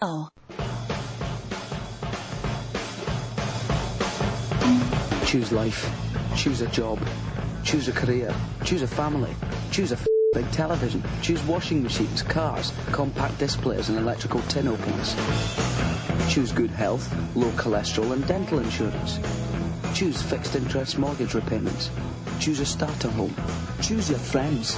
Oh. Choose life. Choose a job. Choose a career. Choose a family. Choose a big television. Choose washing machines, cars, compact displays, and electrical tin openers. Choose good health, low cholesterol, and dental insurance. Choose fixed interest mortgage repayments. Choose a starter home. Choose your friends.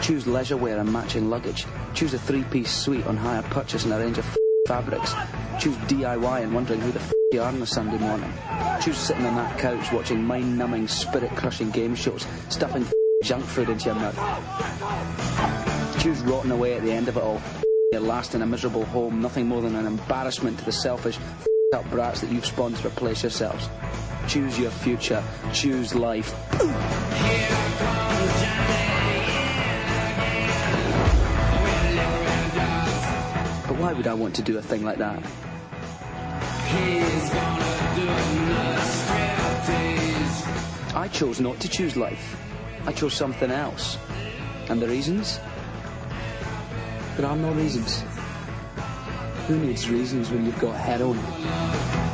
Choose leisure wear and matching luggage. Choose a three-piece suite on hire purchase and a range of fabrics. Choose DIY and wondering who the f- you are on a Sunday morning. Choose sitting on that couch watching mind-numbing, spirit-crushing game shows, stuffing junk food into your mouth. Choose rotting away at the end of it all. Your last in a miserable home, nothing more than an embarrassment to the selfish, up brats that you've spawned to replace yourselves. Choose your future. Choose life. Why would I want to do a thing like that? I chose not to choose life. I chose something else. And the reasons? There are no reasons. Who needs reasons when you've got heroin?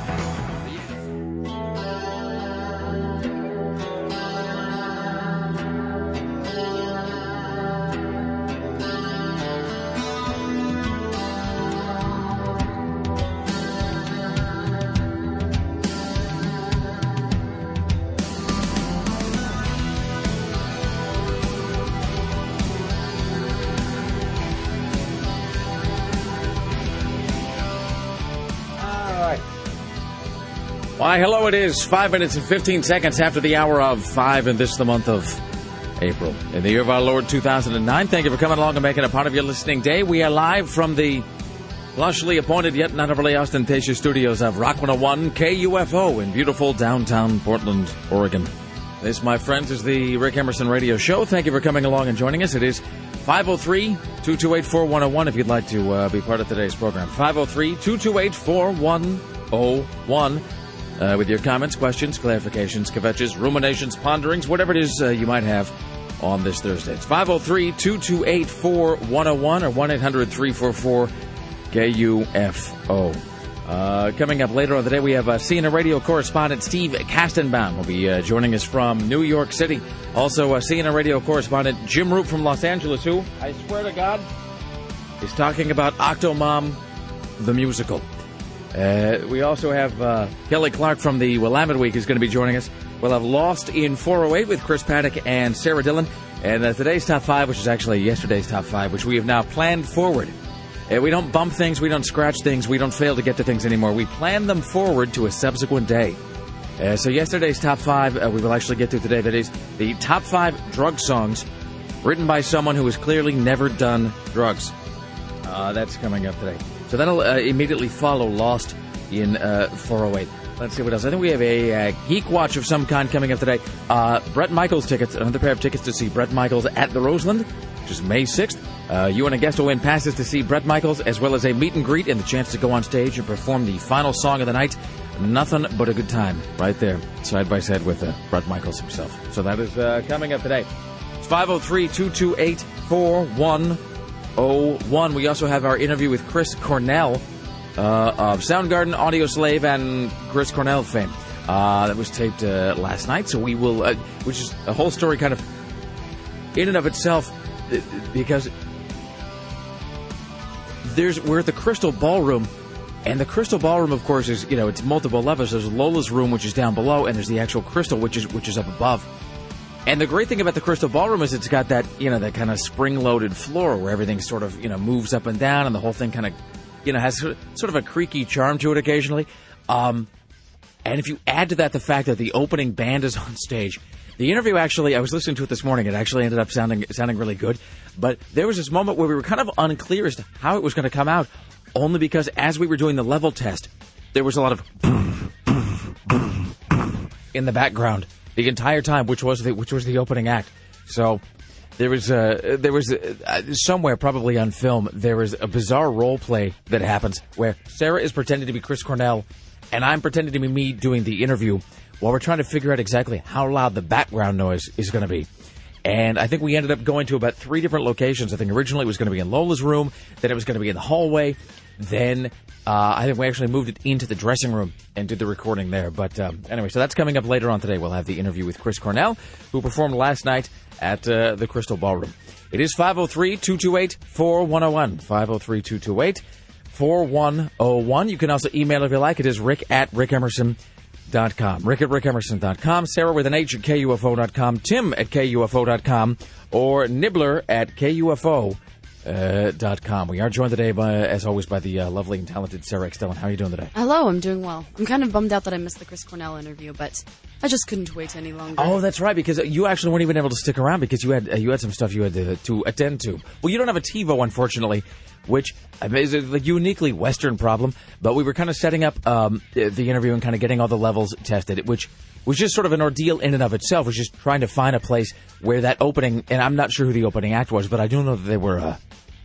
Why, hello, it is five minutes and 15 seconds after the hour of five, and this is the month of April. In the year of our Lord 2009. Thank you for coming along and making it part of your listening day. We are live from the lushly appointed yet not overly ostentatious studios of Rock 101 KUFO in beautiful downtown Portland, Oregon. This, my friends, is the Rick Emerson Radio Show. Thank you for coming along and joining us. It is 503 228 4101 if you'd like to uh, be part of today's program. 503 228 4101 uh, with your comments, questions, clarifications, kvetches, ruminations, ponderings, whatever it is uh, you might have on this Thursday. It's 503 228 4101 or 1 800 344 KUFO. Uh, coming up later on the day, we have uh, CNN radio correspondent Steve Kastenbaum will be uh, joining us from New York City. Also, uh, CNN radio correspondent Jim Roop from Los Angeles, who, I swear to God, is talking about Octomom, the musical. Uh, we also have uh, Kelly Clark from the Willamette Week is going to be joining us. We'll have Lost in 408 with Chris Paddock and Sarah Dillon. And uh, today's top five, which is actually yesterday's top five, which we have now planned forward. Uh, we don't bump things, we don't scratch things, we don't fail to get to things anymore. We plan them forward to a subsequent day. Uh, so yesterday's top five, uh, we will actually get to today. That is the top five drug songs written by someone who has clearly never done drugs. That's coming up today. So that'll uh, immediately follow Lost in uh, 408. Let's see what else. I think we have a uh, geek watch of some kind coming up today. Uh, Bret Michaels tickets, another pair of tickets to see Bret Michaels at the Roseland, which is May 6th. Uh, you and a guest will win passes to see Bret Michaels, as well as a meet and greet and the chance to go on stage and perform the final song of the night. Nothing but a good time right there, side by side with uh, Bret Michaels himself. So that is uh, coming up today. It's 503 228 4101. We also have our interview with Chris Cornell uh, of Soundgarden, Audioslave, and Chris Cornell fame. Uh, that was taped uh, last night, so we will, uh, which is a whole story kind of in and of itself, uh, because there's we're at the Crystal Ballroom, and the Crystal Ballroom, of course, is you know it's multiple levels. There's Lola's room, which is down below, and there's the actual Crystal, which is which is up above. And the great thing about the Crystal Ballroom is it's got that you know that kind of spring-loaded floor where everything sort of you know moves up and down, and the whole thing kind of you know has sort of a creaky charm to it occasionally. Um, and if you add to that the fact that the opening band is on stage, the interview actually, I was listening to it this morning. It actually ended up sounding sounding really good. But there was this moment where we were kind of unclear as to how it was going to come out, only because as we were doing the level test, there was a lot of in the background the entire time, which was the which was the opening act. So there was uh, there was uh, somewhere probably on film there was a bizarre role play that happens where Sarah is pretending to be Chris Cornell and I'm pretending to be me doing the interview while we're trying to figure out exactly how loud the background noise is going to be. And I think we ended up going to about three different locations. I think originally it was going to be in Lola's room, then it was going to be in the hallway, then uh, I think we actually moved it into the dressing room and did the recording there. But um, anyway, so that's coming up later on today. We'll have the interview with Chris Cornell, who performed last night at uh, the Crystal Ballroom. It is 503 228 4101. 503 228 4101. You can also email if you like. It is rick at rickemerson.com. Rick at rickemerson.com. Sarah with an H at KUFO.com. Tim at KUFO.com. Or Nibbler at KUFO. Uh, dot com. We are joined today, by, as always, by the uh, lovely and talented Sarah X. Dillon. How are you doing today? Hello, I'm doing well. I'm kind of bummed out that I missed the Chris Cornell interview, but I just couldn't wait any longer. Oh, that's right. Because you actually weren't even able to stick around because you had uh, you had some stuff you had to, to attend to. Well, you don't have a TiVo, unfortunately, which is a uniquely Western problem. But we were kind of setting up um, the interview and kind of getting all the levels tested, which was just sort of an ordeal in and of itself. Was just trying to find a place where that opening, and I'm not sure who the opening act was, but I do know that they were.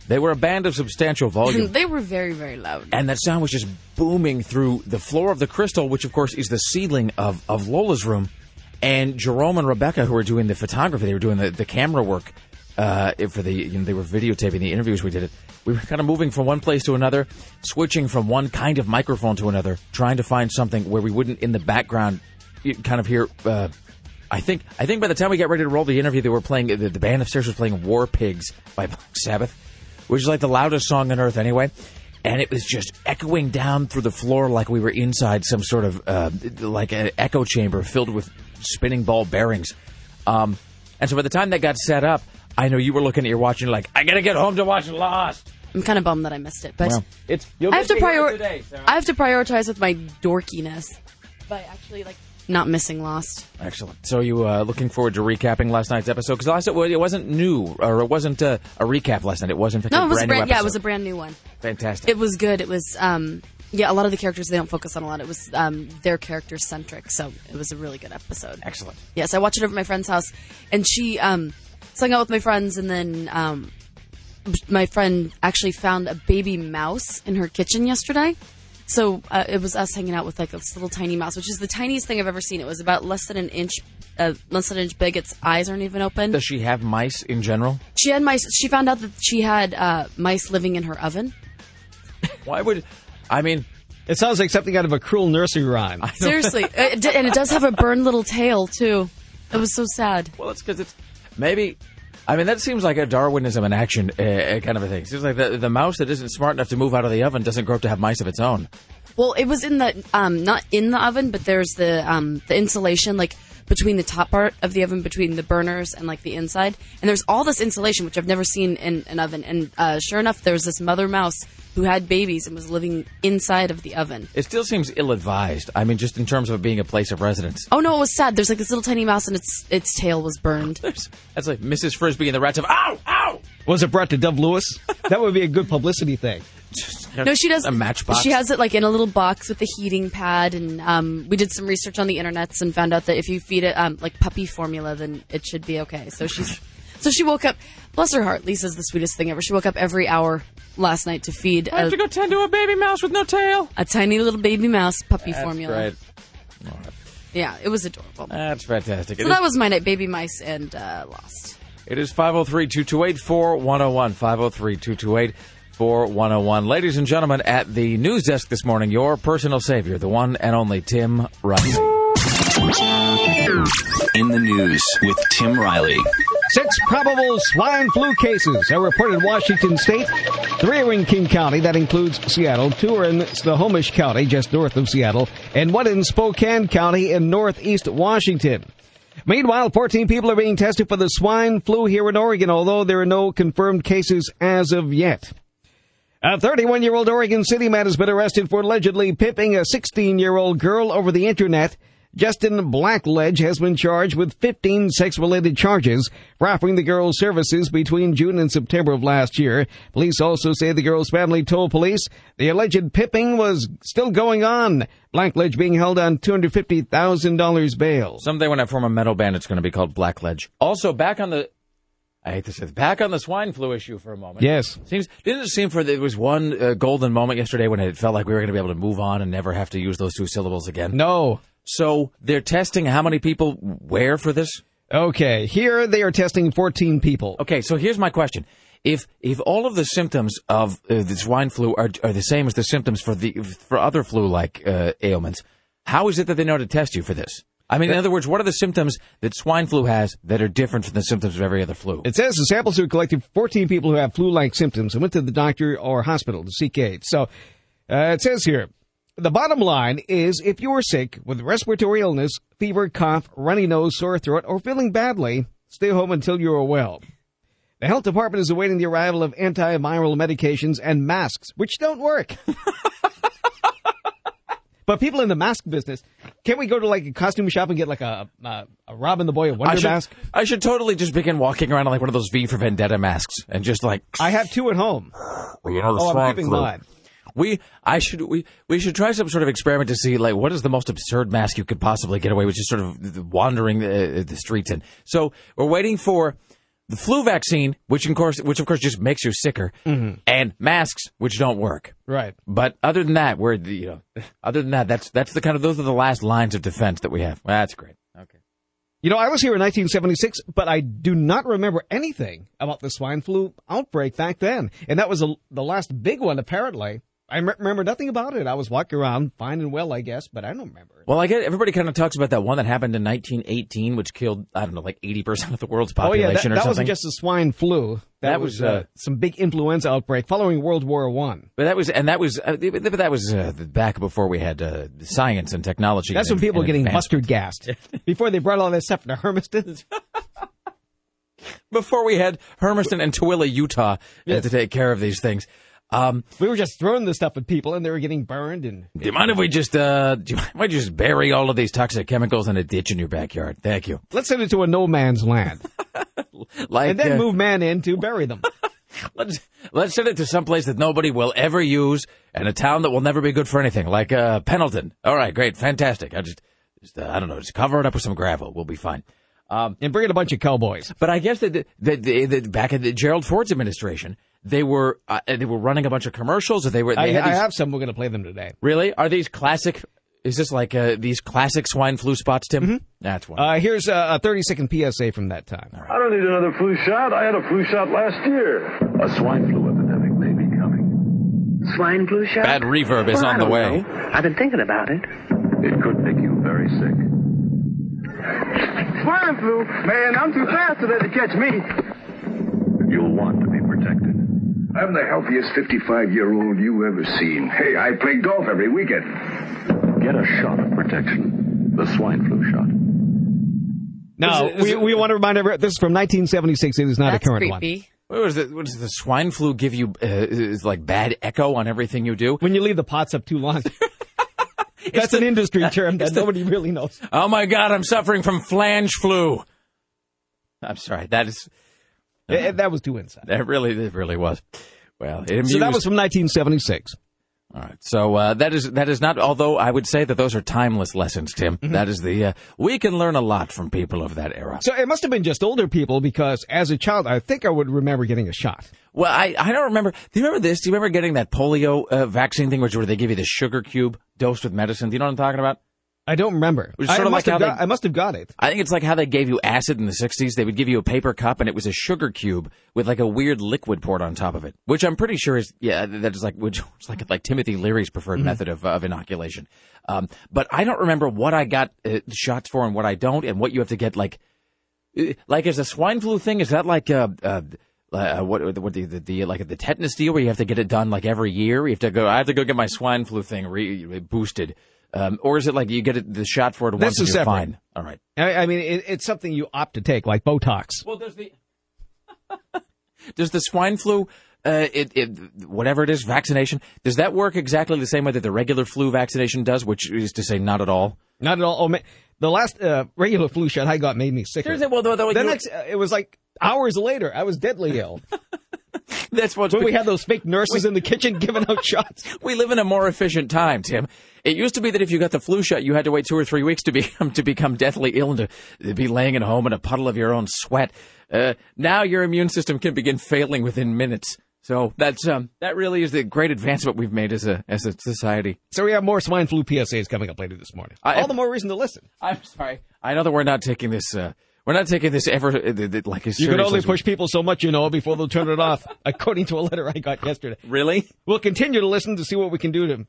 They were a band of substantial volume. they were very, very loud. And that sound was just booming through the floor of the crystal, which, of course, is the ceiling of, of Lola's room. And Jerome and Rebecca, who were doing the photography, they were doing the, the camera work uh, for the, you know, they were videotaping the interviews we did it. We were kind of moving from one place to another, switching from one kind of microphone to another, trying to find something where we wouldn't, in the background, kind of hear. Uh, I think I think by the time we got ready to roll the interview, they were playing the, the band upstairs was playing War Pigs by Black Sabbath which is like the loudest song on earth anyway. And it was just echoing down through the floor like we were inside some sort of uh, like an echo chamber filled with spinning ball bearings. Um, and so by the time that got set up, I know you were looking at your watch and you're like, I gotta get home to watch Lost. I'm kind of bummed that I missed it, but well, it's I have to prior- I have to prioritize with my dorkiness by actually like not missing Lost. Excellent. So you uh, looking forward to recapping last night's episode? Because last it wasn't new, or it wasn't a, a recap last night. It wasn't. fact no, it was brand, brand new yeah, it was a brand new one. Fantastic. It was good. It was um, yeah, a lot of the characters they don't focus on a lot. It was um, their character centric, so it was a really good episode. Excellent. Yes, I watched it over at my friend's house, and she um, hung out with my friends, and then um, my friend actually found a baby mouse in her kitchen yesterday. So uh, it was us hanging out with like this little tiny mouse, which is the tiniest thing I've ever seen. It was about less than an inch, uh, less than an inch big. Its eyes aren't even open. Does she have mice in general? She had mice. She found out that she had uh, mice living in her oven. Why would? I mean, it sounds like something out of a cruel nursery rhyme. Seriously, it, and it does have a burned little tail too. It was so sad. Well, it's because it's maybe I mean, that seems like a Darwinism in action uh, kind of a thing. Seems like the, the mouse that isn't smart enough to move out of the oven doesn't grow up to have mice of its own. Well, it was in the um, not in the oven, but there's the um, the insulation like between the top part of the oven, between the burners and like the inside, and there's all this insulation which I've never seen in an oven. And uh, sure enough, there was this mother mouse who had babies and was living inside of the oven. It still seems ill-advised. I mean, just in terms of being a place of residence. Oh no, it was sad. There's like this little tiny mouse, and its its tail was burned. There's, that's like Mrs. Frisby and the rats of ow, ow. Was it brought to DoveLewis? that would be a good publicity thing. No, she does a matchbox. She has it like in a little box with a heating pad, and um, we did some research on the internet and found out that if you feed it um, like puppy formula, then it should be okay. So she's so she woke up. Bless her heart, Lisa's the sweetest thing ever. She woke up every hour last night to feed. I have a, to go tend to a baby mouse with no tail. A tiny little baby mouse puppy That's formula. Great. Yeah, it was adorable. That's fantastic. So it that is, was my night, baby mice and uh, Lost. It is 503 228 4101. 503 228 4101. Ladies and gentlemen, at the news desk this morning, your personal savior, the one and only Tim Riley. In the news with Tim Riley. Six probable swine flu cases are reported in Washington state. Three are in King County, that includes Seattle. Two are in Snohomish County, just north of Seattle. And one in Spokane County in northeast Washington. Meanwhile, 14 people are being tested for the swine flu here in Oregon, although there are no confirmed cases as of yet. A 31 year old Oregon City man has been arrested for allegedly pimping a 16 year old girl over the internet. Justin Blackledge has been charged with 15 sex related charges for offering the girl's services between June and September of last year. Police also say the girl's family told police the alleged pipping was still going on. Blackledge being held on $250,000 bail. Someday when I form a metal band, it's going to be called Blackledge. Also, back on the I hate to say this. Back on the swine flu issue for a moment. Yes. Seems didn't it seem for there was one uh, golden moment yesterday when it felt like we were going to be able to move on and never have to use those two syllables again. No. So they're testing how many people wear for this. Okay, here they are testing 14 people. Okay, so here's my question: If if all of the symptoms of uh, the swine flu are are the same as the symptoms for the for other flu-like uh, ailments, how is it that they know to test you for this? I mean, in other words, what are the symptoms that swine flu has that are different from the symptoms of every other flu? It says the samples were collected from 14 people who have flu-like symptoms and went to the doctor or hospital to seek aid. So uh, it says here, the bottom line is if you are sick with respiratory illness, fever, cough, runny nose, sore throat, or feeling badly, stay home until you are well. The health department is awaiting the arrival of antiviral medications and masks, which don't work. but people in the mask business, can't we go to like a costume shop and get like a, a, a Robin the Boy of I Wonder should, mask? I should totally just begin walking around in like one of those V for Vendetta masks and just like, I have two at home. well, you know, the Oh, I'm swine keeping flu. mine. We, I should, we, we should try some sort of experiment to see like what is the most absurd mask you could possibly get away with, just sort of wandering the, the streets in. So we're waiting for the flu vaccine, which of course, which of course just makes you sicker, mm-hmm. and masks, which don't work. Right. But other than that, we're the, you know, other than that, that's that's the kind of those are the last lines of defense that we have. Well, that's great. Okay. You know, I was here in 1976, but I do not remember anything about the swine flu outbreak back then. And that was a, the last big one, apparently. I remember nothing about it. I was walking around fine and well, I guess, but I don't remember. Well, I get everybody kind of talks about that one that happened in 1918, which killed I don't know like 80 percent of the world's population. Oh, yeah, that, or that something. wasn't just the swine flu. That, That was, was, uh, uh, some big influenza outbreak following World War One. But that was, and that was, uh, but that was uh, back before we had uh, science and technology. That's and- when people were getting mustard gassed. Before they brought all that stuff to Hermiston. Before we had Hermiston and Tooele, Utah, uh, to take care of these things. Um, we were just throwing this stuff at people and they were getting burned and do you mind if we just, uh, do you mind if we just bury all of these toxic chemicals in a ditch in your backyard? Thank you. let's send it to a no man's land. Like, and then uh, move man in to bury them. Let's let's send it to some place that nobody will ever use, and a town that will never be good for anything, like uh, Pendleton. All right, great, fantastic. I just, just uh, I don't know, just cover it up with some gravel. We'll be fine. and bring in a bunch of cowboys. But I guess that the, the, the, the, back in the Gerald Ford's administration, they were uh, they were running a bunch of commercials, or they were. They I, had I have some. We're going to play them today. really are these classic? Is this like uh, these classic swine flu spots, Tim? That's one. Uh, here's a, a 30 second PSA from that time. I don't need another flu shot. I had a flu shot last year. A swine flu epidemic may be coming. Swine flu shot? Bad reverb is Well, on the way. know. I've been thinking about it. It could make you very sick. Swine flu? Man, I'm too fast today to catch me. You'll want to be protected. I'm the healthiest 55 year old you ever seen. Hey, I play golf every weekend. Get a shot of protection. The swine flu shot. Now, Is it- is we, it- we want to remind everyone, this is from 1976. It is not That's a current one. creepy. what was it? What does the swine flu give you? Uh, is like bad echo on everything you do? When you leave the pots up too long. That's an industry term that the- nobody really knows. Oh my God, I'm suffering from flange flu. I'm sorry. That is Eh, that was too inside. that really that really was. Well, it amused. So that was from 1976. All right. So uh, that is that is not. Although I would say that those are timeless lessons, Tim. That is the uh, we can learn a lot from people of that era. So it must have been just older people because as a child, I think I would remember getting a shot. Well, I, I don't remember. Do you remember this? Do you remember getting that polio uh, vaccine thing, which where they give you the sugar cube dosed with medicine? Do you know what I'm talking about? I don't remember. I, sort of must like got, they- I must have got it. I think it's like how they gave you acid in the 60s. They would give you a paper cup and it was a sugar cube with like a weird liquid poured on top of it, which I'm pretty sure is, yeah, that is like, which is like, like Timothy Leary's preferred method of, of inoculation. Um, but I don't remember what I got uh, shots for and what I don't and what you have to get like, uh, like is a swine flu thing, is that like, uh, uh, uh, what, what the, the, the, like the tetanus deal where you have to get it done like every year? You have to go, I have to go get my swine flu thing re- boosted. Um, or is it like you get the shot for it once This and you're separate. fine? All right. I, I mean, it, it's something you opt to take, like Botox. Well, does the does the swine flu, uh, it, it whatever it is, vaccination, does that work exactly the same way that the regular flu vaccination does, which is to say, not at all? Not at all. Oh, man. The last uh, regular flu shot I got made me sick. Well, though, though, the next, uh, it was like hours later. I was deadly ill. That's what's when we had those fake nurses in the kitchen giving out shots. we live in a more efficient time, Tim. It used to be that if you got the flu shot, you had to wait two or three weeks to become to become deathly ill and to be laying at home in a puddle of your own sweat. Uh, now your immune system can begin failing within minutes. So that's um, that really is the great advancement we've made as a as a society. So we have more swine flu PSAs coming up later this morning. I- All the more reason to listen. I'm sorry. I know that we're not taking this. Uh, We're not taking this ever uh, like as You can only we- push people so much, you know, before they'll turn it off, according to a letter I got yesterday. Really? We'll continue to listen to see what we can do to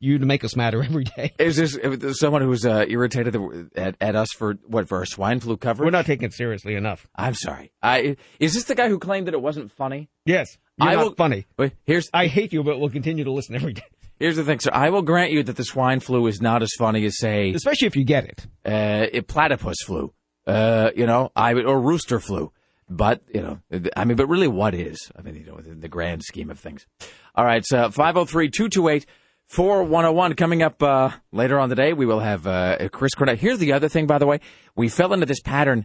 you to make us matter every day. Is this uh, someone who's uh, irritated at, at us for what for our swine flu coverage? We're not taking it seriously enough. I'm sorry. I is this the guy who claimed that it wasn't funny? Yes, I not will- funny. Wait, here's I hate you, but we'll continue to listen every day, here's the thing, sir. I will grant you that the swine flu is not as funny as say especially if you get it. uh, platypus flu, uh, you know, I or rooster flu. But you know, I mean, but really, what is? I mean, you know, within the grand scheme of things. All right, so 503-228-4101 coming up uh, later on the day. We will have uh, Chris Cornell. Here's the other thing, by the way. We fell into this pattern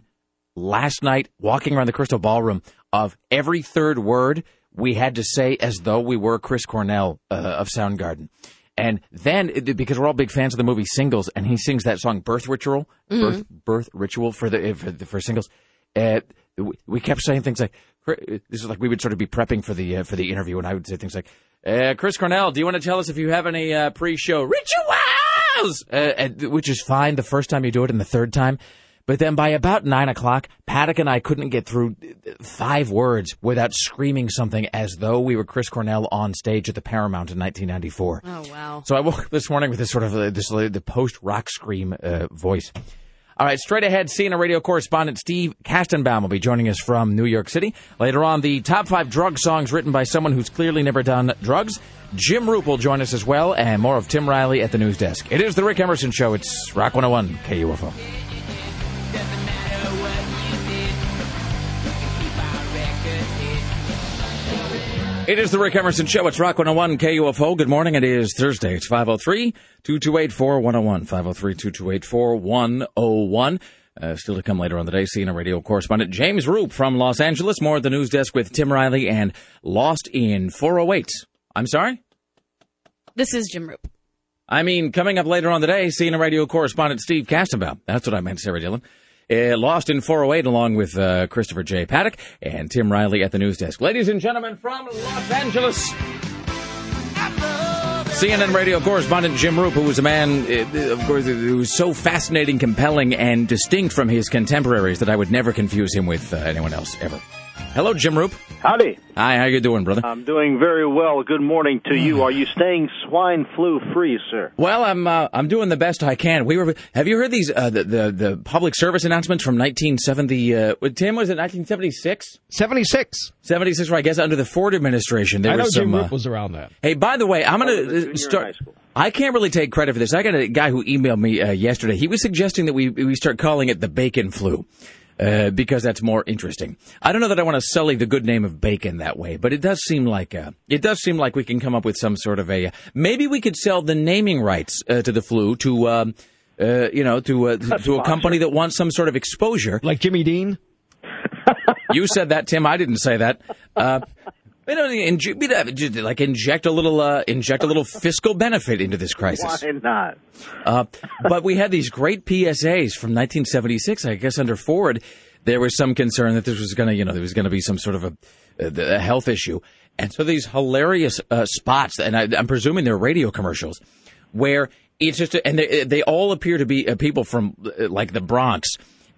last night, walking around the Crystal Ballroom, of every third word we had to say as though we were Chris Cornell uh, of Soundgarden. And then, because we're all big fans of the movie Singles, and he sings that song "Birth Ritual," "Birth Birth Ritual" for the for, the, for Singles. Uh, we, we kept saying things like, "This is like we would sort of be prepping for the uh, for the interview, and I would say things like, uh, "Chris Cornell, do you want to tell us if you have any uh, pre-show rituals?" Uh, and- which is fine the first time you do it, and the third time. But then by about nine o'clock, Paddock and I couldn't get through five words without screaming something as though we were Chris Cornell on stage at the Paramount in 1994. Oh wow. So I woke up this morning with this sort of uh, this uh, the post rock scream uh, voice. All right, straight ahead, CNN radio correspondent Steve Kastenbaum will be joining us from New York City. Later on, the top five drug songs written by someone who's clearly never done drugs. Jim Roop will join us as well, and more of Tim Riley at the news desk. It is the Rick Emerson Show. It's Rock 101 KUFO. It is the Rick Emerson Show. It's Rock 101 KUFO. Good morning. It is Thursday. It's 503 228 4101. 503 228 4101. Uh, still to come later on the day, CNN radio correspondent James Roop from Los Angeles. More at the news desk with Tim Riley and Lost in 408. I'm sorry? This is Jim Roop. I mean, coming up later on the day, CNN radio correspondent Steve Kastenbaum. That's what I meant, Sarah Dillon. Uh, Lost in 408 along with uh, Christopher J. Paddock and Tim Riley at the news desk. Ladies and gentlemen from Los Angeles, CNN radio correspondent Jim Roop, who was a man, uh, of course, who was so fascinating, compelling, and distinct from his contemporaries that I would never confuse him with uh, anyone else ever. Hello, Jim Roop. Howdy. Hi, how you doing, brother? I'm doing very well. Good morning to you. Are you staying swine flu free, sir? Well, I'm uh, I'm doing the best I can. We were. Have you heard these uh, the, the the public service announcements from 1970? Uh, Tim was it 1976? 76. 76, right? I guess under the Ford administration, there I know was some. Jim uh, Roop was around that. Hey, by the way, I'm I was a going junior in to start. high school. I can't really take credit for this. I got a guy who emailed me uh, yesterday. He was suggesting that we we start calling it the bacon flu. Uh, because that's more interesting. I don't know that I want to sully the good name of bacon that way, but it does seem like uh, it does seem like we can come up with some sort of a. maybe we could sell the naming rights uh, to the flu to, um, uh, you know, to uh, to a company that wants some sort of exposure. Like Jimmy Dean? You said that, Tim. I didn't say that. Uh, you know, inj- like inject a little, uh, inject a little fiscal benefit into this crisis. Why not? Uh, but we had these great PSAs from 1976. I guess under Ford, there was some concern that this was going to, you know, there was going to be some sort of a, a health issue, and so these hilarious uh, spots, and I, I'm presuming they're radio commercials, where it's just, and they, they all appear to be uh, people from uh, like the Bronx.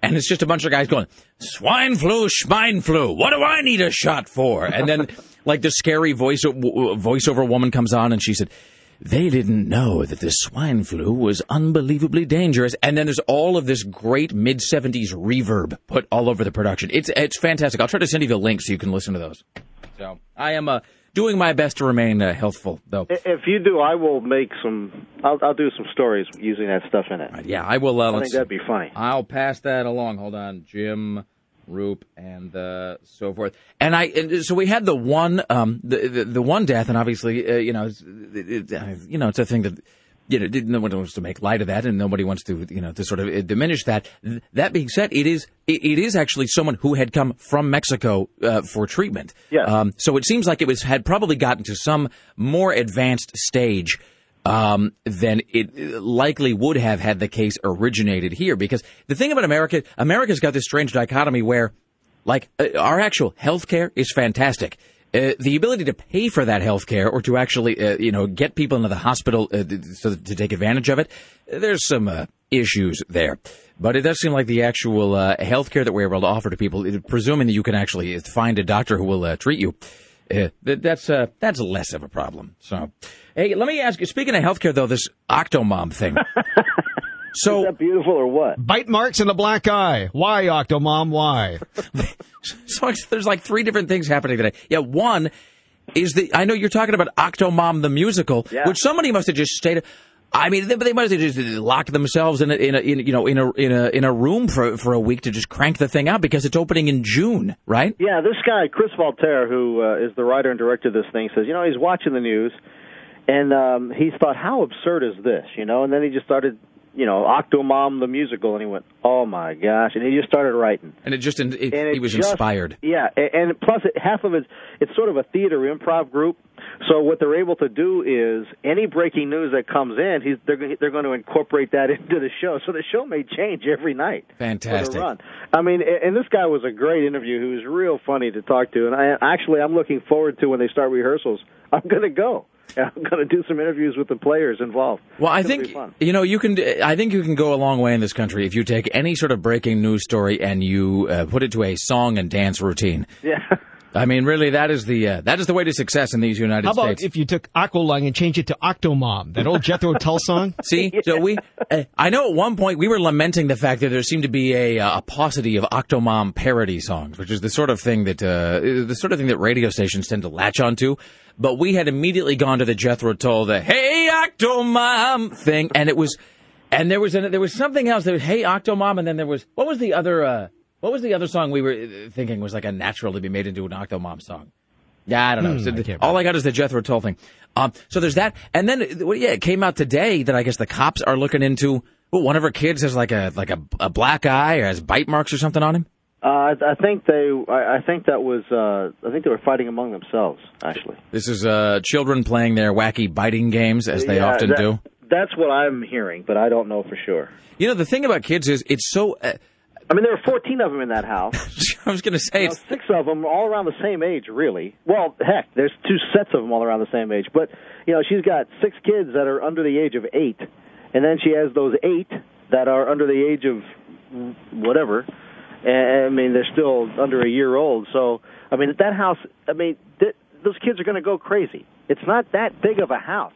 And it's just a bunch of guys going, swine flu, schmine flu. What do I need a shot for? And then, like the scary voice voiceover woman comes on, and she said, "They didn't know that the swine flu was unbelievably dangerous." And then there's all of this great mid '70s reverb put all over the production. It's it's fantastic. I'll try to send you the link so you can listen to those. So I am uh, doing my best to remain uh, healthful, though. If you do, I will make some. I'll, I'll do some stories using that stuff in it. Yeah, I will. Uh, I think that'd be fine. I'll pass that along. Hold on, Jim Roop and uh, so forth. And I, and so we had the one, um, the, the the one death, and obviously, uh, you know, it's, it, it, you know, it's a thing that. You know, no one wants to make light of that, and nobody wants to, you know, to sort of uh, diminish that. That being said, it is it, it is actually someone who had come from Mexico uh, for treatment. Yes. Um, so it seems like it was had probably gotten to some more advanced stage um, than it likely would have had the case originated here. Because the thing about America, America's got this strange dichotomy where, like, uh, our actual health care is fantastic. Uh, the ability to pay for that health care or to actually, uh, you know, get people into the hospital uh, so to take advantage of it, there's some, uh, issues there. But it does seem like the actual uh, health care that we're able to offer to people, presuming that you can actually find a doctor who will uh, treat you, uh, that's uh, that's less of a problem. So, hey, let me ask you. Speaking of healthcare, though, this Octomom thing. so Is that beautiful or what? Bite marks and a black eye. Why, Octomom? Why? so it's- there's like three different things happening today. Yeah, one is the I know you're talking about Octomom the musical, Yeah. which somebody must have just stayed. I mean, they, they must have just locked themselves in a, in a in, you know in a in a in a room for for a week to just crank the thing out because it's opening in June, right? Yeah, this guy Chris Voltaire, who uh, is the writer and director of this thing, says you know he's watching the news, and um, he thought how absurd is this, you know, and then he just started, you know, Octomom the musical, and he went, oh my gosh, and he just started writing. And it just it, And it he was just- inspired. Yeah, a- and plus it, half of it, it's sort of a theater improv group. So what they're able to do is any breaking news that comes in, he's, they're they're going to incorporate that into the show. So the show may change every night. Fantastic. run. I mean, and this guy was a great interview. He was real funny to talk to, and I actually I'm looking forward to when they start rehearsals. I'm going to go. I'm going to do some interviews with the players involved. Well, I think you know you can. I think you can go a long way in this country if you take any sort of breaking news story and you uh, put it to a song and dance routine. Yeah. I mean, really, that is the uh, that is the way to success in these United States. How about States. if you took Aqualung and changed it to Octomom, that old Jethro Tull song? See, so we, uh, I know at one point we were lamenting the fact that there seemed to be a, uh, a paucity of Octomom parody songs, which is the sort of thing that uh, the sort of thing that radio stations tend to latch onto. But we had immediately gone to the Jethro Tull, the "Hey Octomom" thing, and it was, and there was an, there was something else. There was "Hey Octomom," and then there was what was the other uh, what was the other song we were uh, thinking was like a natural to be made into an Octomom song. Yeah, I don't know. Hmm, So the- can't all I got is the Jethro Tull thing. Um, so there's that, and then uh, well, yeah, it came out today that I guess the cops are looking into. Well, one of her kids has like a like a, a black eye or has bite marks or something on him. Uh, I, I think they. I, I think that was. Uh, I think they were fighting among themselves. Actually, This is uh, children playing their wacky biting games as they Yeah, often that- do. That's what I'm hearing, but I don't know for sure. You know, the thing about kids is it's so. Uh, I mean, there were 14 of them in that house. I was going to say You know, six of them all around the same age, really. Well, heck, there's two sets of them all around the same age. But you know, she's got six kids that are under the age of eight, and then she has those eight that are under the age of whatever. And I mean, they're still under a year old. So, I mean, that house, I mean, th- those kids are going to go crazy. It's not that big of a house,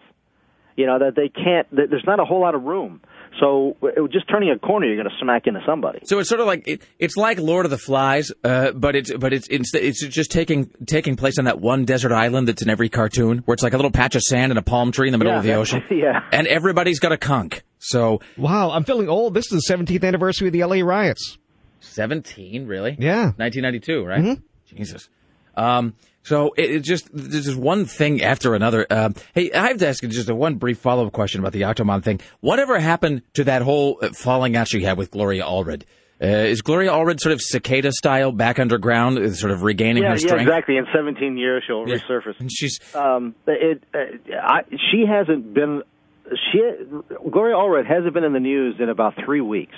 you know, that they can't. That there's not a whole lot of room. So, it, just turning a corner, you're going to smack into somebody. so it's sort of like it, it's like Lord of the Flies, uh, but it's but it's it's it's just taking taking place on that one desert island that's in every cartoon, where it's like a little patch of sand and a palm tree in the middle Yeah, of the ocean, yeah. and everybody's got a conch. So Wow, I'm feeling old. This is the 17th anniversary of the LA riots. 17, really? Yeah. 1992, right? Jesus. Um, so it, it just there's just one thing after another. Um, hey, I have to ask you just a one brief follow up question about the Octomom thing. Whatever happened to that whole uh, falling out she had with Gloria Allred? Uh, is Gloria Allred sort of cicada style back underground, uh, sort of regaining yeah, her yeah, strength? exactly. In 17 years, she'll Yeah. resurface. And she's Um, it, uh, I, she hasn't been. She Gloria Allred hasn't been in the news in about three weeks.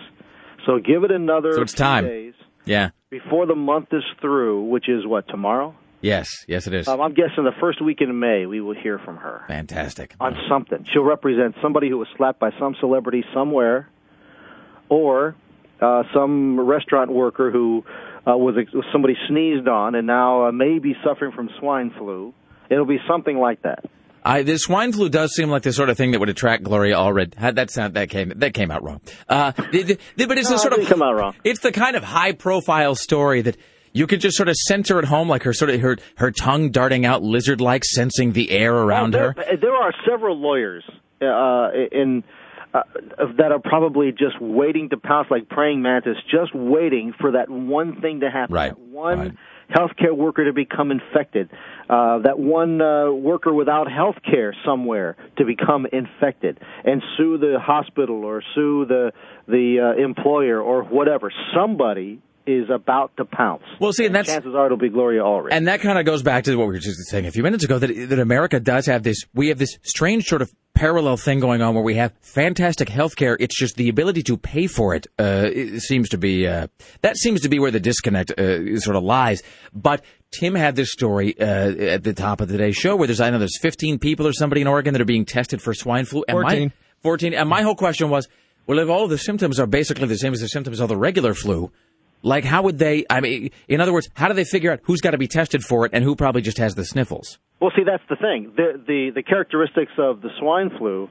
So give it another So it's time. days yeah, before the month is through, which is what tomorrow. Yes, yes, it is Um, I'm guessing the first week in May we will hear from her fantastic. on something. She'll represent somebody who was slapped by some celebrity somewhere, or uh, some restaurant worker who uh, was somebody sneezed on and now uh, may be suffering from swine flu. It'll be something like that. I, the swine flu does seem like the sort of thing that would attract Gloria Allred. Had that sound that came that came out wrong. Uh, the- the- but it's No, the sort of come out wrong. It's the kind of high profile story that you could just sort of center at home, like her sort of her her tongue darting out lizard like, sensing the air around Well, her. there, there are several lawyers uh, in uh, that are probably just waiting to pounce like praying mantis, just waiting for that one thing to happen. Right, That one right. healthcare worker to become infected. Uh, that one uh, worker without health care somewhere to become infected and sue the hospital or sue the the uh, employer or whatever. Somebody is about to pounce. Well, see, and that's chances are it'll be Gloria Allred. And that kind of goes back to what we were just saying a few minutes ago that that America does have this. We have this strange sort of parallel thing going on where we have fantastic health care. It's just the ability to pay for it, uh, it seems to be uh, that seems to be where the disconnect uh, sort of lies. But Tim had this story uh, at the top of today's show where there's I know there's 15 people or somebody in Oregon that are being tested for swine flu. And my- 14. 14. And my whole question was, Well, if all the symptoms are basically the same as the symptoms of the regular flu, like how would they? I mean, in other words, how do they figure out who's got to be tested for it and who probably just has the sniffles? Well, see, that's the thing. The the, the characteristics of the swine flu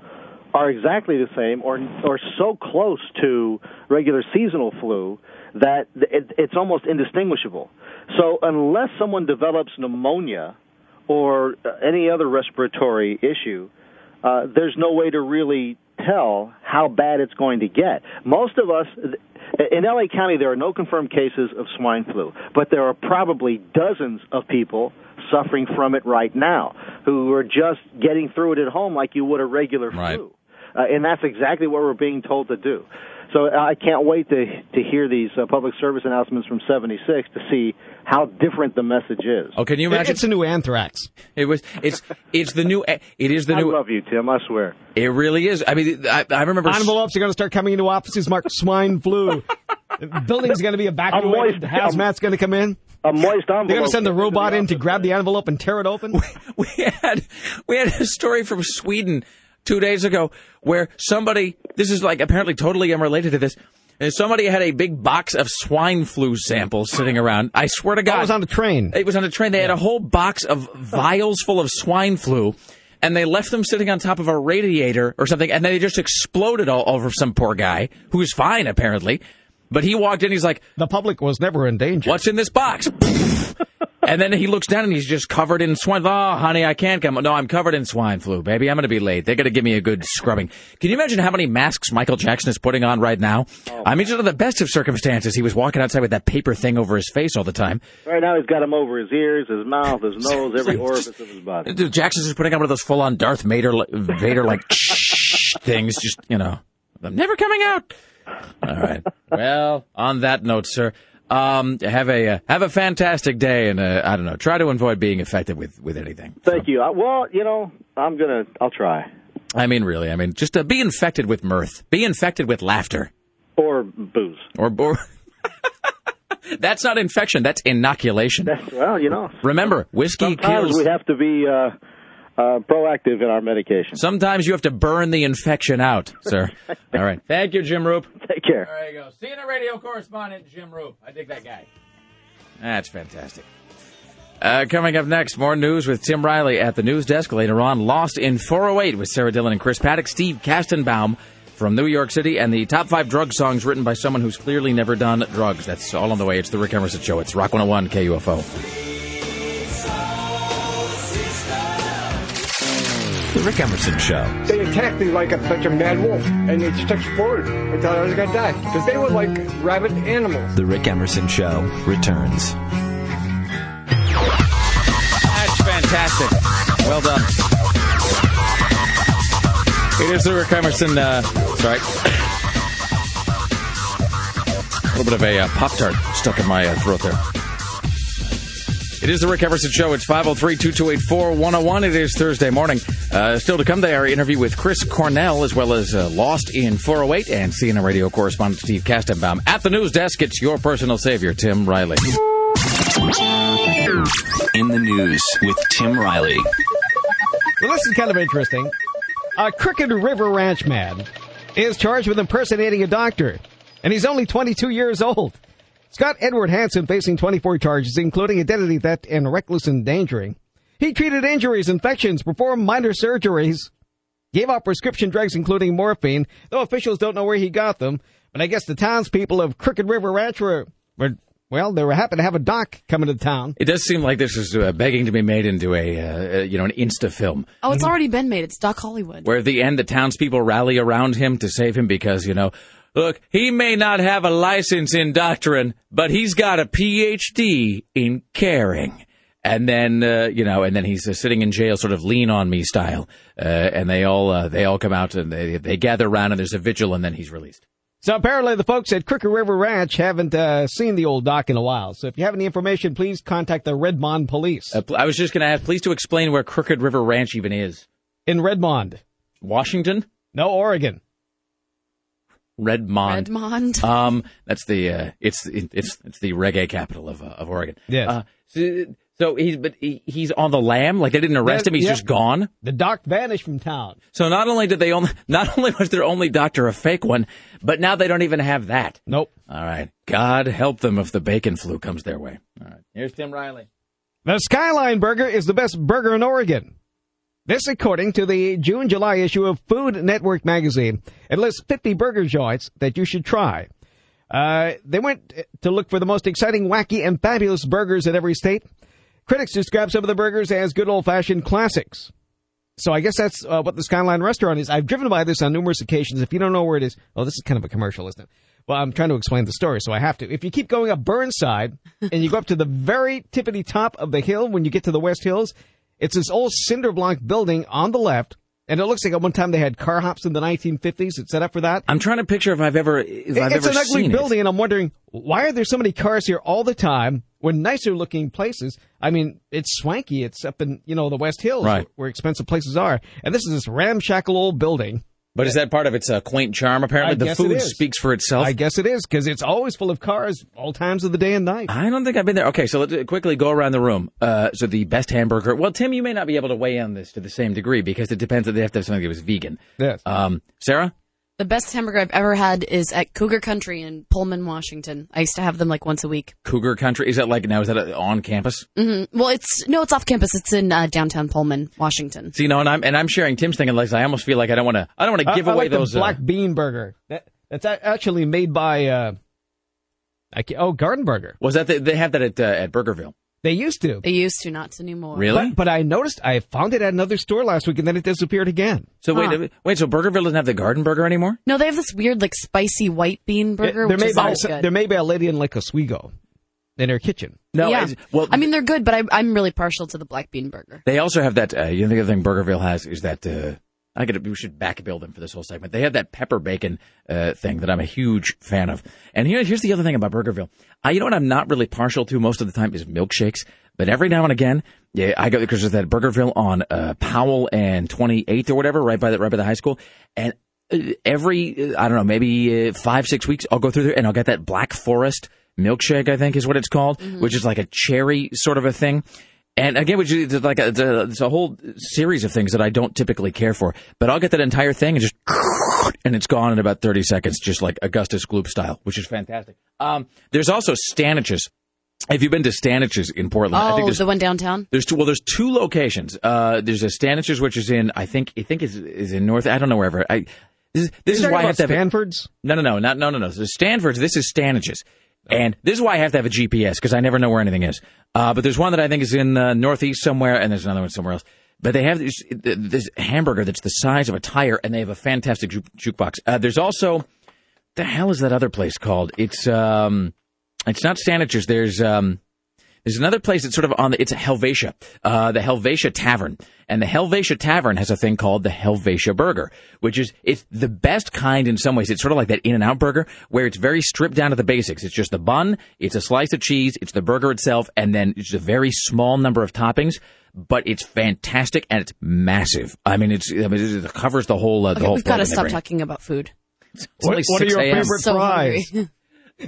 are exactly the same, or or so close to regular seasonal flu that it, it's almost indistinguishable. So unless someone develops pneumonia or any other respiratory issue, uh, there's no way to really tell how bad it's going to get. Most of us in LA County there are no confirmed cases of swine flu, but there are probably dozens of people suffering from it right now who are just getting through it at home like you would a regular right. flu. Uh, and that's exactly what we're being told to do. So I can't wait to to hear these uh, public service announcements from 76 to see how different the message is. Oh, can you imagine? It's a new anthrax. It was. It's. It's the new. It is the I new. love you, Tim. I swear. It really is. I mean, I, I remember. Envelopes are going to start coming into offices marked swine flu. Building's going to be evacuated. The hazmat's going to come in. A moist envelope. They're going to send the robot in to grab the envelope and tear it open. we had we had a story from Sweden two days ago where somebody. This is like apparently totally unrelated to this. And somebody had a big box of swine flu samples sitting around. I swear to oh, God, That was on the train. It was on a train. They had a whole box of vials full of swine flu, and they left them sitting on top of a radiator or something, and then they just exploded all over some poor guy who was fine apparently. But he walked in. He's like, The public was never in danger. "What's in this box?" and then he looks down and he's just covered in swine. Oh, honey, I can't come. No, I'm covered in swine flu, baby. I'm going to be late. They're going to give me a good scrubbing. Can you imagine how many masks Michael Jackson is putting on right now? Oh, I mean, just under the best of circumstances, he was walking outside with that paper thing over his face all the time. Right now, he's got them over his ears, his mouth, his nose, every orifice of his body. Jackson's just putting on one of those full-on Darth Vader, Vader like things. Just you know, I'm never coming out. All right. Well, on that note, sir, um, have a uh, have a fantastic day, and uh, I don't know, try to avoid being affected with with anything. Thank you. I, well, you know, I'm gonna. I'll try. I mean, really, I mean, just uh, be infected with mirth, be infected with laughter, Or booze. or or. That's not infection. That's inoculation. That's well, you know. Remember, whiskey Sometimes kills. we have to be uh, uh, proactive in our medication. Sometimes you have to burn the infection out, sir. All right. Thank you, Jim Roop. Take care. There you go. CNN radio correspondent Jim Roop. I dig that guy. That's fantastic. Uh, coming up next, more news with Tim Riley at the news desk. Later on, Lost in 408 with Sarah Dillon and Chris Paddock, Steve Kastenbaum from New York City, and the top five drug songs written by someone who's clearly never done drugs. That's all on the way. It's the Rick Emerson Show. It's Rock 101 KUFO. Rick Emerson Show. They attacked me like a, like a mad wolf, and they just exploded. I thought I was gonna die because they were like rabid animals. The Rick Emerson Show returns. That's fantastic. Well done. It is the Rick Emerson. Uh, sorry. A little bit of a uh, Pop Tart stuck in my uh, throat there. It is the Rick Emerson Show. It's 503 2284 101. It is Thursday morning. Uh, still to come, our interview with Chris Cornell, as well as uh, Lost in 408 and CNN radio correspondent Steve Kastenbaum. At the news desk, it's your personal savior, Tim Riley. In the news with Tim Riley. Well, this is kind of interesting. A Crooked River Ranch man is charged with impersonating a doctor, and he's only 22 years old. Scott Edward Hansen facing 24 charges, including identity theft and reckless endangering. He treated injuries, infections, performed minor surgeries, gave out prescription drugs, including morphine, though officials don't know where he got them. But I guess the townspeople of Crooked River Ranch were, were well, they were happy to have a doc coming to town. It does seem like this is uh, begging to be made into a, uh, uh, you know, an Insta film. Oh, it's already been made. It's Doc Hollywood. where at the end the townspeople rally around him to save him because you know look he may not have a license in doctrine but he's got a phd in caring and then uh, you know and then he's uh, sitting in jail sort of lean on me style uh, and they all uh, they all come out and they they gather around and there's a vigil and then he's released So apparently the folks at Crooked River Ranch haven't uh, seen the old doc in a while. So if you have any information, please contact the Redmond Police uh, i was just going to ask please to explain where crooked river ranch even is in Redmond. washington No, Oregon. Redmond Redmond. Um, that's the uh, it's it's it's the reggae capital of uh, of Oregon. Yes. Uh, so, So he's but he, he's on the lam. Like they didn't arrest him. He's Yep. just gone. The doc vanished from town. So not only did they only not only was their only doctor a fake one, but now they don't even have that. Nope. All right. God help them if the bacon flu comes their way. All right. Here's Tim Riley. The Skyline Burger is the best burger in Oregon. This, according to the June July issue of Food Network magazine, it lists 50 burger joints that you should try. Uh, they went to look for the most exciting, wacky, and fabulous burgers in every state. Critics describe some of the burgers as good old fashioned classics. So I guess that's uh, what the Skyline restaurant is. I've driven by this on numerous occasions. If you don't know where it is, oh, this is kind of a commercial, isn't it? Well, I'm trying to explain the story, so I have to. If you keep going up Burnside and you go up to the very tippity top of the hill when you get to the West Hills, it's this old cinder block building on the left, and it looks like at one time they had car hops in the 1950s. It's set up for that. I'm trying to picture if I've ever if I've it's ever an ugly building, and I'm wondering why are there so many cars here all the time when nicer looking places? I mean, it's swanky. It's up in you know the West Hills, Right. where expensive places are, and this is this ramshackle old building. But is that part of its uh, quaint charm? Apparently, I the food speaks for itself. I guess it is because it's always full of cars all times of the day and night. I don't think I've been there. Okay, so let's uh, quickly go around the room. Uh, so the best hamburger. Well, Tim, you may not be able to weigh in on this to the same degree because it depends that they have to have something that was vegan. Yes. Um, Sarah, The best hamburger I've ever had is at Cougar Country in Pullman, Washington. I used to have them like once a week. Cougar Country. Is that like now? Is that uh, on campus? hmm Well, it's no, it's off campus. It's in uh, downtown Pullman, Washington. See, know, and I'm and I'm sharing Tim's thing. And like, I almost feel like I don't want to. I don't want to give I away like those. the black uh, bean burger. That, that's actually made by uh, I ca oh Garden Burger. was that the, they have that at uh, at Burgerville? They used to. They used to, not to anymore. Really? But, but I noticed I found it at another store last week, and then it disappeared again. So Huh. wait, wait. So Burgerville doesn't have the Garden Burger anymore? No, they have this weird like spicy white bean burger, They're which made is by always good. they're made a lady in like Oswego in her kitchen. No. yeah. it's- well, I mean they're good, but I, I'm really partial to the black bean burger. They also have that. Uh, you know, the other thing Burgerville has is that. Uh, I got. We should back bill them for this whole segment. They have that pepper bacon uh, thing that I'm a huge fan of. And here, here's the other thing about Burgerville. I, you know what I'm not really partial to most of the time is milkshakes. But every now and again, yeah, I go because there's that Burgerville on uh, Powell and 28th or whatever, right by the right by the high school. And uh, every I don't know, maybe uh, five six weeks, I'll go through there and I'll get that Black Forest milkshake. I think is what it's called, which is like a cherry sort of a thing. And again, which is like a, it's a, it's a whole series of things that I don't typically care for. But I'll get that entire thing and just, and it's gone in about 30 seconds, just like Augustus Gloop style, which is fantastic. Um, there's also Stanich's. Have you been to Stanich's in Portland? I think Oh, there's the one downtown. there's two. Well, there's two locations. Uh, there's a Stanich's, which is in I think I think is is in North. I don't know wherever. I this, this is You're why I have to have Stanford's. no, no, no, not no, no, no. So Stanford's. This is Stanich's, and this is why I have to have a GPS because I never know where anything is. Uh, but there's one that I think is in the Northeast somewhere, and there's another one somewhere else. But they have this, this hamburger that's the size of a tire, and they have a fantastic ju- jukebox. Uh, there's also the hell is that other place called? It's um, it's not Stanich's. There's um. There's another place that's sort of on the, it's a Helvetia, uh, the Helvetia Tavern. And the Helvetia Tavern has a thing called the Helvetia Burger, which is, it's the best kind in some ways. It's sort of like that In-N-Out burger where it's very stripped down to the basics. It's just the bun, it's a slice of cheese, it's the burger itself, and then it's a very small number of toppings. But it's fantastic and it's massive. I mean, it's I mean, it covers the whole uh, the Okay, whole. we've got to floor of the stop talking about food. It's only What- what are 6 your a.m. favorite So fries?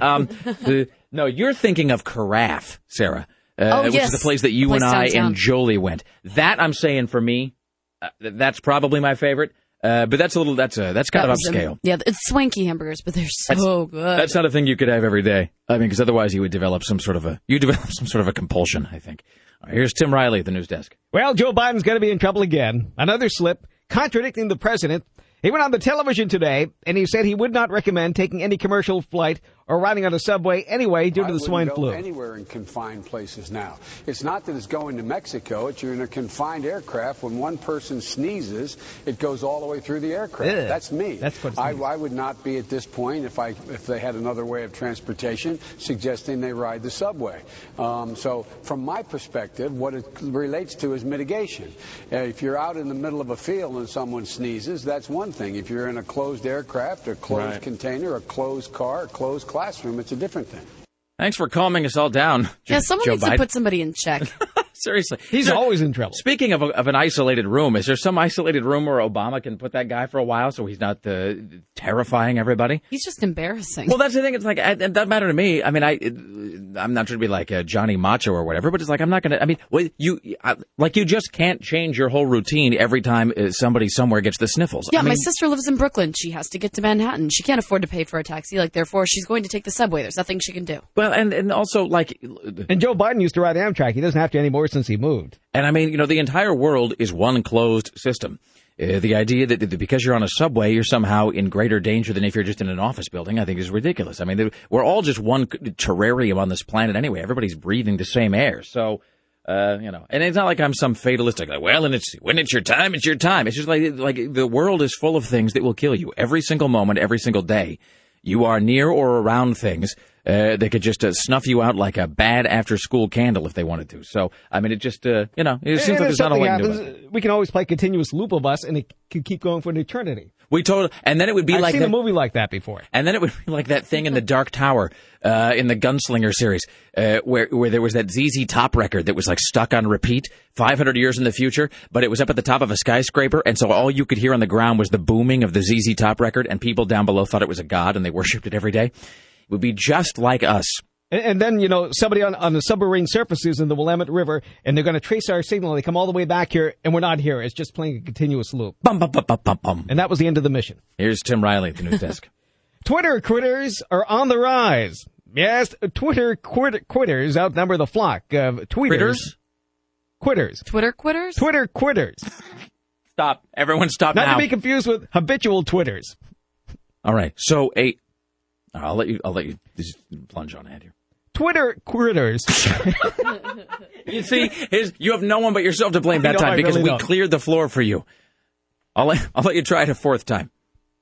Um, the, no, you're thinking of Carafe, Sarah. Uh, Oh, which yes. is the place that you Place and I downtown. and Jolie went. That I'm saying for me, uh, that's probably my favorite. Uh, but that's a little that's uh, that's kind That of was, upscale. yeah, it's swanky hamburgers, but they're so good. That's not a thing you could have every day. I mean, because otherwise you would develop some sort of a you develop some sort of a compulsion. I think. All right, here's Tim Riley at the news desk. Well, Joe Biden's going to be in trouble again. Another slip contradicting the president. He went on the television today and he said he would not recommend taking any commercial flight or riding on a subway anyway due to the swine go flu. Anywhere in confined places now. It's not that it's going to Mexico. It's you're in a confined aircraft. When one person sneezes, it goes all the way through the aircraft. Ugh. That's me. That's what it I. I would not be at this point if I if they had another way of transportation suggesting they ride the subway. Um, so from my perspective, what it relates to is mitigation. Uh, if you're out in the middle of a field and someone sneezes, that's one thing. If you're in a closed aircraft, a closed Right. container, a closed car, a closed classroom, it's a different thing. Thanks for calming us all down. yeah, someone Joe needs Biden. to put somebody in check. Seriously, He's So- always in trouble. Speaking of, a, of an isolated room, is there some isolated room where Obama can put that guy for a while so he's not uh, terrifying everybody? He's just embarrassing. Well, that's the thing. It's like it doesn't matter to me. I mean, I I'm not trying to be like uh, Johnny Macho or whatever, but it's like I'm not gonna. I mean, well, you I, like you just can't change your whole routine every time uh, somebody somewhere gets the sniffles. yeah, I mean, my sister lives in Brooklyn. She has to get to Manhattan. She can't afford to pay for a taxi. Like, therefore, she's going to take the subway. There's nothing she can do. well, and and also like, And Joe Biden used to ride Amtrak. He doesn't have to anymore since he moved. and I mean, you know, the entire world is one closed system. Uh, the idea that, because you're on a subway, you're somehow in greater danger than if you're just in an office building, I think is ridiculous. I mean, we're all just one terrarium on this planet anyway. Everybody's breathing the same air. So, uh, you know, and it's not like I'm some fatalistic, like, well, and it's, when it's your time, it's your time. It's just like, like the world is full of things that will kill you every single moment, every single day. You are near or around things uh, that could just uh, snuff you out like a bad after school candle if they wanted to. So, I mean, it just, uh, you know, it seems And like there's not a lot do it. happens, we can always play continuous loop of us, and it could keep going for an eternity. We told, and then it would be I've like seen that, a movie like that before. and then it would be like that thing in the Dark Tower, uh, in the Gunslinger series, uh, where where there was that ZZ Top record that was like stuck on repeat, 500 years in the future, but it was up at the top of a skyscraper, and so all you could hear on the ground was the booming of the ZZ Top record, and people down below thought it was a god, and they worshipped it every day. It would be just like us. And, and then, you know, somebody on, on the submarine surfaces in the Willamette River, and they're going to trace our signal. They come all the way back here, and we're not here. It's just playing a continuous loop. Bum bum bum bum bum bum. And that was the end of the mission. Here's Tim Riley at the news desk. Twitter critters are on the rise. Yes, Twitter quit- quitters outnumber the flock of tweeters. Critters? Quitters. Twitter quitters? Twitter quitters. Stop. Everyone stop Not now. to be confused with habitual twitters. All right. So a, I'll let you. I'll let you just plunge on ahead here. Twitter critters. You see, his, you have no one but yourself to blame that No, time because really we don't. cleared the floor for you. I'll let, I'll let you try it a fourth time.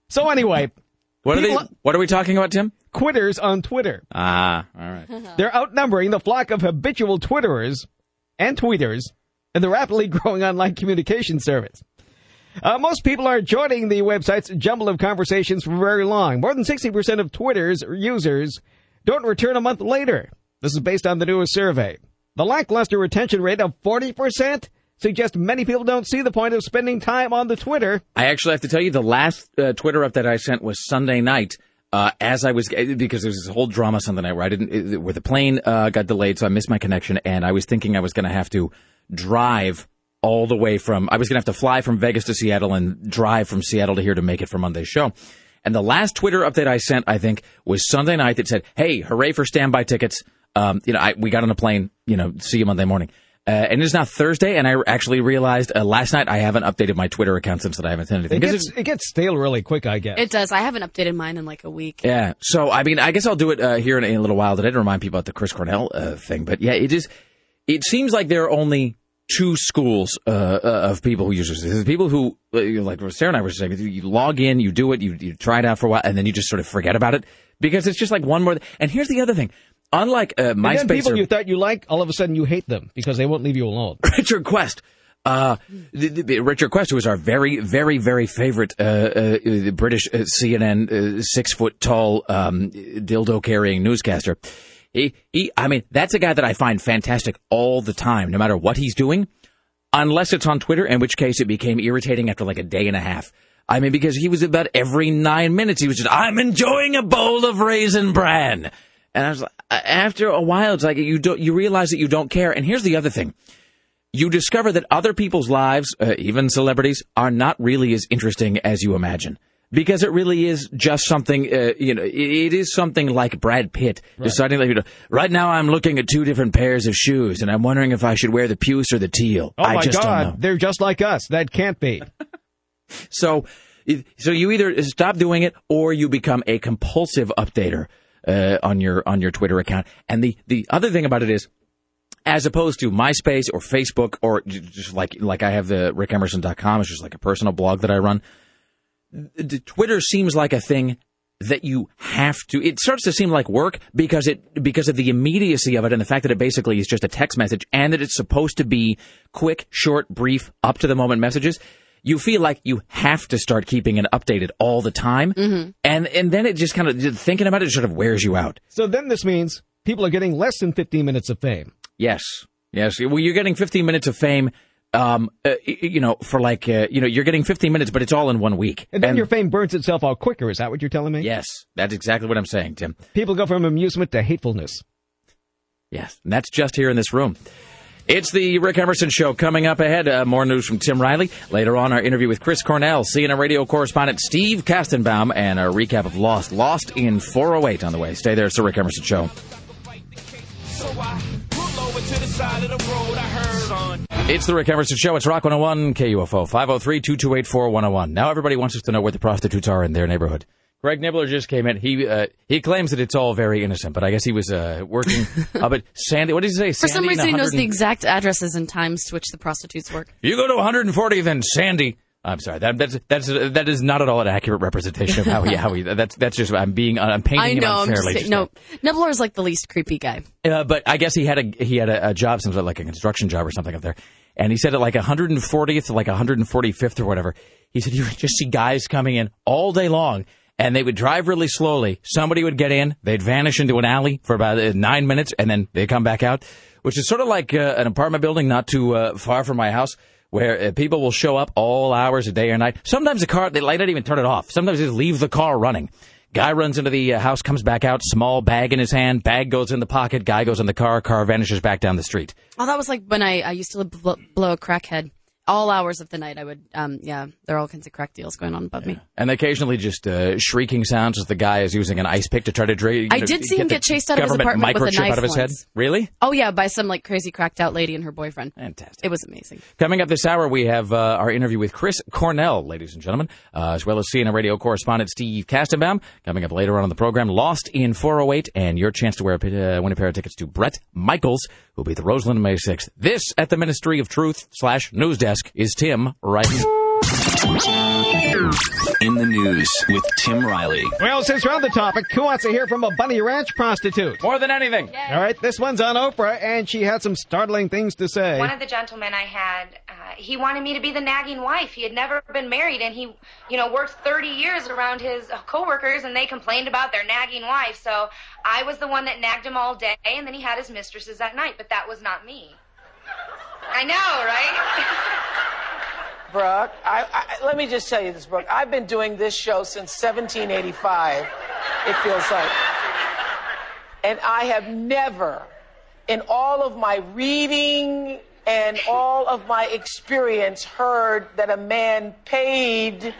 so anyway, What are they? What are we talking about, Tim? quitters on Twitter. Ah, all right. They're outnumbering the flock of habitual Twitterers and tweeters in the rapidly growing online communication service. Uh, most people aren't joining the website's jumble of conversations for very long. More than 60% of Twitter's users don't return a month later. This is based on the newest survey. The lackluster retention rate of 40% suggests many people don't see the point of spending time on the Twitter. I actually have to tell you, the last uh, Twitter that I sent was Sunday night. Uh, as I was, because there was this whole drama Sunday night where I didn't, where the plane uh, got delayed, so I missed my connection, and I was thinking I was going to have to drive all the way from, I was going to have to fly from Vegas to Seattle and drive from Seattle to here to make it for Monday's show. And the last Twitter update I sent, I think, was Sunday night that said, "Hey, hooray for standby tickets! Um, you know, I, we got on a plane. You know, see you Monday morning." Uh, and it is now Thursday, and I actually realized uh, last night I haven't updated my Twitter account since that I haven't said anything. It 'Cause gets, it gets stale really quick, I guess. It does. I haven't updated mine in like a week. yeah, so I mean, I guess I'll do it uh, here in, in a little while today to remind people about the Chris Cornell uh, thing. But yeah, it is. It seems like there are only two schools uh, uh, of people who use this. There's the people who, like Sarah and I were saying, you log in, you do it, you, you try it out for a while, and then you just sort of forget about it because it's just like one more. And here's the other thing: unlike uh, and MySpace people or you thought you like, all of a sudden you hate them because they won't leave you alone. Richard Quest. Uh, the, the, Richard Quest, who is our very, very, very favorite uh, uh, British uh, CNN uh, six foot tall um, dildo carrying newscaster. He, he, I mean, that's a guy that I find fantastic all the time, no matter what he's doing, unless it's on Twitter, in which case it became irritating after like a day and a half. I mean, because he was about every nine minutes, he was just, I'm enjoying a bowl of raisin bran. And I was like, after a while, it's like you don't, you realize that you don't care. And here's the other thing you discover that other people's lives, uh, even celebrities, are not really as interesting as you imagine. Because it really is just something, uh, you know, it, it is something like Brad Pitt deciding, like, you know, right now I'm looking at two different pairs of shoes and I'm wondering if I should wear the puce or the teal. Oh I my. God, they're just like us. That can't be. So, so you either stop doing it or you become a compulsive updater uh, on your on your Twitter account. And the the other thing about it is, as opposed to MySpace or Facebook or just like like I have the rickemerson.com, it's just like a personal blog that I run. The Twitter seems like a thing that you have to it starts to seem like work because it because of the immediacy of it and the fact that it basically is just a text message and that it's supposed to be quick short brief up to the moment messages. You feel like you have to start keeping it updated all the time. Mm-hmm. And and then it just kind of thinking about it sort of wears you out. So then this means people are getting less than 15 minutes of fame. yes. Yes, well, you're getting 15 minutes of fame. Um, uh, you know, for like, uh, you know, you're getting 15 minutes, but it's all in one week. And then your fame burns itself out quicker. Is that what you're telling me? Yes, that's exactly what I'm saying, Tim. People go from amusement to hatefulness. Yes, and that's just here in this room. It's the Rick Emerson Show coming up ahead. Uh, more news from Tim Riley. Later on, our interview with Chris Cornell, CNN radio correspondent Steve Kastenbaum, and a recap of Lost. Lost in 408 on the way. Stay there. It's the Rick Emerson Show. It's the Rick Emerson Show. It's Rock 101 KUFO 503 228 4101. Now everybody wants us to know where the prostitutes are in their neighborhood. Greg Nibbler just came in. He uh, he claims that it's all very innocent, but I guess he was uh, working up at Sandy. What did he say? For some Sandy and reason, he knows 100 the exact addresses and times to which the prostitutes work. You go to 140th and Sandy. I'm sorry. That, that's that's that is not at all an accurate representation of how he how he. That's that's just I'm being I'm painting I him know. I'm just unfairly. no, Nibbler is like the least creepy guy. Uh, but I guess he had a he had a, a job, some sort of like a construction job or something up there, and he said at like 140th, like 145th or whatever. He said you would just see guys coming in all day long, and they would drive really slowly. Somebody would get in, they'd vanish into an alley for about uh, nine minutes, and then they'd come back out, which is sort of like uh, an apartment building not too uh, far from my house. Where uh, people will show up all hours of day or night. Sometimes the car, they might not even turn it off. Sometimes they just leave the car running. Guy runs into the uh, house, comes back out, small bag in his hand, bag goes in the pocket, guy goes in the car, car vanishes back down the street. Oh, that was like when I, I used to blow, blow a crackhead. All hours of the night, I would, um, yeah, there are all kinds of crack deals going on above me. And occasionally just uh, shrieking sounds as the guy is using an ice pick to try to dra- you I know, did see him get chased out of his apartment with a microchip knife out of his head. Really? Oh yeah, by some like crazy cracked out lady and her boyfriend. Fantastic. It was amazing. Coming up this hour, we have uh, our interview with Chris Cornell, ladies and gentlemen, uh, as well as CNN radio correspondent Steve Kastenbaum. Coming up later on in the program, Lost in 408, and your chance to wear a, uh, win a pair of tickets to Bret Michaels, who'll be the Roseland May 6th. This at the Ministry of Truth slash News Desk is Tim Riley. In the news with Tim Riley. Well, since we're on the topic, who wants to hear from a Bunny Ranch prostitute? More than anything. All right, this one's on Oprah, and she had some startling things to say. One of the gentlemen I had, uh, he wanted me to be the nagging wife. He had never been married, and he, you know, worked 30 years around his uh, coworkers, and they complained about their nagging wife. So I was the one that nagged him all day, and then he had his mistresses at night. But that was not me. I know, right? Brooke, I, I, let me just tell you this, Brooke. I've been doing this show since 1785, it feels like. And I have never, in all of my reading and all of my experience, heard that a man paid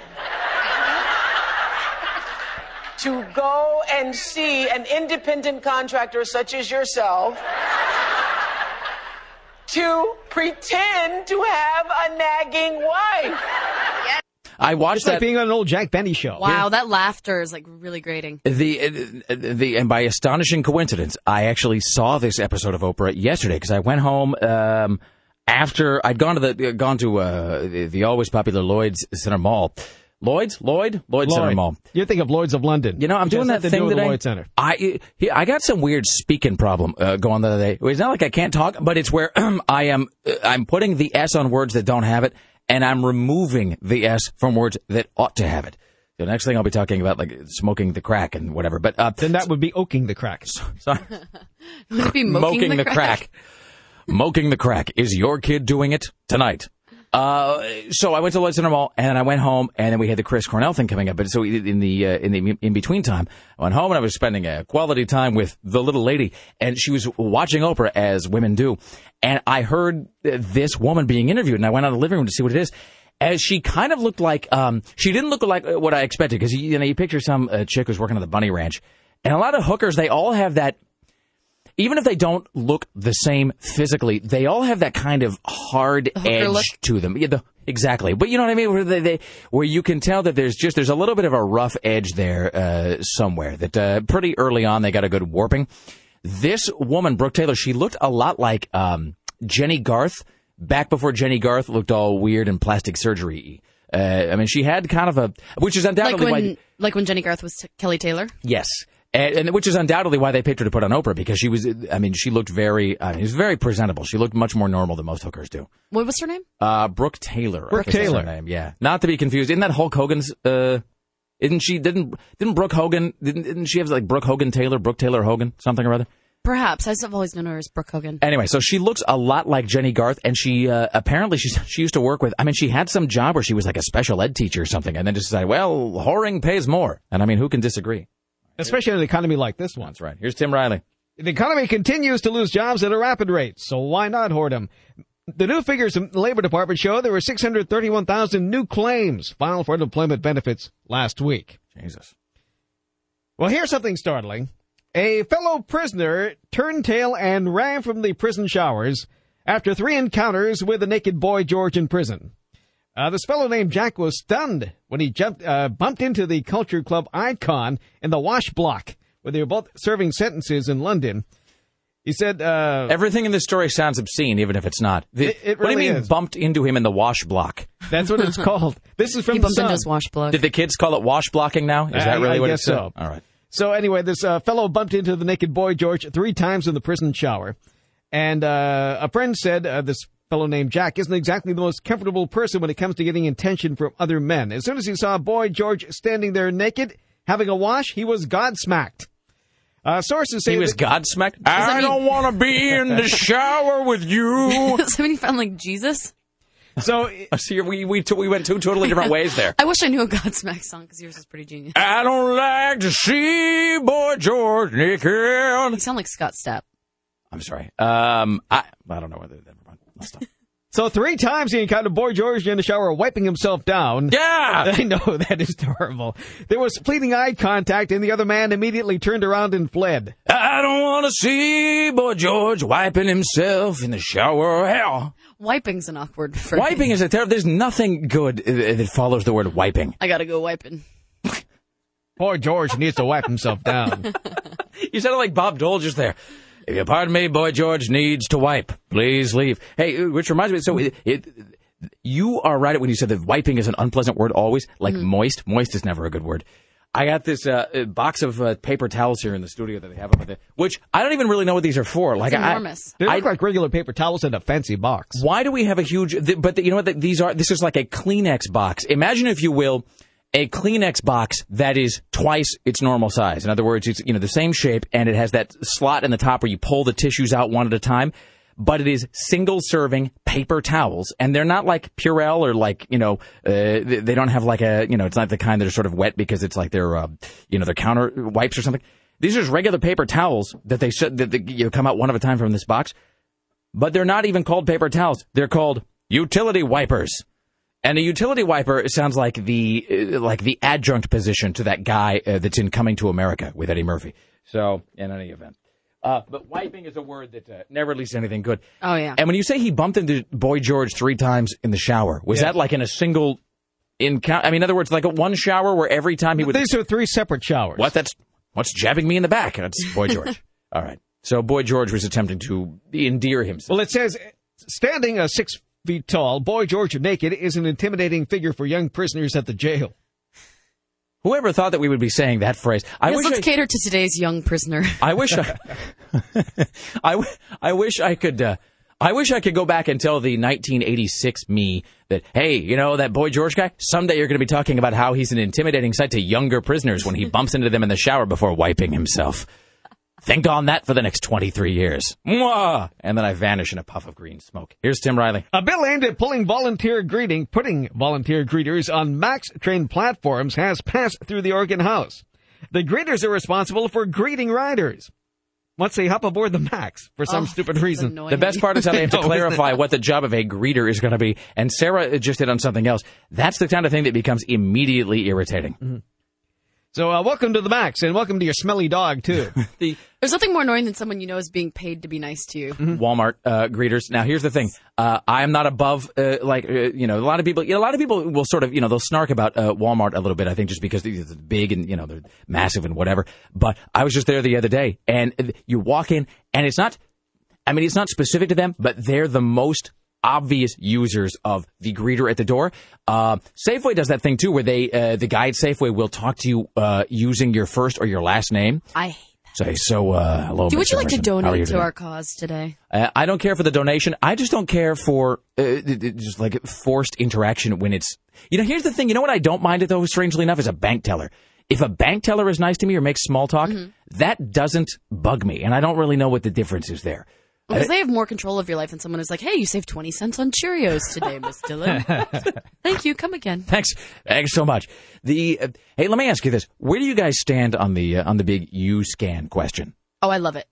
to go and see an independent contractor such as yourself to pretend to have a nagging wife. I watched It's like that. being on an old Jack Benny show. Wow, that laughter is like really grating. The uh, the and by astonishing coincidence, I actually saw this episode of Oprah yesterday because I went home um, after I'd gone to the gone to uh, the, the always popular Lloyd's Center Mall. Lloyd's Lloyd Lloyd Center Mall. You think of Lloyd's of London. You know, I'm Which doing that to thing do with that the I, Lloyd Center. I I got some weird speaking problem uh, going the other day. It's not like I can't talk, but it's where I am uh, I'm putting the S on words that don't have it, and I'm removing the S from words that ought to have it. The next thing I'll be talking about like smoking the crack and whatever, but uh, then that would be oaking the crack. Sorry. Would it be moking, the, crack. Moking the crack. Is your kid doing it tonight? Uh, so I went to Lloyd Center Mall and then I went home and then we had the Chris Cornell thing coming up. But so in the uh, in the in between time, I went home and I was spending a quality time with the little lady and she was watching Oprah as women do. And I heard this woman being interviewed and I went out of the living room to see what it is. As she kind of looked like, um, she didn't look like what I expected because you know you picture some uh, chick who's working at the Bunny Ranch, and a lot of hookers they all have that even if they don't look the same physically, they all have that kind of hard edge look? to them. Yeah, the, exactly. But you know what I mean? Where they, they, where you can tell that there's just there's a little bit of a rough edge there uh, somewhere. That uh, pretty early on they got a good warping. This woman, Brooke Taylor, she looked a lot like um, Jennie Garth back before Jennie Garth looked all weird and plastic surgery. Uh, I mean, she had kind of a, which is Like undoubtedly why. when, like when Jennie Garth was t- Kelly Taylor. Yes. And, and which is undoubtedly why they picked her to put on Oprah because she was, I mean, she looked very, I mean, she was very presentable. She looked much more normal than most hookers do. What was her name? Uh, Brooke Taylor. Brooke guess that's her Taylor. name. Yeah. Not to be confused. Isn't that Hulk Hogan's, uh, isn't she, didn't, didn't Brooke Hogan, didn't, didn't she have like Brooke Hogan Taylor, Brooke Taylor Hogan, something or other? Perhaps. I've always known her as Brooke Hogan. Anyway, so she looks a lot like Jennie Garth, and she uh, apparently she she used to work with. I mean, she had some job where she was like a special ed teacher or something, and then just decided, well, whoring pays more. And I mean, who can disagree? Especially in an economy like this one. That's right. Here's Tim Riley. The economy continues to lose jobs at a rapid rate, so why not hoard them? The new figures from the Labor Department show there were 631,000 new claims filed for unemployment benefits last week. Jesus. Well, here's something startling. A fellow prisoner turned tail and ran from the prison showers after three encounters with a naked boy George in prison. Uh, this fellow named Jack was stunned when he jumped, uh, bumped into the culture club icon in the wash block where they were both serving sentences in London. He said, uh, Everything in this story sounds obscene, even if it's not. The- It- it what do you mean is. bumped into him in the wash block? That's what it's called. This is from He the bumped into Sun. his wash block. Did the kids call it wash blocking now? Is that really I what it's it said? so. All right. So anyway, this uh, fellow bumped into the naked boy George three times in the prison shower, and uh, a friend said uh, this fellow named Jack isn't exactly the most comfortable person when it comes to getting attention from other men. As soon as he saw boy George standing there naked having a wash, he was godsmacked. Uh, sources say He was that- godsmacked. I mean- don't want to be in the shower with you. Does that mean he found like Jesus? So See, we we t- we went two totally different ways there. I wish I knew a Godsmack song because yours is pretty genius. I don't like to see boy George naked. You sound like Scott Stapp. I'm sorry. Um, I I don't know whether never mind. I'll. So three times he encountered boy George in the shower wiping himself down. Yeah. I know that is terrible. There was fleeting eye contact, and the other man immediately turned around and fled. I don't want to see boy George wiping himself in the shower. Hell, Wiping's an awkward phrase. wiping is a terrible. There's nothing good that follows the word wiping. I gotta go wiping. Poor George needs to wipe himself down. You sounded like Bob Dole just there. If you pardon me, boy George needs to wipe. Please leave. Hey, which reminds me, so it, it you are right when you said that wiping is an unpleasant word always, like moist. Moist is never a good word. I got this uh, uh, box of uh, paper towels here in the studio that they have over there, which I don't even really know what these are for. Like, I, enormous. They I- look like regular paper towels in a fancy box. why do we have a huge? Th- but the, you know what? These are. This is like a Kleenex box. Imagine, if you will, a Kleenex box that is twice its normal size. In other words, it's you know the same shape, and it has that slot in the top where you pull the tissues out one at a time. But it is single serving paper towels, and they're not like Purell or like you know uh, they don't have like a you know it's not the kind that are sort of wet because it's like they're uh, you know they're counter wipes or something. These are just regular paper towels that they should that they, you know, come out one at a time from this box but they're not even called paper towels. They're called utility wipers. And a utility wiper sounds like the uh, like the adjunct position to that guy uh, that's in Coming to America with Eddie Murphy. So, in any event, uh, but wiping is a word that uh, never leads to anything good. Oh yeah. And when you say he bumped into Boy George three times in the shower, was that like in a single encounter? I mean, in other words, like a one shower where every time he would These are three separate showers. what? That's what's jabbing me in the back. That's Boy George. All right. So Boy George was attempting to endear himself. Well, it says standing a six feet tall, boy George naked is an intimidating figure for young prisoners at the jail. Whoever thought that we would be saying that phrase? I yes, wish. let's I, cater to today's young prisoner. I wish. I, I, w- I wish I could. Uh, I wish I could go back and tell the 1986 me that, hey, you know that boy George guy. Someday you're going to be talking about how he's an intimidating sight to younger prisoners when he bumps into them in the shower before wiping himself. Think on that for the next 23 years. Mwah! And then I vanish in a puff of green smoke. Here's Tim Riley. A bill aimed at pulling volunteer greeting, putting volunteer greeters on max train platforms has passed through the Oregon House. The greeters are responsible for greeting riders once they hop aboard the max for some Oh, stupid reason. annoying. The best part is how they have to I clarify what the job of a greeter is going to be. And Sarah just hit on something else. That's the kind of thing that becomes immediately irritating. Mm-hmm. So, uh, welcome to the max, and welcome to your smelly dog too. The There's nothing more annoying than someone you know is being paid to be nice to you. Walmart uh, greeters. Now, here's the thing. Uh, I am not above, uh, like, uh, you know, a lot of people, you know, a lot of people will sort of, you know, they'll snark about uh, Walmart a little bit, I think, just because they're big and, you know, they're massive and whatever. But I was just there the other day, and you walk in, and it's not, I mean, it's not specific to them, but they're the most obvious users of the greeter at the door. Uh, Safeway does that thing too, where they, uh, the guy at Safeway will talk to you uh, using your first or your last name. I hate Say, so, uh, hello, Do would you like to Emerson. How are you donate to our cause today? Uh, I don't care for the donation. I just don't care for uh, it- it- just like forced interaction when it's. You know, here's the thing. You know what I don't mind it though. Strangely enough, is a bank teller. If a bank teller is nice to me or makes small talk, that doesn't bug me, and I don't really know what the difference is there. Because they have more control of your life than someone who's like, hey, you saved 20 cents on Cheerios today, Miss Dillon. Thank you. Come again. Thanks, thanks so much. The uh, hey, let me ask you this: Where do you guys stand on the uh, on the big U scan question? Oh, I love it.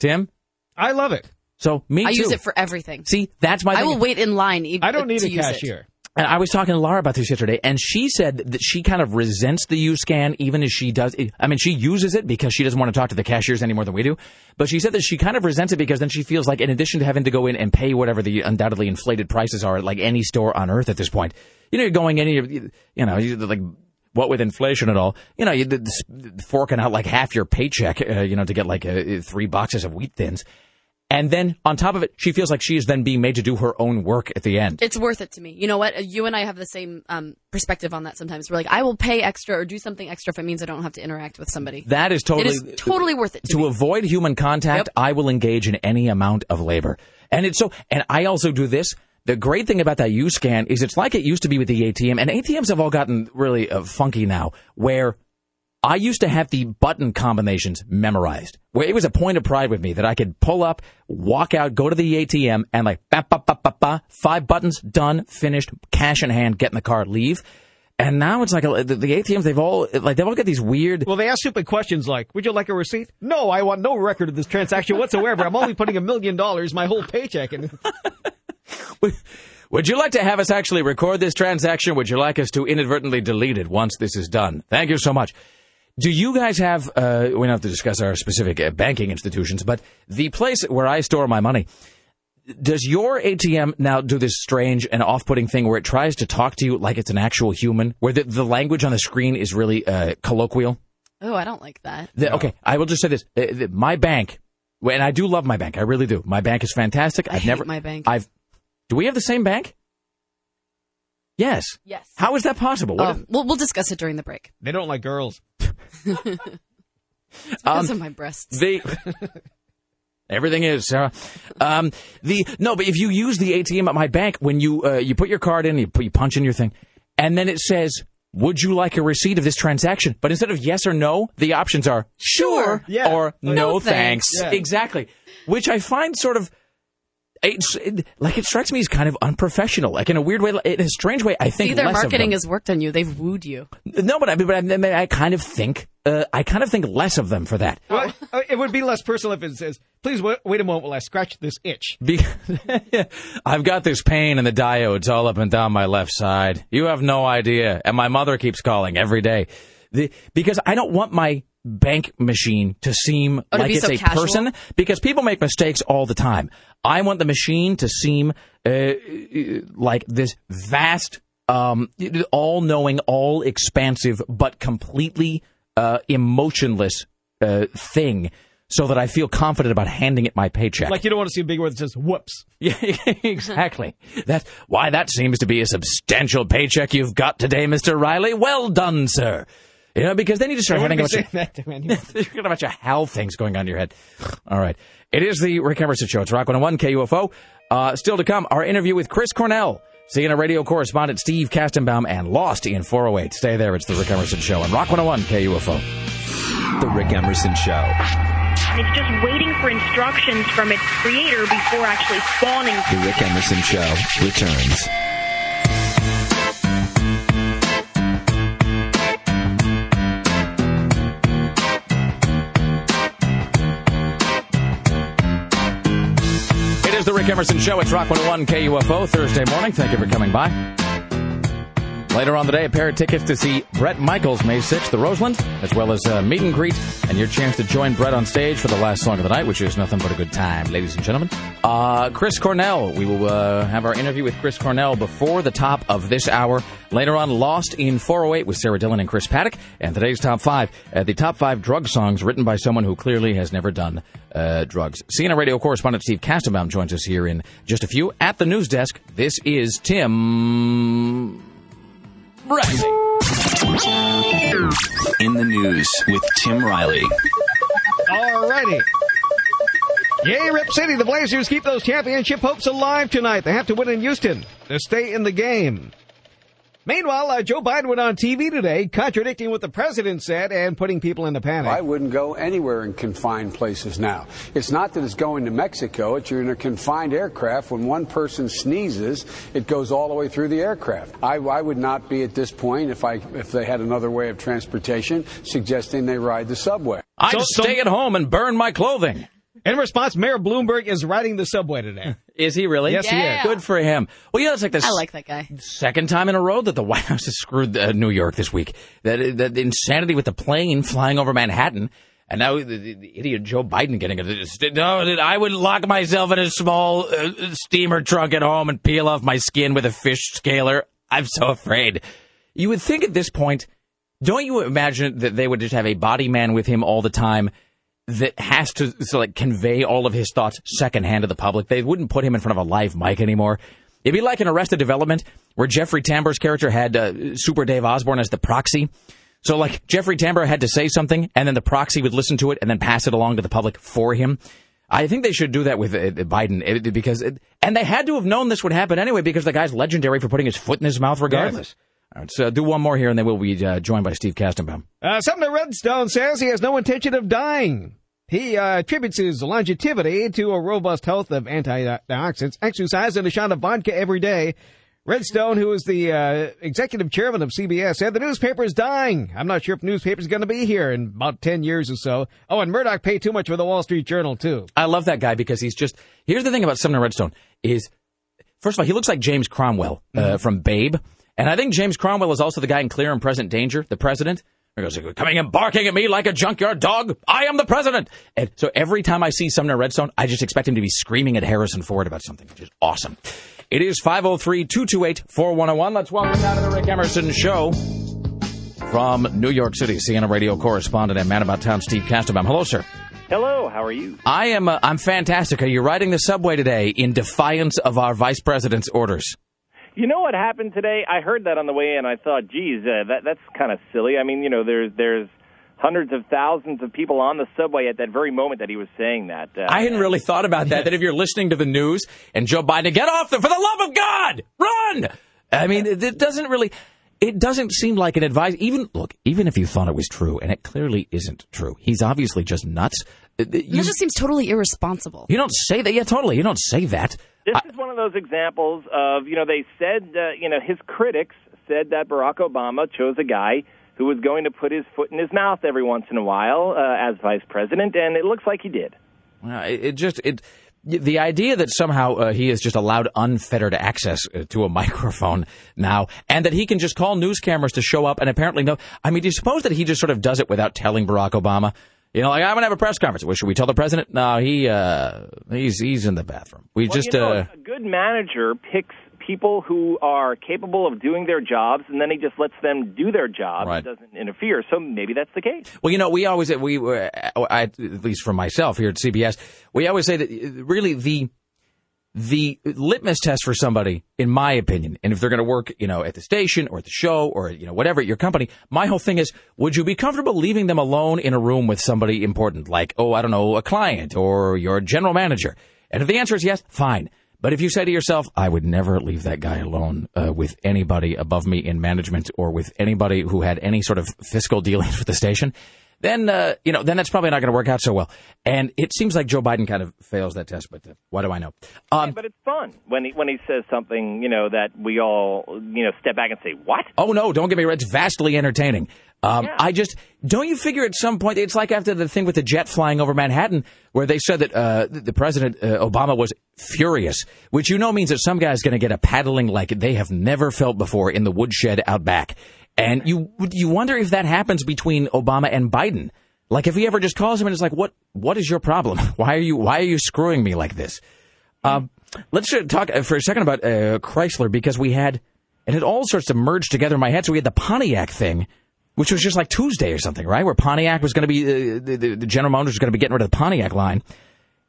Tim, I love it. So me I too. use it for everything. See, that's my. I thing. will wait in line. e- I don't need to a use it. cashier. And I was talking to Laura about this yesterday, and she said that she kind of resents the U scan, even as she does. I mean, she uses it because she doesn't want to talk to the cashiers any more than we do. But she said that she kind of resents it because then she feels like, in addition to having to go in and pay whatever the undoubtedly inflated prices are at like any store on earth at this point, you know, you're going any, you know, you- like what with inflation and all, you know, you're forking out like half your paycheck, uh, you know, to get like uh, three boxes of wheat thins. And then on top of it, she feels like she is then being made to do her own work at the end. It's worth it to me. You know what? You and I have the same um, perspective on that sometimes. We're like, I will pay extra or do something extra if it means I don't have to interact with somebody. That is totally It is totally worth it to, to avoid human contact, I will engage in any amount of labor. And it's so, and I also do this. The great thing about that U scan is it's like it used to be with the ATM, and ATMs have all gotten really uh, funky now, where I used to have the button combinations memorized. Where it was a point of pride with me that I could pull up, walk out, go to the ATM, and like, ba, ba, ba, ba, ba, five buttons, done, finished, cash in hand, get in the car, leave. And now it's like a, the, the ATMs, they've all, like, they've all got these weird, Well, they ask stupid questions like, "Would you like a receipt?" No, I want no record of this transaction whatsoever. I'm only putting a million dollars, my whole paycheck, in. Would you like to have us actually record this transaction? Would you like us to inadvertently delete it once this is done? Thank you so much. Do you guys have, uh, we don't have to discuss our specific uh, banking institutions, but the place where I store my money, does your ATM now do this strange and off putting thing where it tries to talk to you like it's an actual human, where the, the language on the screen is really uh, colloquial? Oh, I don't like that. The- Okay, I will just say this: Uh, the- my bank, and I do love my bank. I really do. My bank is fantastic. I I've hate never. my bank. I've. Do we have the same bank? Yes. Yes. How is that possible? What Oh, we'll, we'll discuss it during the break. They don't like girls. It's because Um, of my breasts. the everything is Sarah. Um, the no, but if you use the ATM at my bank, when you uh, you put your card in, you put you punch in your thing, and then it says. Would you like a receipt of this transaction? But instead of yes or no, the options are sure, Yeah. or no, No thanks. thanks. Yeah. Exactly. Which I find sort of it's it, like it strikes me as kind of unprofessional. Like in a weird way, in a strange way, I think See, their less of marketing them. has worked on you. They've wooed you. no, but I, but I, I mean, I kind of think uh, I kind of think less of them for that. Well, uh, it would be less personal if it says, "Please wait, wait a moment while I scratch this itch." Be- I've got this pain in the diodes all up and down my left side. You have no idea. And my mother keeps calling every day. The, because I don't want my bank machine to seem Oh, to like be it's so a casual? person because people make mistakes all the time. I want the machine to seem uh, like this vast, um, all knowing, all expansive, but completely uh, emotionless uh, thing so that I feel confident about handing it my paycheck. Like you don't want to see a big word that says "whoops." Yeah, exactly. That's why that seems to be a substantial paycheck you've got today, Mr. Riley. Well done, sir. You know, because then you just start I having wouldn't a be bunch of, that to anyone. you got a bunch of Hal things going on in your head. All right. It is the Rick Emerson Show. It's Rock 101 KUFO. Uh, still to come, our interview with Chris Cornell, CNN radio correspondent Steve Kastenbaum, and Lost in 408. Stay there. It's the Rick Emerson Show on Rock 101 KUFO. The Rick Emerson Show. It's just waiting for instructions from its creator before actually spawning. The Rick Emerson Show returns. Emerson Show. It's Rock 101 KUFO Thursday morning. Thank you for coming by. Later on today, a pair of tickets to see Bret Michaels May 6th, the Roseland, as well as a meet and greet, and your chance to join Bret on stage for the last song of the night, which is nothing but a good time, ladies and gentlemen. Uh, Chris Cornell. We will uh, have our interview with Chris Cornell before the top of this hour. Later on, Lost in 408 with Sarah Dillon and Chris Paddock. And today's top five, uh, the top five drug songs written by someone who clearly has never done uh, drugs. CNN radio correspondent Steve Kastenbaum joins us here in just a few. At the news desk, this is Tim Riley. In the news with Tim Riley. Alrighty. Yay, Rip City. The Blazers keep those championship hopes alive tonight. They have to win in Houston to stay in the game. Meanwhile, uh, Joe Biden went on TV today contradicting what the president said and putting people in into panic. I wouldn't go anywhere in confined places now. It's not that it's going to Mexico, it's you're in a confined aircraft. When one person sneezes, it goes all the way through the aircraft. I, I would not be at this point if I if they had another way of transportation suggesting they ride the subway. I'd So- so- stay at home and burn my clothing. In response, Mayor Bloomberg is riding the subway today. Is he really? Yes, he is. Good for him. Well, yeah, it's like the I like that guy. second time in a row that the White House has screwed uh, New York this week. That, that insanity with the plane flying over Manhattan. And now the, the, the idiot Joe Biden getting it. No, I would lock myself in a small uh, steamer trunk at home and peel off my skin with a fish scaler. I'm so afraid. You would think at this point, don't you imagine that they would just have a body man with him all the time that has to so like convey all of his thoughts secondhand to the public? They wouldn't put him in front of a live mic anymore. It'd be like an Arrested Development where Jeffrey Tambor's character had uh, Super Dave Osborne as the proxy. So like Jeffrey Tambor had to say something, and then the proxy would listen to it and then pass it along to the public for him. I think they should do that with uh, Biden uh, because, it, and they had to have known this would happen anyway because the guy's legendary for putting his foot in his mouth regardless. All right, so do one more here, and then we'll be uh, joined by Steve Kastenbaum. Uh, Sumner Redstone says he has no intention of dying. He uh, attributes his longevity to a robust health of antioxidants, exercise, and a shot of vodka every day. Redstone, who is the uh, executive chairman of CBS, said the newspaper is dying. I'm not sure if newspaper is going to be here in about 10 years or so. Oh, and Murdoch paid too much for the Wall Street Journal, too. I love that guy because he's just. Here's the thing about Sumner Redstone is, first of all, he looks like James Cromwell uh, from Babe, and I think James Cromwell is also the guy in Clear and Present Danger, the president. He goes, coming and barking at me like a junkyard dog. I am the president. And so every time I see Sumner Redstone, I just expect him to be screaming at Harrison Ford about something, which is awesome. It is 503 228 4101. Let's welcome now to the Rick Emerson Show from New York City, CNN radio correspondent and man about town, Steve Kastenbaum. Hello, sir. Hello, how are you? I am. Uh, I'm fantastic. Are you riding the subway today in defiance of our vice president's orders? You know what happened today? I heard that on the way in. I thought, geez, uh, that that's kind of silly. I mean, you know, there's there's hundreds of thousands of people on the subway at that very moment that he was saying that. Uh, I hadn't really thought about that. that if you're listening to the news and Joe Biden, get off them for the love of God, run. I mean, it, it doesn't really. It doesn't seem like an advice. Even look, even if you thought it was true, and it clearly isn't true. He's obviously just nuts. Uh, That just seems totally irresponsible. you don't say that. Yeah, totally. You don't say that. This is one of those examples of, you know, they said, uh, you know, his critics said that Barack Obama chose a guy who was going to put his foot in his mouth every once in a while uh, as vice president, and it looks like he did. Uh, it, it just it the idea that somehow uh, he is just allowed unfettered access uh, to a microphone now, and that he can just call news cameras to show up, and apparently no. I mean, do you suppose that he just sort of does it without telling Barack Obama? You know, like I'm gonna have a press conference. Well, should we tell the president? No, he uh, he's he's in the bathroom. We Well, just you know, uh, a good manager picks people who are capable of doing their jobs, and then he just lets them do their job Right. and doesn't interfere. So maybe that's the case. Well, you know, we always we uh, I, at least for myself here at CBS, we always say that really the the litmus test for somebody, in my opinion, and if they're going to work, you know, at the station or at the show or you know whatever at your company, my whole thing is, would you be comfortable leaving them alone in a room with somebody important, like oh, I don't know, a client or your general manager? And if the answer is yes, fine. But if you say to yourself, I would never leave that guy alone uh, with anybody above me in management or with anybody who had any sort of fiscal dealings with the station, then uh, you know, then that's probably not going to work out so well. And it seems like Joe Biden kind of fails that test. But uh, what do I know? Um, but it's fun when he when he says something, you know, that we all you know step back and say, "What?" Oh no, don't get me wrong. It's vastly entertaining. Um, I just don't you figure at some point it's like after the thing with the jet flying over Manhattan, where they said that uh, the the president uh, Obama was furious, which you know means that some guy's going to get a paddling like they have never felt before in the woodshed out back, and you you wonder if that happens between Obama and Biden. Like if he ever just calls him and is like, "What what is your problem? Why are you why are you screwing me like this?" Um, let's talk uh, for a second about uh, Chrysler because we had, and it all sorts of merged together in my head. So we had the Pontiac thing, which was just like Tuesday or something, right? Where Pontiac was going to be, uh, the, the, the General Motors was going to be getting rid of the Pontiac line.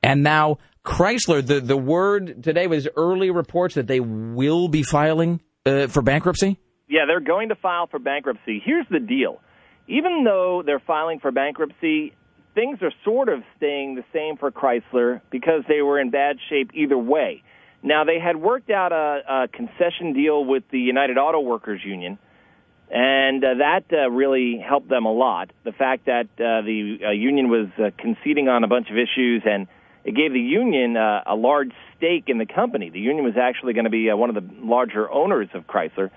And now Chrysler, the, the word today was early reports that they will be filing uh, for bankruptcy. Yeah, they're going to file for bankruptcy. Here's the deal. Even though they're filing for bankruptcy, things are sort of staying the same for Chrysler because they were in bad shape either way. Now they had worked out a, a concession deal with the United Auto Workers Union, and uh, that uh, really helped them a lot. The fact that uh, the uh, union was uh, conceding on a bunch of issues, and it gave the union uh, a large stake in the company. The union was actually going to be uh, one of the larger owners of Chrysler,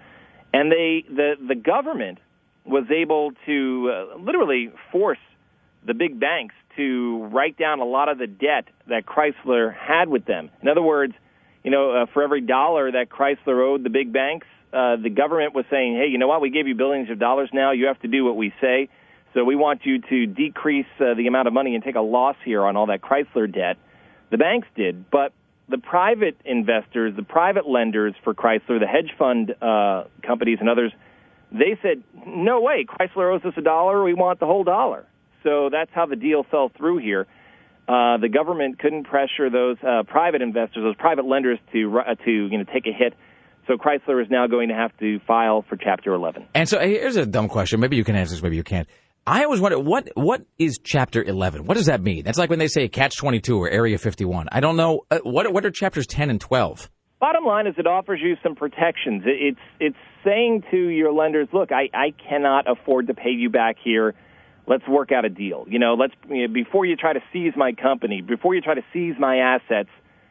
and they the the government was able to uh, literally force the big banks to write down a lot of the debt that Chrysler had with them. In other words, you know, uh, for every dollar that Chrysler owed the big banks, uh, the government was saying, hey, you know what? We gave you billions of dollars now. You have to do what we say. So we want you to decrease uh, the amount of money and take a loss here on all that Chrysler debt. The banks did, but the private investors, the private lenders for Chrysler, the hedge fund uh, companies and others, they said, no way, Chrysler owes us a dollar. We want the whole dollar. So that's how the deal fell through here. Uh, the government couldn't pressure those uh, private investors, those private lenders, to uh, to you know take a hit. So Chrysler is now going to have to file for Chapter 11. And so here's a dumb question. Maybe you can answer this. Maybe you can't. I always wonder what what is Chapter 11. What does that mean? That's like when they say Catch 22 or Area 51. I don't know. Uh, what what are chapters 10 and 12? Bottom line is it offers you some protections. It's it's saying to your lenders, look, I, I cannot afford to pay you back here let's work out a deal. You know, let's you know, before you try to seize my company, before you try to seize my assets.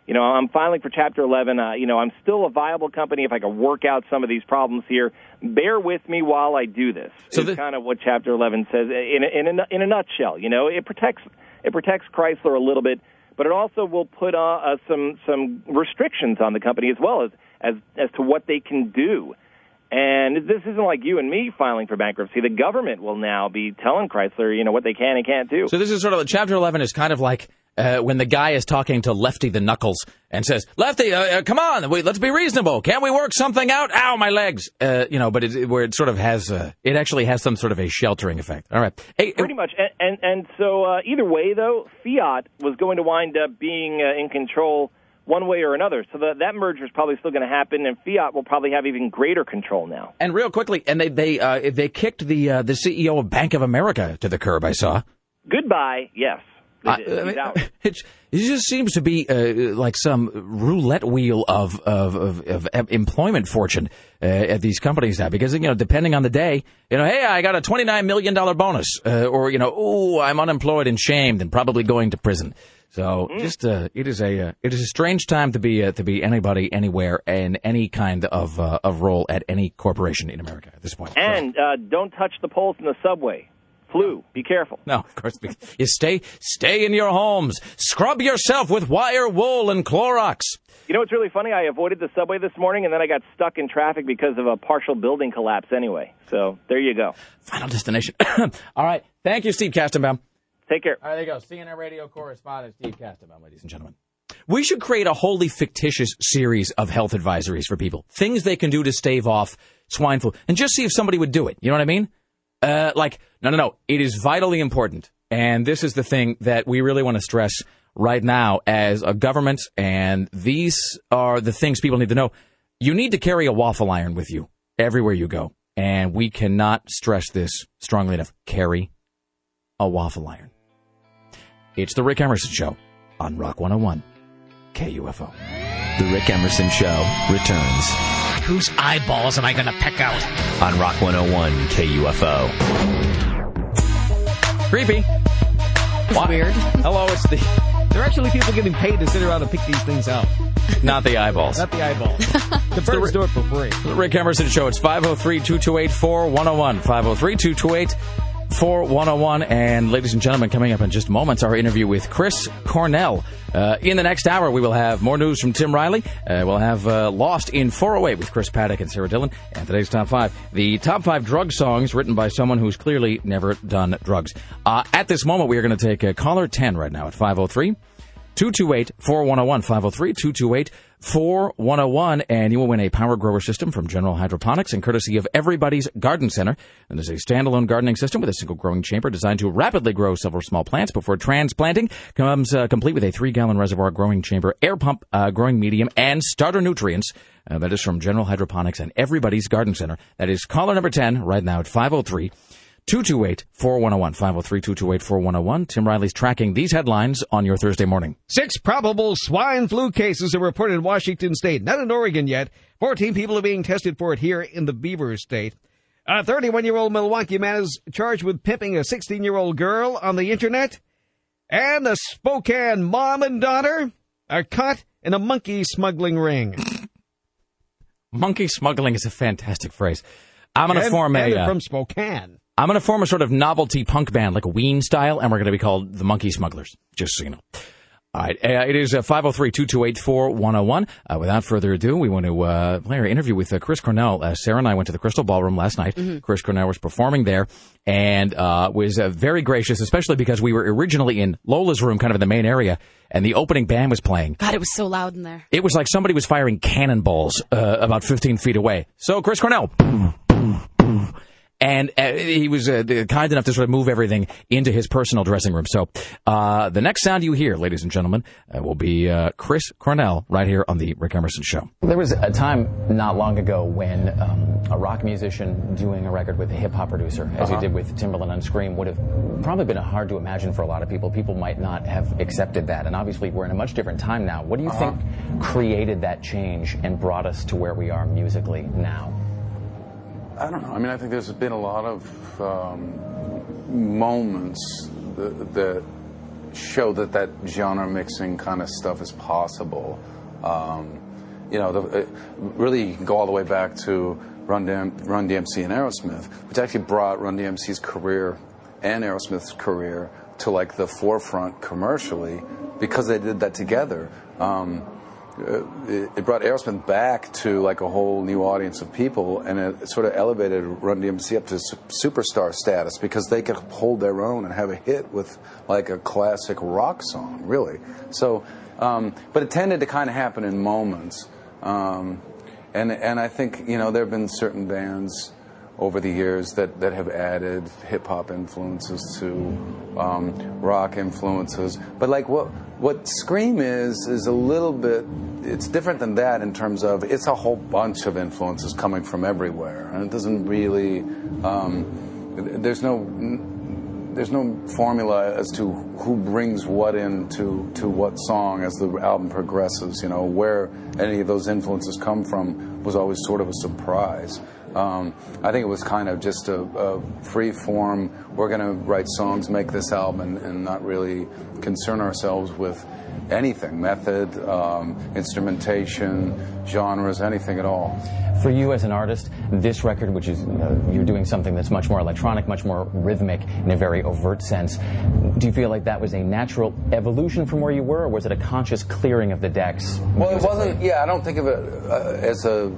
You know, I'm filing for Chapter 11. Uh, you know, I'm still a viable company if I can work out some of these problems here. Bear with me while I do this. So is kind of what Chapter 11 says in a, in a, in a nutshell. You know, it protects it protects Chrysler a little bit, but it also will put uh, uh, some some restrictions on the company as well as as as to what they can do. And this isn't like you and me filing for bankruptcy. The government will now be telling Chrysler, you know, what they can and can't do. So this is sort of Chapter 11 is kind of like uh, when the guy is talking to Lefty the Knuckles and says, "Lefty, uh, uh, come on, wait, let's be reasonable. Can't we work something out? Ow, my legs!" Uh, you know, but it, where it sort of has, uh, it actually has some sort of a sheltering effect. All right, hey, pretty much. And and, and so uh, either way, though, Fiat was going to wind up being in control one way or another. So that that merger is probably still going to happen, and Fiat will probably have even greater control now. And real quickly, and they they uh, they kicked the uh, the CEO of Bank of America to the curb. I saw. Goodbye. Yes. Uh, I mean, it, it just seems to be uh, like some roulette wheel of of, of, of employment fortune uh, at these companies now. Because you know, depending on the day, you know, hey, I got a twenty nine million dollar bonus, uh, or you know, oh, I'm unemployed and shamed and probably going to prison. So mm. just uh, it is a uh, it is a strange time to be uh, to be anybody anywhere in any kind of uh, of role at any corporation in America at this point. And uh, don't touch the poles in the subway. Flu. Be careful. No, of course. You stay stay in your homes. Scrub yourself with wire wool and Clorox. You know what's really funny? I avoided the subway this morning, and then I got stuck in traffic because of a partial building collapse. Anyway, so there you go. Final destination. All right. Thank you, Steve Kastenbaum. Take care. All right, there you go. CNN radio correspondent Steve Kastenbaum, ladies and gentlemen. We should create a wholly fictitious series of health advisories for people, things they can do to stave off swine flu, and just see if somebody would do it. You know what I mean? Uh, like, no, no, no. It is vitally important, and this is the thing that we really want to stress right now as a government, and these are the things people need to know. You need to carry a waffle iron with you everywhere you go, and we cannot stress this strongly enough. Carry a waffle iron. It's The Rick Emerson Show on Rock 101 KUFO. The Rick Emerson Show returns. Whose eyeballs am I going to pick out? On Rock 101 KUFO. Creepy. It's weird. Hello, it's the. There are actually people getting paid to sit around and pick these things out. Not the eyeballs. Not the eyeballs. the birds do it for free. The Rick Emerson Show. It's 503 228 4101. 503 228 4101. And ladies and gentlemen, coming up in just moments, our interview with Chris Cornell. Uh, in the next hour, we will have more news from Tim Riley. Uh, we'll have uh, Lost in 408 with Chris Paddock and Sarah Dillon. And today's top five, the top five drug songs written by someone who's clearly never done drugs. Uh, at this moment, we are going to take a caller 10 right now at 503 228 4101. 503 228 4101, and you will win a power grower system from General Hydroponics and courtesy of Everybody's Garden Center. And is a standalone gardening system with a single growing chamber designed to rapidly grow several small plants before transplanting. Comes uh, complete with a three gallon reservoir growing chamber, air pump, uh, growing medium, and starter nutrients. Uh, that is from General Hydroponics and Everybody's Garden Center. That is caller number 10 right now at 503- 228 4101. 503 228 4101. Tim Riley's tracking these headlines on your Thursday morning. Six probable swine flu cases are reported in Washington state, not in Oregon yet. 14 people are being tested for it here in the Beaver State. A 31 year old Milwaukee man is charged with pimping a 16 year old girl on the internet. And the Spokane mom and daughter are caught in a monkey smuggling ring. Monkey smuggling is a fantastic phrase. I'm going to form a. uh, from Spokane. I'm going to form a sort of novelty punk band, like a Ween style, and we're going to be called the Monkey Smugglers, just so you know. All right, uh, it is 503 228 4101. Uh, Without further ado, we want to uh, play our interview with uh, Chris Cornell. Uh, Sarah and I went to the Crystal Ballroom last night. Chris Cornell was performing there and uh, was uh, very gracious, especially because we were originally in Lola's room, kind of in the main area, and the opening band was playing. God, it was so loud in there. It was like somebody was firing cannonballs uh, about 15 feet away. So, Chris Cornell. And uh, he was uh, kind enough to sort of move everything into his personal dressing room. So, uh, the next sound you hear, ladies and gentlemen, uh, will be uh, Chris Cornell right here on The Rick Emerson Show. There was a time not long ago when um, a rock musician doing a record with a hip hop producer, as Uh-huh. he did with Timberland on Scream, would have probably been hard to imagine for a lot of people. People might not have accepted that. And obviously, we're in a much different time now. What do you Uh-huh. think created that change and brought us to where we are musically now? I don't know. I mean, I think there's been a lot of um, moments that, that show that that genre mixing kind of stuff is possible. Um, you know, the, it, really you can go all the way back to Run, DM, Run DMC and Aerosmith, which actually brought Run DMC's career and Aerosmith's career to like the forefront commercially because they did that together. Um, uh, it, it brought Aerosmith back to like a whole new audience of people, and it sort of elevated Run DMC up to su- superstar status because they could hold their own and have a hit with like a classic rock song, really. So, um, but it tended to kind of happen in moments, um, and and I think you know there have been certain bands over the years that, that have added hip hop influences to um, rock influences. But like what what Scream is is a little bit it's different than that in terms of it's a whole bunch of influences coming from everywhere, and it doesn't really um, there's no there's no formula as to who brings what into to what song as the album progresses. You know where any of those influences come from was always sort of a surprise. Um, I think it was kind of just a, a free form. We're going to write songs, make this album, and, and not really concern ourselves with anything method, um, instrumentation, genres, anything at all. For you as an artist, this record, which is uh, you're doing something that's much more electronic, much more rhythmic in a very overt sense, do you feel like that was a natural evolution from where you were, or was it a conscious clearing of the decks? Well, it wasn't. Yeah, I don't think of it uh, as a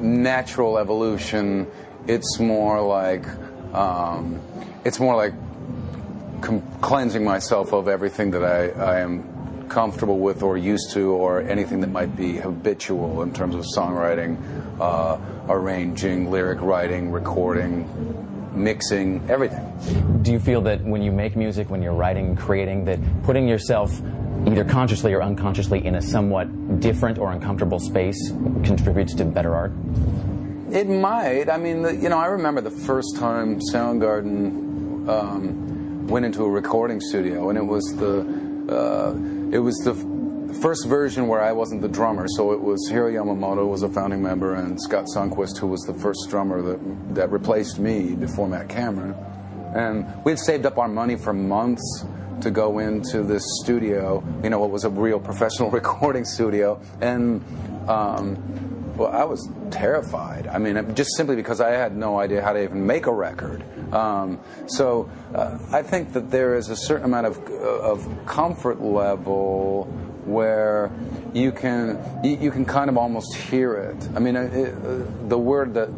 natural evolution. It's more like um, it's more like com- cleansing myself of everything that I, I am comfortable with or used to, or anything that might be habitual in terms of songwriting, uh, arranging, lyric writing, recording, mixing, everything. Do you feel that when you make music, when you're writing, creating, that putting yourself either consciously or unconsciously in a somewhat different or uncomfortable space contributes to better art? It might. I mean, you know, I remember the first time Soundgarden um, went into a recording studio, and it was the uh, it was the f- first version where I wasn't the drummer. So it was Hiro Yamamoto was a founding member, and Scott Sundquist, who was the first drummer that that replaced me before Matt Cameron. And we had saved up our money for months to go into this studio, you know, what was a real professional recording studio, and. Um, well, I was terrified. I mean, just simply because I had no idea how to even make a record. Um, so uh, I think that there is a certain amount of, of comfort level where you can you, you can kind of almost hear it. I mean, it, the word that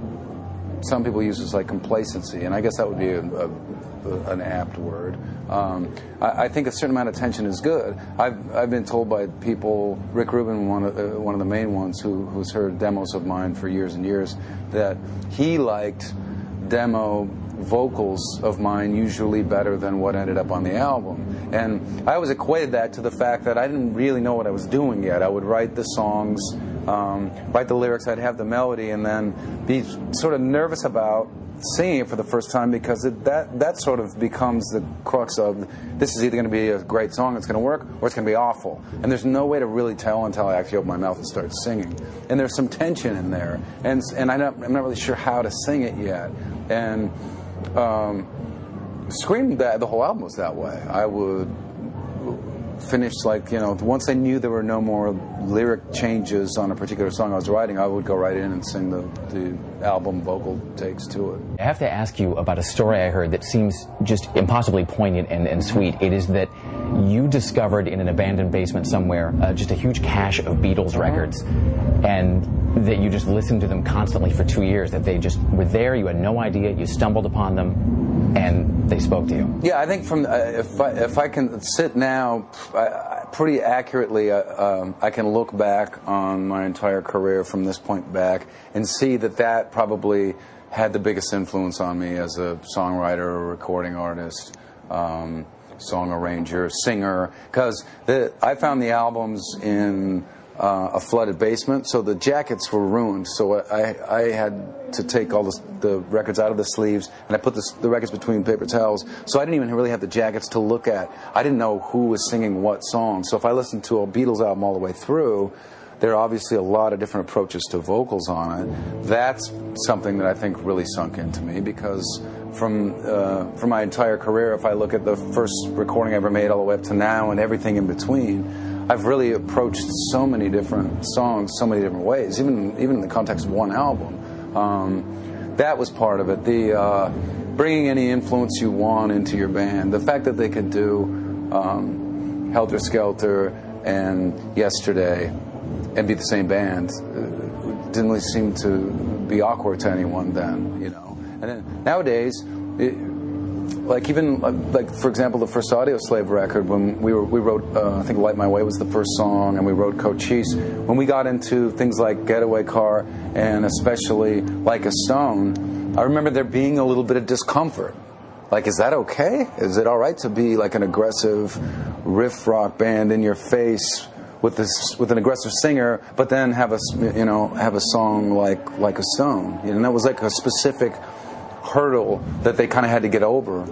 some people use is like complacency, and I guess that would be a, a, an apt word. Um, I, I, think a certain amount of tension is good. I've, I've been told by people, Rick Rubin, one of, uh, one of the main ones who, who's heard demos of mine for years and years, that he liked demo vocals of mine usually better than what ended up on the album. And I always equated that to the fact that I didn't really know what I was doing yet. I would write the songs, um, write the lyrics, I'd have the melody, and then be sort of nervous about singing it for the first time because it, that that sort of becomes the crux of this is either going to be a great song, it's going to work, or it's going to be awful. And there's no way to really tell until I actually open my mouth and start singing. And there's some tension in there, and and I I'm not really sure how to sing it yet. And um, that the whole album was that way. I would finish like you know once I knew there were no more lyric changes on a particular song I was writing, I would go right in and sing the the album vocal takes to it. I have to ask you about a story I heard that seems just impossibly poignant and, and sweet. It is that you discovered in an abandoned basement somewhere uh, just a huge cache of Beatles records, and that you just listened to them constantly for two years. That they just were there. You had no idea. You stumbled upon them, and they spoke to you. Yeah, I think from uh, if I, if I can sit now, Pretty accurately, uh, um, I can look back on my entire career from this point back and see that that probably had the biggest influence on me as a songwriter, or recording artist. Um, song arranger, singer, because I found the albums in uh, a flooded basement, so the jackets were ruined. So I, I had to take all the, the records out of the sleeves, and I put the, the records between paper towels. So I didn't even really have the jackets to look at. I didn't know who was singing what song. So if I listened to a Beatles album all the way through, there are obviously a lot of different approaches to vocals on it. That's something that I think really sunk into me because from uh, from my entire career, if I look at the first recording I ever made all the way up to now and everything in between, I've really approached so many different songs, so many different ways, even even in the context of one album. Um, that was part of it. The uh, bringing any influence you want into your band. The fact that they could do um, Helter Skelter and Yesterday and be the same band uh, didn't really seem to be awkward to anyone then, you know. And then nowadays, it, like even like for example, the first Audioslave record when we were we wrote uh, I think "Light My Way" was the first song, and we wrote "Cochise." When we got into things like "Getaway Car" and especially "Like a Stone," I remember there being a little bit of discomfort. Like, is that okay? Is it all right to be like an aggressive riff rock band in your face with this with an aggressive singer, but then have a you know have a song like like a stone. You know, and that was like a specific hurdle that they kind of had to get over.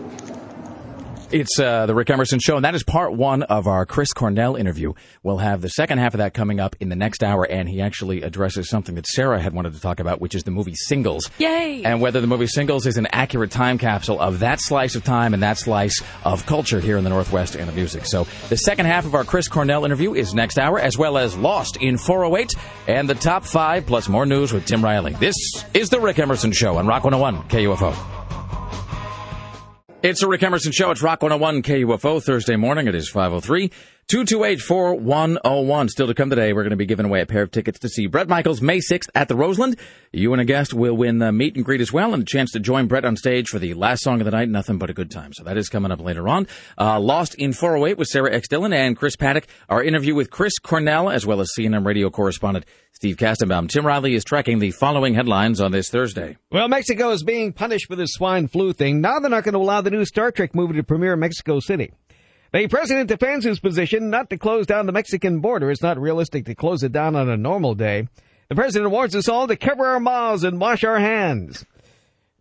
It's uh, the Rick Emerson Show, and that is part one of our Chris Cornell interview. We'll have the second half of that coming up in the next hour, and he actually addresses something that Sarah had wanted to talk about, which is the movie Singles. Yay! And whether the movie Singles is an accurate time capsule of that slice of time and that slice of culture here in the Northwest and the music. So the second half of our Chris Cornell interview is next hour, as well as Lost in 408 and the top five, plus more news with Tim Riley. This is the Rick Emerson Show on Rock 101 KUFO. It's a Rick Emerson show. It's Rock 101 KUFO Thursday morning. It is 503 228 4101. Still to come today, we're going to be giving away a pair of tickets to see Bret Michaels May 6th at the Roseland. You and a guest will win the meet and greet as well and a chance to join Bret on stage for the last song of the night, Nothing But a Good Time. So that is coming up later on. Uh, Lost in 408 with Sarah X. Dillon and Chris Paddock. Our interview with Chris Cornell as well as CNN radio correspondent Steve Kastenbaum. Tim Riley is tracking the following headlines on this Thursday. Well, Mexico is being punished for this swine flu thing. Now they're not going to allow the new Star Trek movie to premiere in Mexico City. The president defends his position not to close down the Mexican border. It's not realistic to close it down on a normal day. The president warns us all to cover our mouths and wash our hands.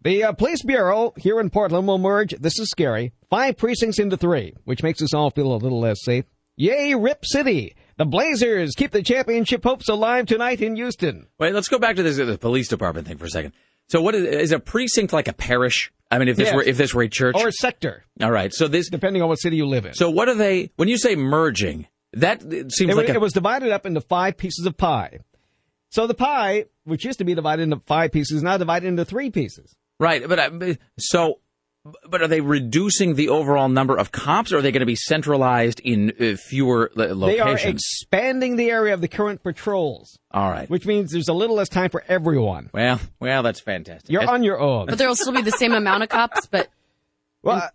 The uh, police bureau here in Portland will merge, this is scary, five precincts into three, which makes us all feel a little less safe. Yay, Rip City! The Blazers keep the championship hopes alive tonight in Houston. Wait, let's go back to this the police department thing for a second. So, what is, is a precinct like a parish? I mean, if this Yes. were if this were a church Or a sector, all right. So this depending on what city you live in. So what are they? When you say merging, that seems it, like a, it was divided up into five pieces of pie. So the pie, which used to be divided into five pieces, is now divided into three pieces. right. But I, but- so, but are they reducing the overall number of cops, or are they going to be centralized in uh, fewer lo- They are locations? expanding the area of the current patrols, all right. which means there's a little less time for everyone. Well, well, that's fantastic. You're on your own. But there will still be the same amount of cops, but Well,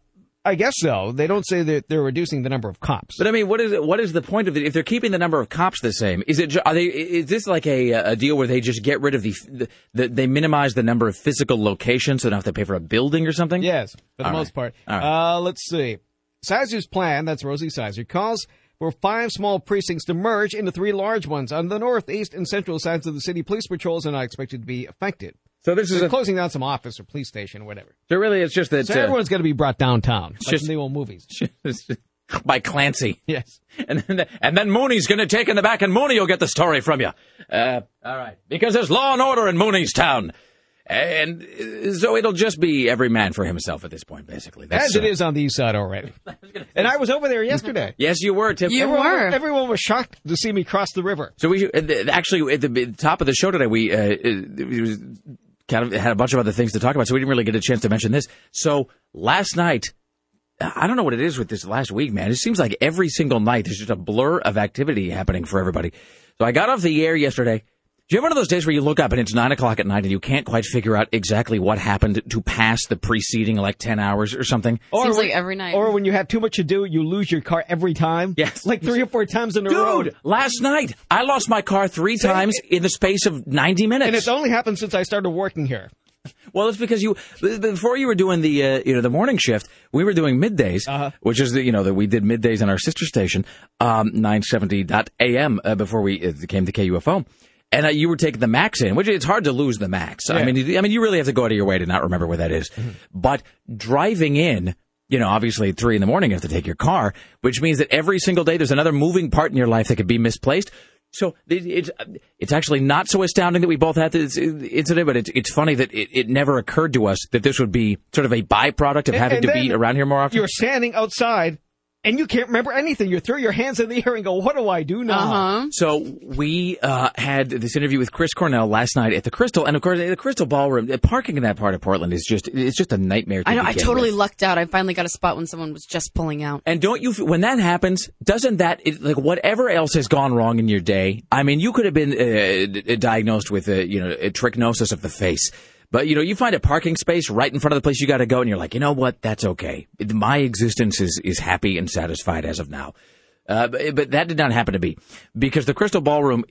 I guess so. They don't say that they're reducing the number of cops. But I mean, what is it? What is the point of it? If they're keeping the number of cops the same, is it? Are they? Is this like a a deal where they just get rid of the, the, the they minimize the number of physical locations, so they don't have to pay for a building or something? Yes, for the All most right. part. Right. Uh, let's see. Sizer's plan, that's Rosie Sizer, calls for five small precincts to merge into three large ones. On the north, east, and central sides of the city, police patrols are not expected to be affected. So this is They're a- closing down some office or police station or whatever. So really, it's just that So uh, everyone's going to be brought downtown, like just- in the old movies. by Clancy. Yes. And then, and then Mooney's going to take in the back, and Mooney will get the story from you. Uh, all right. Because there's law and order in Mooney's town. And uh, so it'll just be every man for himself at this point, basically. As it uh, is on the east side already. And I was over there yesterday. Yes, you were, Tim. You everyone, were. Everyone was shocked to see me cross the river. So we uh, actually at the top of the show today we uh, it was kind of had a bunch of other things to talk about, so we didn't really get a chance to mention this. So last night, I don't know what it is with this last week, man. It seems like every single night there's just a blur of activity happening for everybody. So I got off the air yesterday. Do you have one of those days where you look up and it's nine o'clock at night and you can't quite figure out exactly what happened to pass the preceding like ten hours or something? Seems when- like every night. Or when you have too much to do, you lose your car every time. Yes. Like three or four times in a row. Dude, last night I lost my car three times in the space of ninety minutes. And it's only happened since I started working here. Well, it's because you before you were doing the uh, you know the morning shift, we were doing middays, Uh-huh. which is the, you know that we did middays on our sister station, um, 970.am uh, before we uh, came to KUFO. And uh, you were taking the max in, which it's hard to lose the max. I mean, you- I mean, you really have to go out of your way to not remember where that is. But driving in, you know, obviously at three in the morning you have to take your car, which means that every single day there's another moving part in your life that could be misplaced. So it's it's actually not so astounding that we both had this incident, but it's it's funny that it, it never occurred to us that this would be sort of a byproduct of And- having and to be around here more often. You're standing outside and you can't remember anything. You throw your hands in the air and go, what do I do now? Uh-huh. So we uh, had this interview with Chris Cornell last night at the Crystal, and of course the Crystal Ballroom. uh, Parking in that part of Portland is just it's just a nightmare. To I know. I totally with. lucked out. I finally got a spot when someone was just pulling out. And don't you, when that happens, doesn't that, it, like, whatever else has gone wrong in your day, I mean, you could have been uh, diagnosed with, a, you know, a trichinosis of the face. But, you know, you find a parking space right in front of the place you got to go, and you're like, you know what, that's okay. My existence is, is happy and satisfied as of now. Uh, but, but that did not happen to be because the Crystal Ballroom,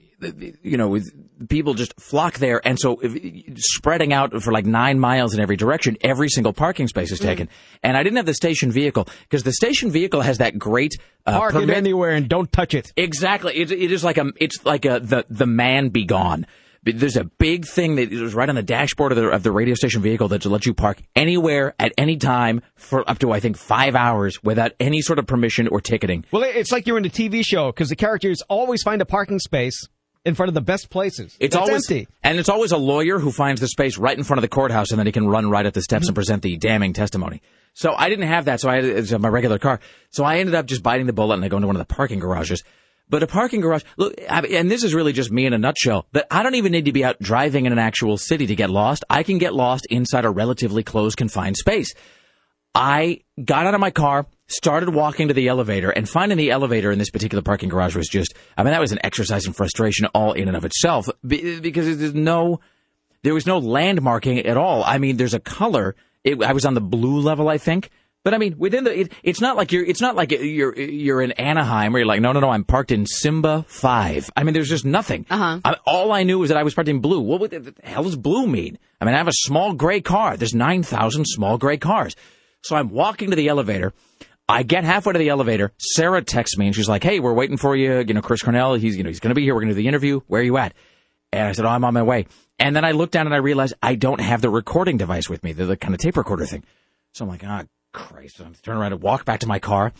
you know, people just flock there, and so if, spreading out for like nine miles in every direction, every single parking space is taken. And I didn't have the station vehicle because the station vehicle has that great uh, Park it anywhere and don't touch it. Exactly. It, it is like a. It's like a the the man be gone. There's a big thing that is right on the dashboard of the of the radio station vehicle that lets you park anywhere at any time for up to I think five hours without any sort of permission or ticketing. Well, it's like you're in a TV show because the characters always find a parking space in front of the best places. It's That's always empty. and it's always a lawyer who finds the space right in front of the courthouse, and then he can run right up the Mm-hmm. steps and present the damning testimony. So I didn't have that, so I had it's my regular car. So I ended up just biting the bullet and I go into one of the parking garages. But a parking garage, look, I, and this is really just me in a nutshell. That I don't even need to be out driving in an actual city to get lost. I can get lost inside a relatively closed, confined space. I got out of my car, started walking to the elevator, and finding the elevator in this particular parking garage was just, I mean, that was an exercise in frustration all in and of itself be- because there's no, there was no landmarking at all. I mean, there's a color. It, I was on the blue level, I think. But I mean, within the, it, it's not like you're, it's not like you're, you're in Anaheim where you're like, no, no, no, I'm parked in Simba 5. I mean, there's just nothing. Uh-huh. I, all I knew was that I was parked in blue. What, would- the hell does blue mean? I mean, I have a small gray car. There's 9,000 small gray cars. So I'm walking to the elevator. I get halfway to the elevator. Sarah texts me and she's like, "Hey, we're waiting for you. You know, Chris Cornell. He's you know he's going to be here. We're going to do the interview. Where are you at?" And I said, "Oh, I'm on my way." And then I look down and I realize I don't have the recording device with me, the, the kind of tape recorder thing. So I'm like, "Ah, Christ!" I'm turning around and walk back to my car.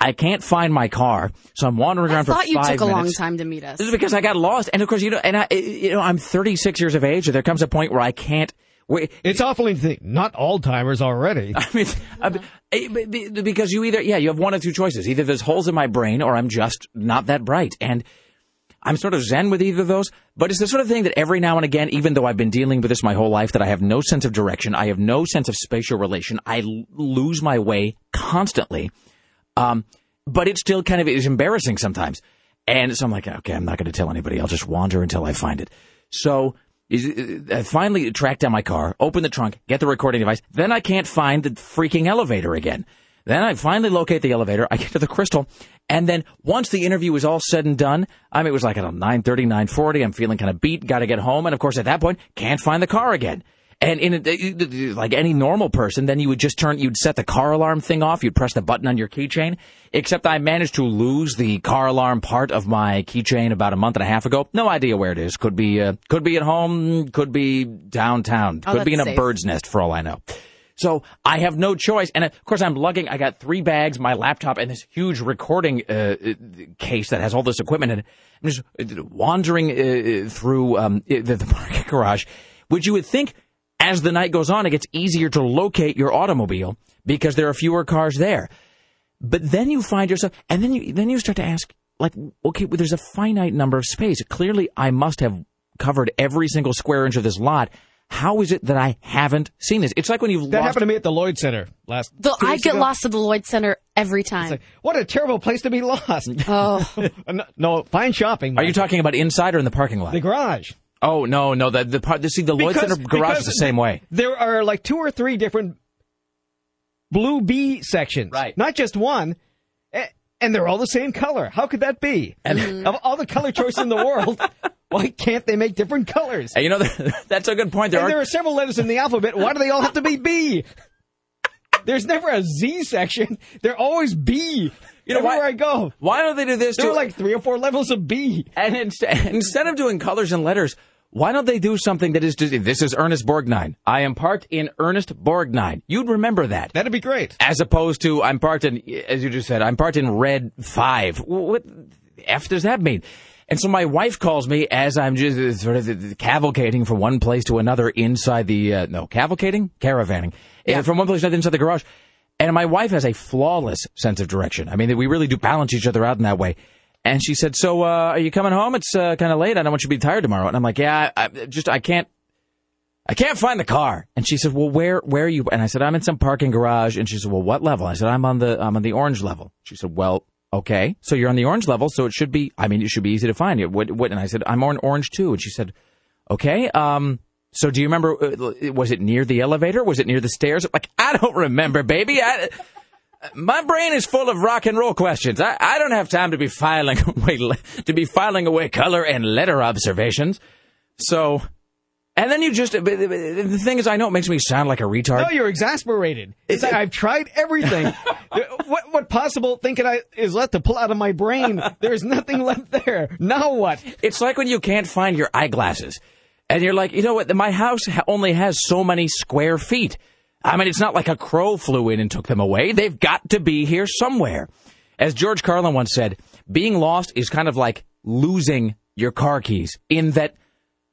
I can't find my car, so I'm wandering I around thought you took a long time to meet us. This is because I got lost, and of course, you know, and I, you know, I'm 36 years of age, and there comes a point where I can't. Wait. It's awful to think, not all timers already. I mean, I mean, eh, b- b- because you either, yeah, you have one of two choices. Either there's holes in my brain or I'm just not that bright. And I'm sort of zen with either of those. But it's the sort of thing that every now and again, even though I've been dealing with this my whole life, that I have no sense of direction, I have no sense of spatial relation, I l- lose my way constantly. Um, but it still kind of is embarrassing sometimes. And so I'm like, okay, I'm not going to tell anybody. I'll just wander until I find it. So I finally track down my car, open the trunk, get the recording device. Then I can't find the freaking elevator again. Then I finally locate the elevator. I get to the crystal. And then once the interview was all said and done, I mean, it was like, I don't know, 930, 940. I'm feeling kind of beat, got to get home. And of course, at that point, can't find the car again. And in a, like any normal person, then you would just turn, you'd set the car alarm thing off, you'd press the button on your keychain. Except I managed to lose the car alarm part of my keychain about a month and a half ago. No idea where it is. Could be, uh, could be at home, could be downtown, Oh, could be in a safe. bird's nest for all I know. So I have no choice. And of course, I'm lugging, I got three bags, my laptop, and this huge recording uh, uh, case that has all this equipment in it. I'm just uh, wandering uh, through um, the, the parking garage, which you would think as the night goes on, it gets easier to locate your automobile because there are fewer cars there. But then you find yourself, and then you then you start to ask, like, okay, well, there's a finite number of space. Clearly, I must have covered every single square inch of this lot. How is it that I haven't seen this? It's like when you've That lost. happened to me at the Lloyd Center last. Though two I get ago. lost at the Lloyd Center every time. What a terrible place to be lost. Oh. no, no, fine shopping. Are you talking about inside or in the parking lot? The garage. Oh no, no, the the part. See, the Lloyd Because- Center garage is the same way. There are like two or three different blue B sections. Right. Not just one. And they're all the same color. How could that be? And of all the color choices in the world, why can't they make different colors? Hey, you know that's a good point. There and are there are several letters in the alphabet. Why do they all have to be B? There's never a Z section. They're always B. You know, where I go. Why don't they do this? There to- are like three or four levels of B. And instead, instead of doing colors and letters, why don't they do something that is just, this is Ernest Borgnine. I am parked in Ernest Borgnine. You'd remember that. That'd be great. As opposed to, I'm parked in, as you just said, I'm parked in red five. What F does that mean? And so my wife calls me as I'm just sort of cavalcading from one place to another inside the, uh, no, cavalcading? Caravanning. Uh, From one place to another inside the garage. And my wife has a flawless sense of direction. I mean, we really do balance each other out in that way. And she said, "So, uh, are you coming home? It's uh, kind of late. I don't want you to be tired tomorrow." And I'm like, "Yeah, I, I just I can't, I can't find the car." And she said, "Well, where where are you?" And I said, "I'm in some parking garage." And she said, "Well, what level?" I said, "I'm on the I'm on the orange level." She said, "Well, okay, so you're on the orange level, so it should be. I mean, it should be easy to find you." What, what? And I said, "I'm on orange too." And she said, "Okay, um." So do you remember? uh, Was it near the elevator? Was it near the stairs? Like I don't remember, baby. I, my brain is full of rock and roll questions. I, I don't have time to be filing away to be filing away color and letter observations. So, and then you just the thing is, I know it makes me sound like a retard. No, you're exasperated. It's like I've tried everything. what what possible thing can I is left to pull out of my brain? There's nothing left there. Now what? It's like when you can't find your eyeglasses, and you're like, you know what? My house only has so many square feet. I mean, it's not like a crow flew in and took them away. They've got to be here somewhere. As George Carlin once said, being lost is kind of like losing your car keys in that,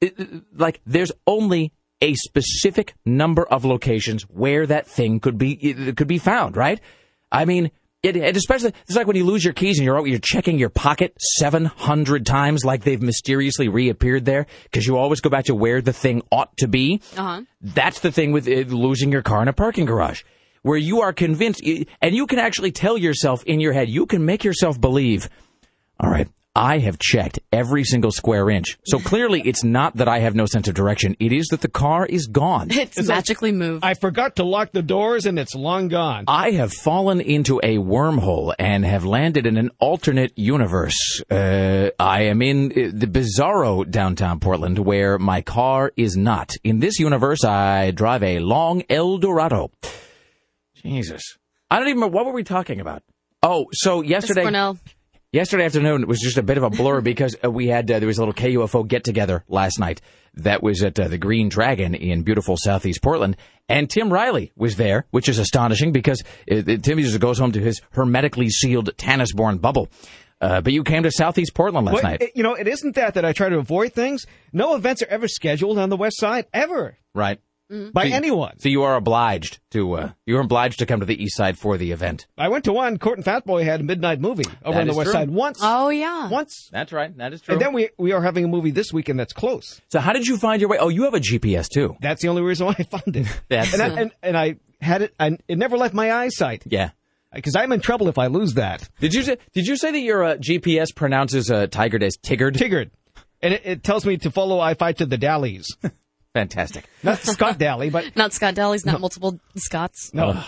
it- it- like, there's only a specific number of locations where that thing could be, it could be found, right? I mean, it, it especially, it's like when you lose your keys and you're, you're checking your pocket 700 times like they've mysteriously reappeared there because you always go back to where the thing ought to be. Uh-huh. That's the thing with uh, losing your car in a parking garage, where you are convinced, and you can actually tell yourself in your head, you can make yourself believe, all right, I have checked every single square inch. So clearly it's not that I have no sense of direction. It is that the car is gone. It's, magically moved. I forgot to lock the doors and it's long gone. I have fallen into a wormhole and have landed in an alternate universe. Uh, I am in uh, the bizarro downtown Portland where my car is not. In this universe, I drive a long El Dorado. Jesus. I don't even know. What were we talking about? Oh, so yesterday. Miss Cornell. Yesterday afternoon was just a bit of a blur because uh, we had uh, there was a little KUFO get together last night that was at uh, the Green Dragon in beautiful Southeast Portland, and Tim Riley was there, which is astonishing because uh, Tim usually goes home to his hermetically sealed Tanasbourne bubble. Uh, but you came to Southeast Portland last Well, night, it- you know, it isn't that that I try to avoid things. No events are ever scheduled on the West Side ever right? By So you- anyone. So you are obliged to uh, you are obliged to come to the East Side for the event. I went to one. Court and Fat Boy had a midnight movie over That on the West true. Side once. Oh yeah. Once. That's right. That is true. And then we we are having a movie this weekend that's close. so how did you find your way? Oh, you have a GPS too. That's the only reason why I found it. That's and, I, and and I had it. And it never left my eyesight yeah. because I'm in trouble if I lose that. Did you say, did you say that your uh, GPS pronounces uh, Tigard as Tigard? Tigard, and it, it tells me to follow I five to the Dallies, Fantastic. not Scott Daly, but Not Scott Daly's, not multiple Scotts. no.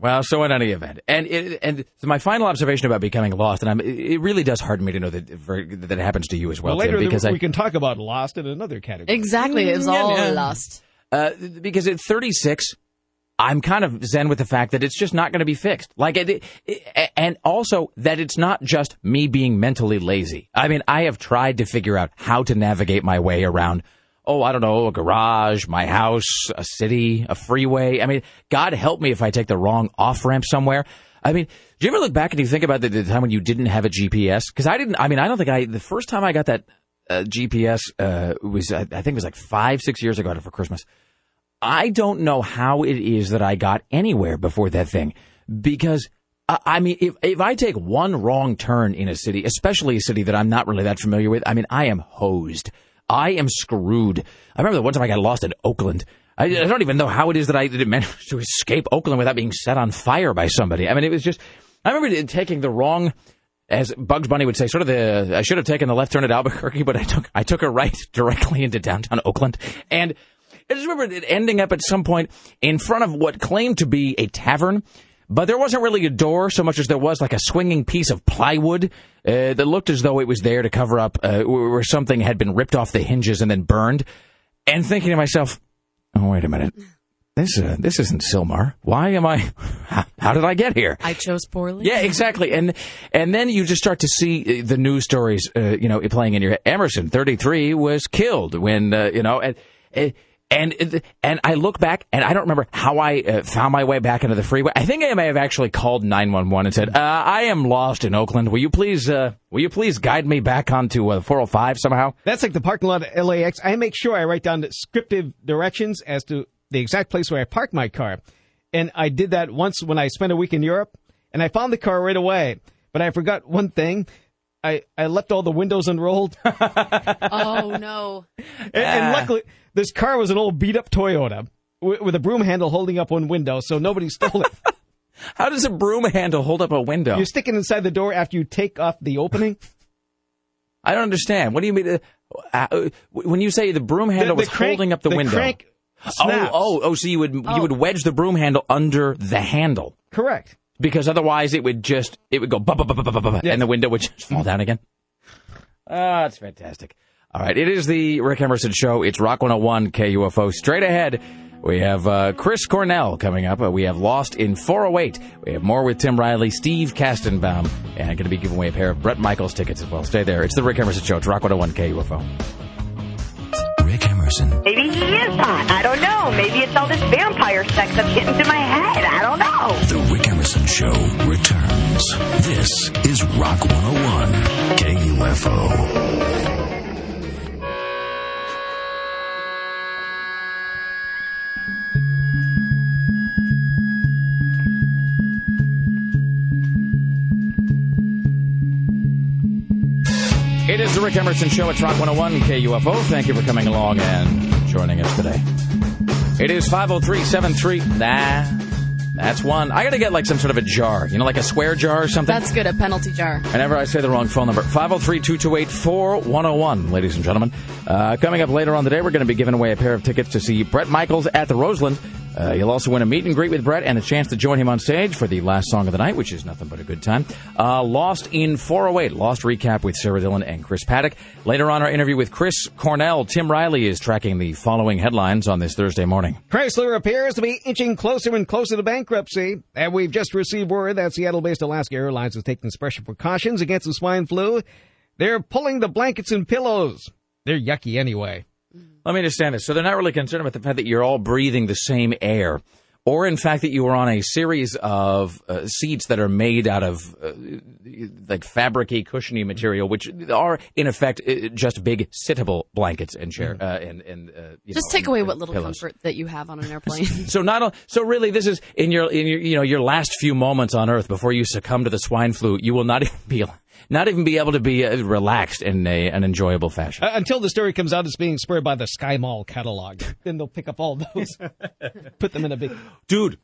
Well, so in any event, and it, and my final observation about becoming lost, and I'm, it really does harden me to know that for, that it happens to you as well, Well, later Tim, because we I, can talk about Lost in another category. Exactly. It was Mm, yeah, all yeah. lost. uh, because at 36, I'm kind of zen with the fact that it's just not going to be fixed. Like, it, it, and also that it's not just me being mentally lazy. I mean, I have tried to figure out how to navigate my way around. Oh, I don't know, a garage, my house, a city, a freeway. I mean, God help me if I take the wrong off ramp somewhere. I mean, do you ever look back and you think about the, the time when you didn't have a GPS? Because I didn't. I mean, I don't think I. The first time I got that uh, GPS uh, was, I, I think it was like five, six years ago. I got it for Christmas. I don't know how it is that I got anywhere before that thing because I, I mean, if, if I take one wrong turn in a city, especially a city that I'm not really that familiar with, I mean, I am hosed. I am screwed. I remember the one time I got lost in Oakland. I, I don't even know how it is that I did manage to escape Oakland without being set on fire by somebody. I mean, it was just, I remember taking the wrong, as Bugs Bunny would say, sort of the, I should have taken the left turn at Albuquerque, but I took, I took a right directly into downtown Oakland. And I just remember it ending up at some point in front of what claimed to be a tavern. But there wasn't really a door so much as there was like a swinging piece of plywood uh, that looked as though it was there to cover up uh, where something had been ripped off the hinges and then burned. And thinking to myself, oh, wait a minute. This, uh, this isn't Sylmar. Why am I, how, how did I get here? I chose poorly. Yeah, exactly. And, and then you just start to see uh, the news stories, uh, you know, playing in your head. Emerson, 33, was killed when, uh, you know, and, and and I look back and I don't remember how I uh, found my way back into the freeway. I think I may have actually called 911 and said, uh, "I am lost in Oakland. Will you please uh, will you please guide me back onto uh, 405 somehow?" That's like the parking lot at LAX. I make sure I write down descriptive directions as to the exact place where I park my car. And I did that once when I spent a week in Europe, and I found the car right away. But I forgot one thing. I, I left all the windows unrolled. oh no! And, and, luckily, this car was an old beat up Toyota with, with, a broom handle holding up one window, so nobody stole it. How does a broom handle hold up a window? You stick it inside the door after you take off the opening. I don't understand. What do you mean? Uh, when you say the broom handle the, the was crank, holding up the, the window? Crank snaps. Oh, oh, oh! So you would oh. you would wedge the broom handle under the handle. Correct because otherwise it would just it would go bah, bah, bah, yeah. and the window would just fall down again. Ah, it's fantastic. All right, it is the Rick Emerson show. It's Rock 101 KUFO. Straight ahead, we have uh, Chris Cornell coming up. Uh, we have Lost in 408. We have more with Tim Riley, Steve Kastenbaum, and I'm going to be giving away a pair of Bret Michaels tickets as well. Stay there. It's the Rick Emerson show. It's Rock 101 KUFO. Rick Emerson. Maybe he is hot. I don't know. Maybe it's all this vampire sex that's getting to my head. I don't know. The Rick Emerson Show returns. This is Rock 101 KUFO. It is the Rick Emerson Show at Rock 101 KUFO. Thank you for coming along and joining us today. It is 50373. Nah, that's one. I got to get like some sort of a jar, you know, like a swear jar or something. That's good, a penalty jar. Whenever I say the wrong phone number, 503 228 4101, ladies and gentlemen. Uh, coming up later on today, we're going to be giving away a pair of tickets to see Bret Michaels at the Roseland. Uh, you'll also win a meet and greet with Bret and a chance to join him on stage for the last song of the night, which is nothing but a good time. Uh, Lost in 408, Lost recap with Sarah Dillon and Chris Paddock. Later on, our interview with Chris Cornell. Tim Riley is tracking the following headlines on this Thursday morning. Chrysler appears to be inching closer and closer to bankruptcy, and we've just received word that Seattle-based Alaska Airlines is taking special precautions against the swine flu. They're pulling the blankets and pillows. They're yucky anyway. Let me understand this. So they're not really concerned about the fact that you're all breathing the same air, or in fact that you are on a series of uh, seats that are made out of uh, like fabricy, cushiony material, which are in effect uh, just big sittable blankets and chair mm. uh, and and uh, just know, take away and, what little pillows. comfort that you have on an airplane. so not so really, this is in your in your you know your last few moments on Earth before you succumb to the swine flu. You will not even be not even be able to be uh, relaxed in a, an enjoyable fashion. Uh, until the story comes out as being spurred by the Sky Mall catalog. then they'll pick up all those, put them in a big. Dude,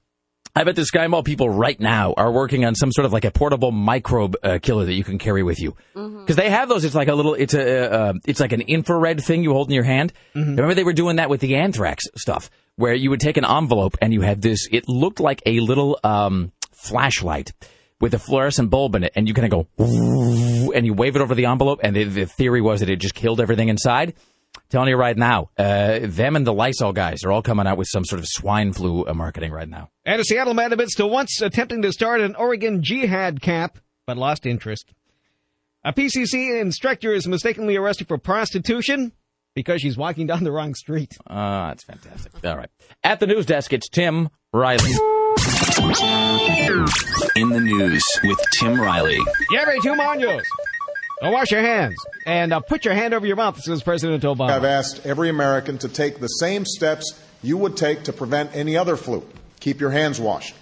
I bet the Sky Mall people right now are working on some sort of like a portable microbe uh, killer that you can carry with you. Because mm-hmm. they have those. It's like a little. It's a. Uh, it's like an infrared thing you hold in your hand. Mm-hmm. Remember they were doing that with the anthrax stuff, where you would take an envelope and you had this. It looked like a little um, flashlight with a fluorescent bulb in it, and you kind of go, and you wave it over the envelope, and the, the theory was that it just killed everything inside. telling you right now, uh, them and the Lysol guys are all coming out with some sort of swine flu uh, marketing right now. And a Seattle man admits to once attempting to start an Oregon jihad camp, but lost interest. A PCC instructor is mistakenly arrested for prostitution because she's walking down the wrong street. Ah, that's fantastic. All right. At the news desk, it's Tim Riley. In the news with Tim Riley. Lleve two manos. Now wash your hands and uh, put your hand over your mouth, says President Obama. I've asked every American to take the same steps you would take to prevent any other flu. Keep your hands washed.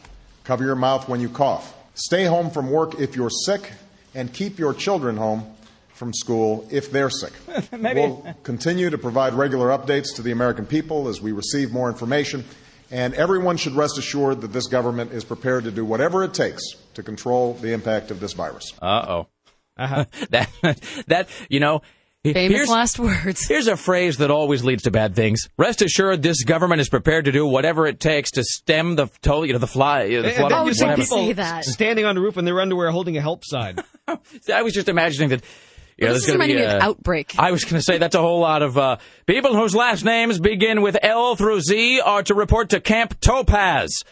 Cover your mouth when you cough. Stay home from work if you're sick, and keep your children home from school if they're sick. We'll continue to provide regular updates to the American people as we receive more information, and everyone should rest assured that this government is prepared to do whatever it takes to control the impact of this virus. Uh oh. Uh-huh. that that you know. Famous here's- last words. Here's a phrase that always leads to bad things. Rest assured, this government is prepared to do whatever it takes to stem the to, you know the fly. The And flood then of you see whatever. people standing on the roof in their underwear holding a help sign. I was just imagining that. You know, This there's is going to be reminding me of a- Outbreak. I was going to say that's a whole lot of uh, people whose last names begin with L through Z are to report to Camp Topaz.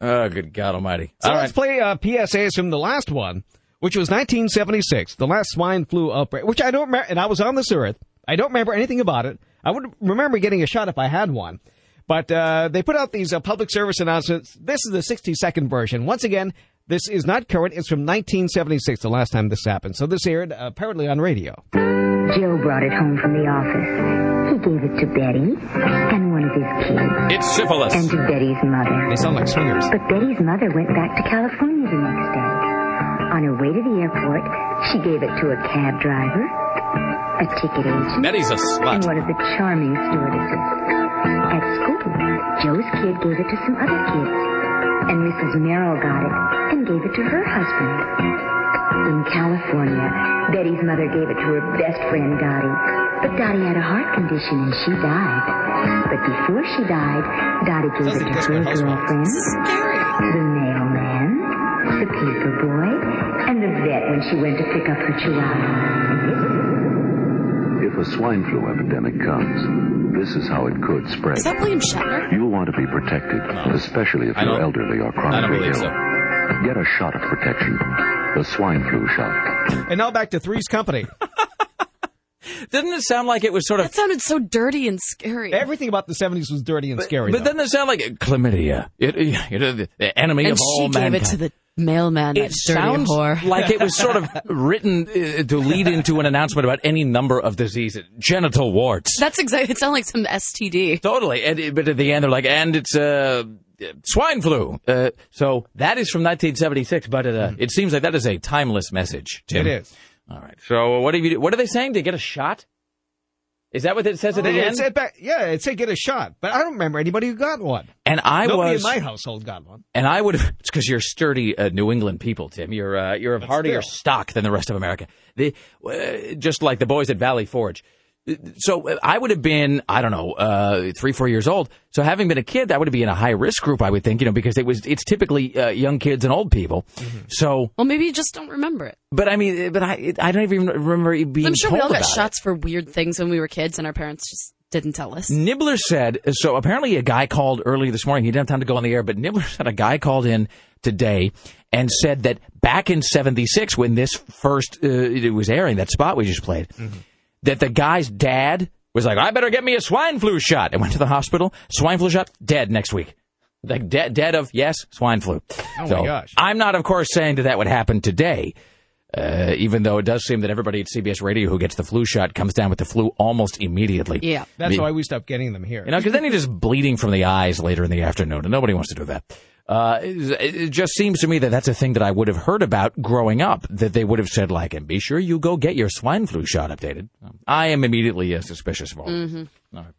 Oh, good God Almighty! So All let's play uh, PSAs from the last one, which was 1976, the last swine flu outbreak, which I don't remember, and I was on this earth. I don't remember anything about it. I would remember getting a shot if I had one. But uh, they put out these uh, public service announcements. This is the 60 second version. Once again, this is not current. It's from 1976, the last time this happened. So this aired uh, apparently on radio. Joe brought it home from the office. He gave it to Betty and one of his kids. It's syphilis. And to Betty's mother. They sound like swingers. But Betty's mother went back to California the next day. On her way to the airport, she gave it to a cab driver, a ticket agent, Betty's a slut. and one of the charming stewardesses. At school, Joe's kid gave it to some other kids, and Mrs. Merrill got it and gave it to her husband. In California, Betty's mother gave it to her best friend Dottie, but Dottie had a heart condition and she died. But before she died, Dottie gave it to her girlfriend, the mailman, the paper boy, and the vet when she went to pick up her chihuahua. If a swine flu epidemic comes, this is how it could spread. Is that William Shatner? You'll want to be protected, especially if I you're elderly or chronically ill. so. Get a shot of protection. The swine flu shot. And now back to Three's Company. Doesn't it sound like it was sort of That sounded so dirty and scary. Everything about the 70s was dirty and scary. But though. doesn't it sound like uh, chlamydia? It, uh, you know, the, the enemy and of all mankind. And she gave it to the mailman, that It dirty sounds whore. like it was sort of written uh, to lead into an announcement about any number of diseases, genital warts. That's exactly. It sounded like some STD. Totally. And, but at the end, they're like, and it's uh, swine flu. Uh, so that is from 1976, but it, uh, it seems like that is a timeless message. Tim. It is. All right. So what have you? What are they saying? To get a shot? Is that what it says at the end? said back, yeah, it said get a shot, but I don't remember anybody who got one. and I Nobody was in my household got one. And I would, it's because you're sturdy uh, New England people, Tim. You're uh, you're of But hardier still. stock than the rest of America. The, uh, just like the boys at Valley Forge. So I would have been, I don't know, uh, three, four years old. So having been a kid, that would be in a high risk group, I would think, you know, because it was, it's typically uh, young kids and old people. Mm-hmm. So, Well, maybe you just don't remember it. but I mean, but I, I don't even remember being I'm sure told we all got about it. shots for weird things when we were kids, and our parents just didn't tell us. Nibbler said, so apparently a guy called early this morning. He didn't have time to go on the air, but Nibbler said a guy called in today and said that back in 76, when this first, uh, it was airing, that spot we just played, that the guy's dad was like, I better get me a swine flu shot. And went to the hospital. Swine flu shot, dead next week. Like dead, dead of, yes, swine flu. Oh, my gosh. I'm not, of course, saying that that would happen today. Uh, even though it does seem that everybody at CBS Radio who gets the flu shot comes down with the flu almost immediately. Yeah. That's Me- why we stopped getting them here. you know, because then you're just bleeding from the eyes later in the afternoon, and nobody wants to do that. Uh, it, it just seems to me that that's a thing that I would have heard about growing up. That they would have said like, "And be sure you go get your swine flu shot updated." I am immediately uh, suspicious of all. Mm-hmm. All right.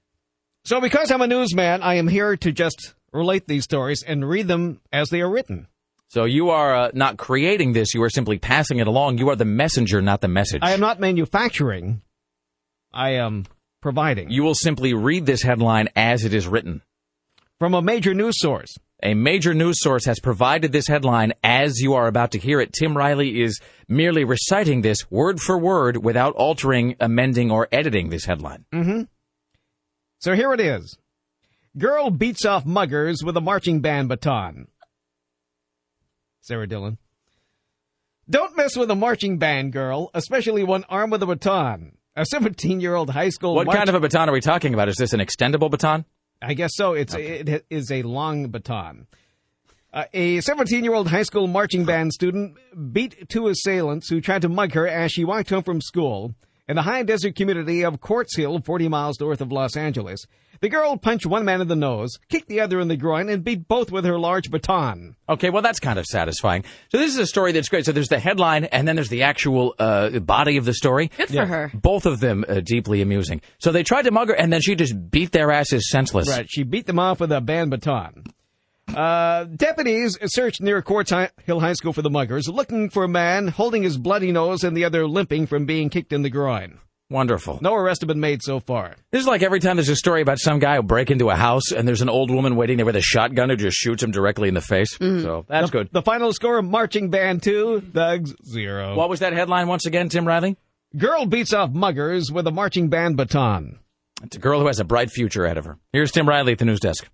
So because I'm a newsman, I am here to just relate these stories and read them as they are written. So you are uh, not creating this; you are simply passing it along. You are the messenger, not the message. I am not manufacturing. I am providing. You will simply read this headline as it is written. From a major news source. A major news source has provided this headline as you are about to hear it. Tim Riley is merely reciting this word for word without altering, amending, or editing this headline. Mm-hmm. So here it is. Girl beats off muggers with a marching band baton. Sarah Dillon. Don't mess with a marching band, girl, especially one armed with a baton. A 17 year old high school. What march- kind of a baton are we talking about? Is this an extendable baton? I guess so. It's it is a long baton. Uh, a 17 year old high school marching band student beat two assailants who tried to mug her as she walked home from school in the high desert community of Quartz Hill, 40 miles north of Los Angeles. The girl punched one man in the nose, kicked the other in the groin, and beat both with her large baton. Okay, well, that's kind of satisfying. So this is a story that's great. So there's the headline, and then there's the actual uh, body of the story. Good for her. Both of them uh, deeply amusing. So they tried to mug her, and then she just beat their asses senseless. Right. She beat them off with a band baton. Uh, deputies searched near Quartz Hill High School for the muggers, looking for a man holding his bloody nose and the other limping from being kicked in the groin. Wonderful. No arrests have been made so far. This is like every time there's a story about some guy who break into a house, and there's an old woman waiting there with a shotgun who just shoots him directly in the face. So that's the, good. The final score: marching band two, thugs zero. What was that headline once again, Tim Riley? Girl beats off muggers with a marching band baton. It's a girl who has a bright future ahead of her. Here's Tim Riley at the news desk.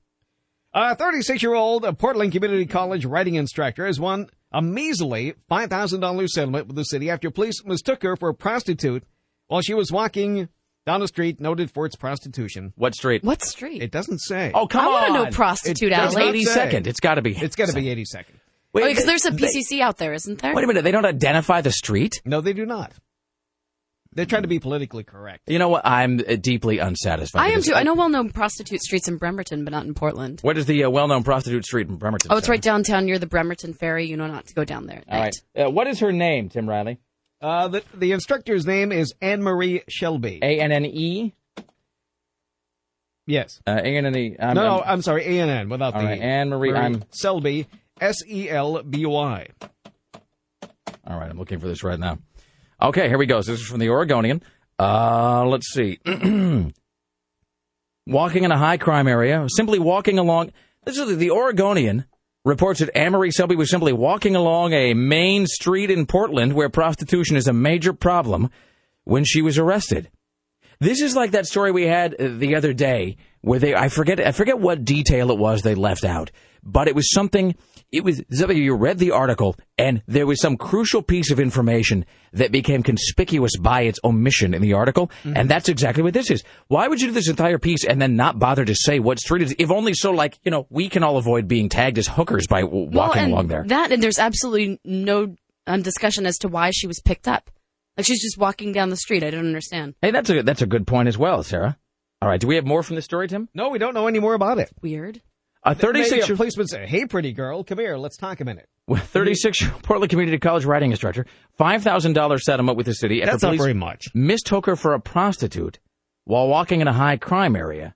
A 36 year old Portland Community College writing instructor has won a measly $5,000 settlement with the city after police mistook her for a prostitute while she was walking down a street noted for its prostitution. What street? What street? It doesn't say. Oh, come I on. want to know prostitute It does alley. not 82nd. It's got to be. It's got to be 82nd. Wait, Oh, because there's a they- PCC out there, isn't there? Wait a minute. They don't identify the street? No, they do not. They're trying to be politically correct. You know what? I'm uh, deeply unsatisfied. I am too. I know well-known prostitute streets in Bremerton, but not in Portland. What is the uh, well-known prostitute street in Bremerton? Oh, it's Sarah? right downtown near the Bremerton Ferry. You know not to go down there at All night. right. Uh, what is her name, Tim Riley? Uh, the, the instructor's name is Anne Marie Shelby. A N N E. yes. Uh, A N N E. I'm- no, no, I'm- I'm sorry, A N N without All the right, Anne Marie, I'm- Selby, S E L B Y. All right, I'm looking for this right now. Okay, here we go. This is from the Oregonian. Uh, let's see. walking in a high crime area, simply walking along. This is the Oregonian reports that Anne Marie Selby was simply walking along a main street in Portland where prostitution is a major problem when she was arrested. This is like that story we had uh, the other day where they I forget I forget what detail it was they left out, but it was something it was something you read the article and there was some crucial piece of information that became conspicuous by its omission in the article, and that's exactly what this is. Why would you do this entire piece and then not bother to say what street it is, if only so like you know we can all avoid being tagged as hookers by w- Well, walking and along there. That and there's absolutely no um, discussion as to why she was picked up. Like she's just walking down the street. I don't understand. Hey, that's a that's a good point as well, Sarah. All right, do we have more from the story, Tim? No, we don't know any more about it. Weird. A 36 Maybe a policeman say, "Hey, pretty girl, come here. Let's talk a minute." 36 year Portland Community College writing instructor, $5,000 settlement with the city. That's not very much. Mistook her for a prostitute while walking in a high crime area.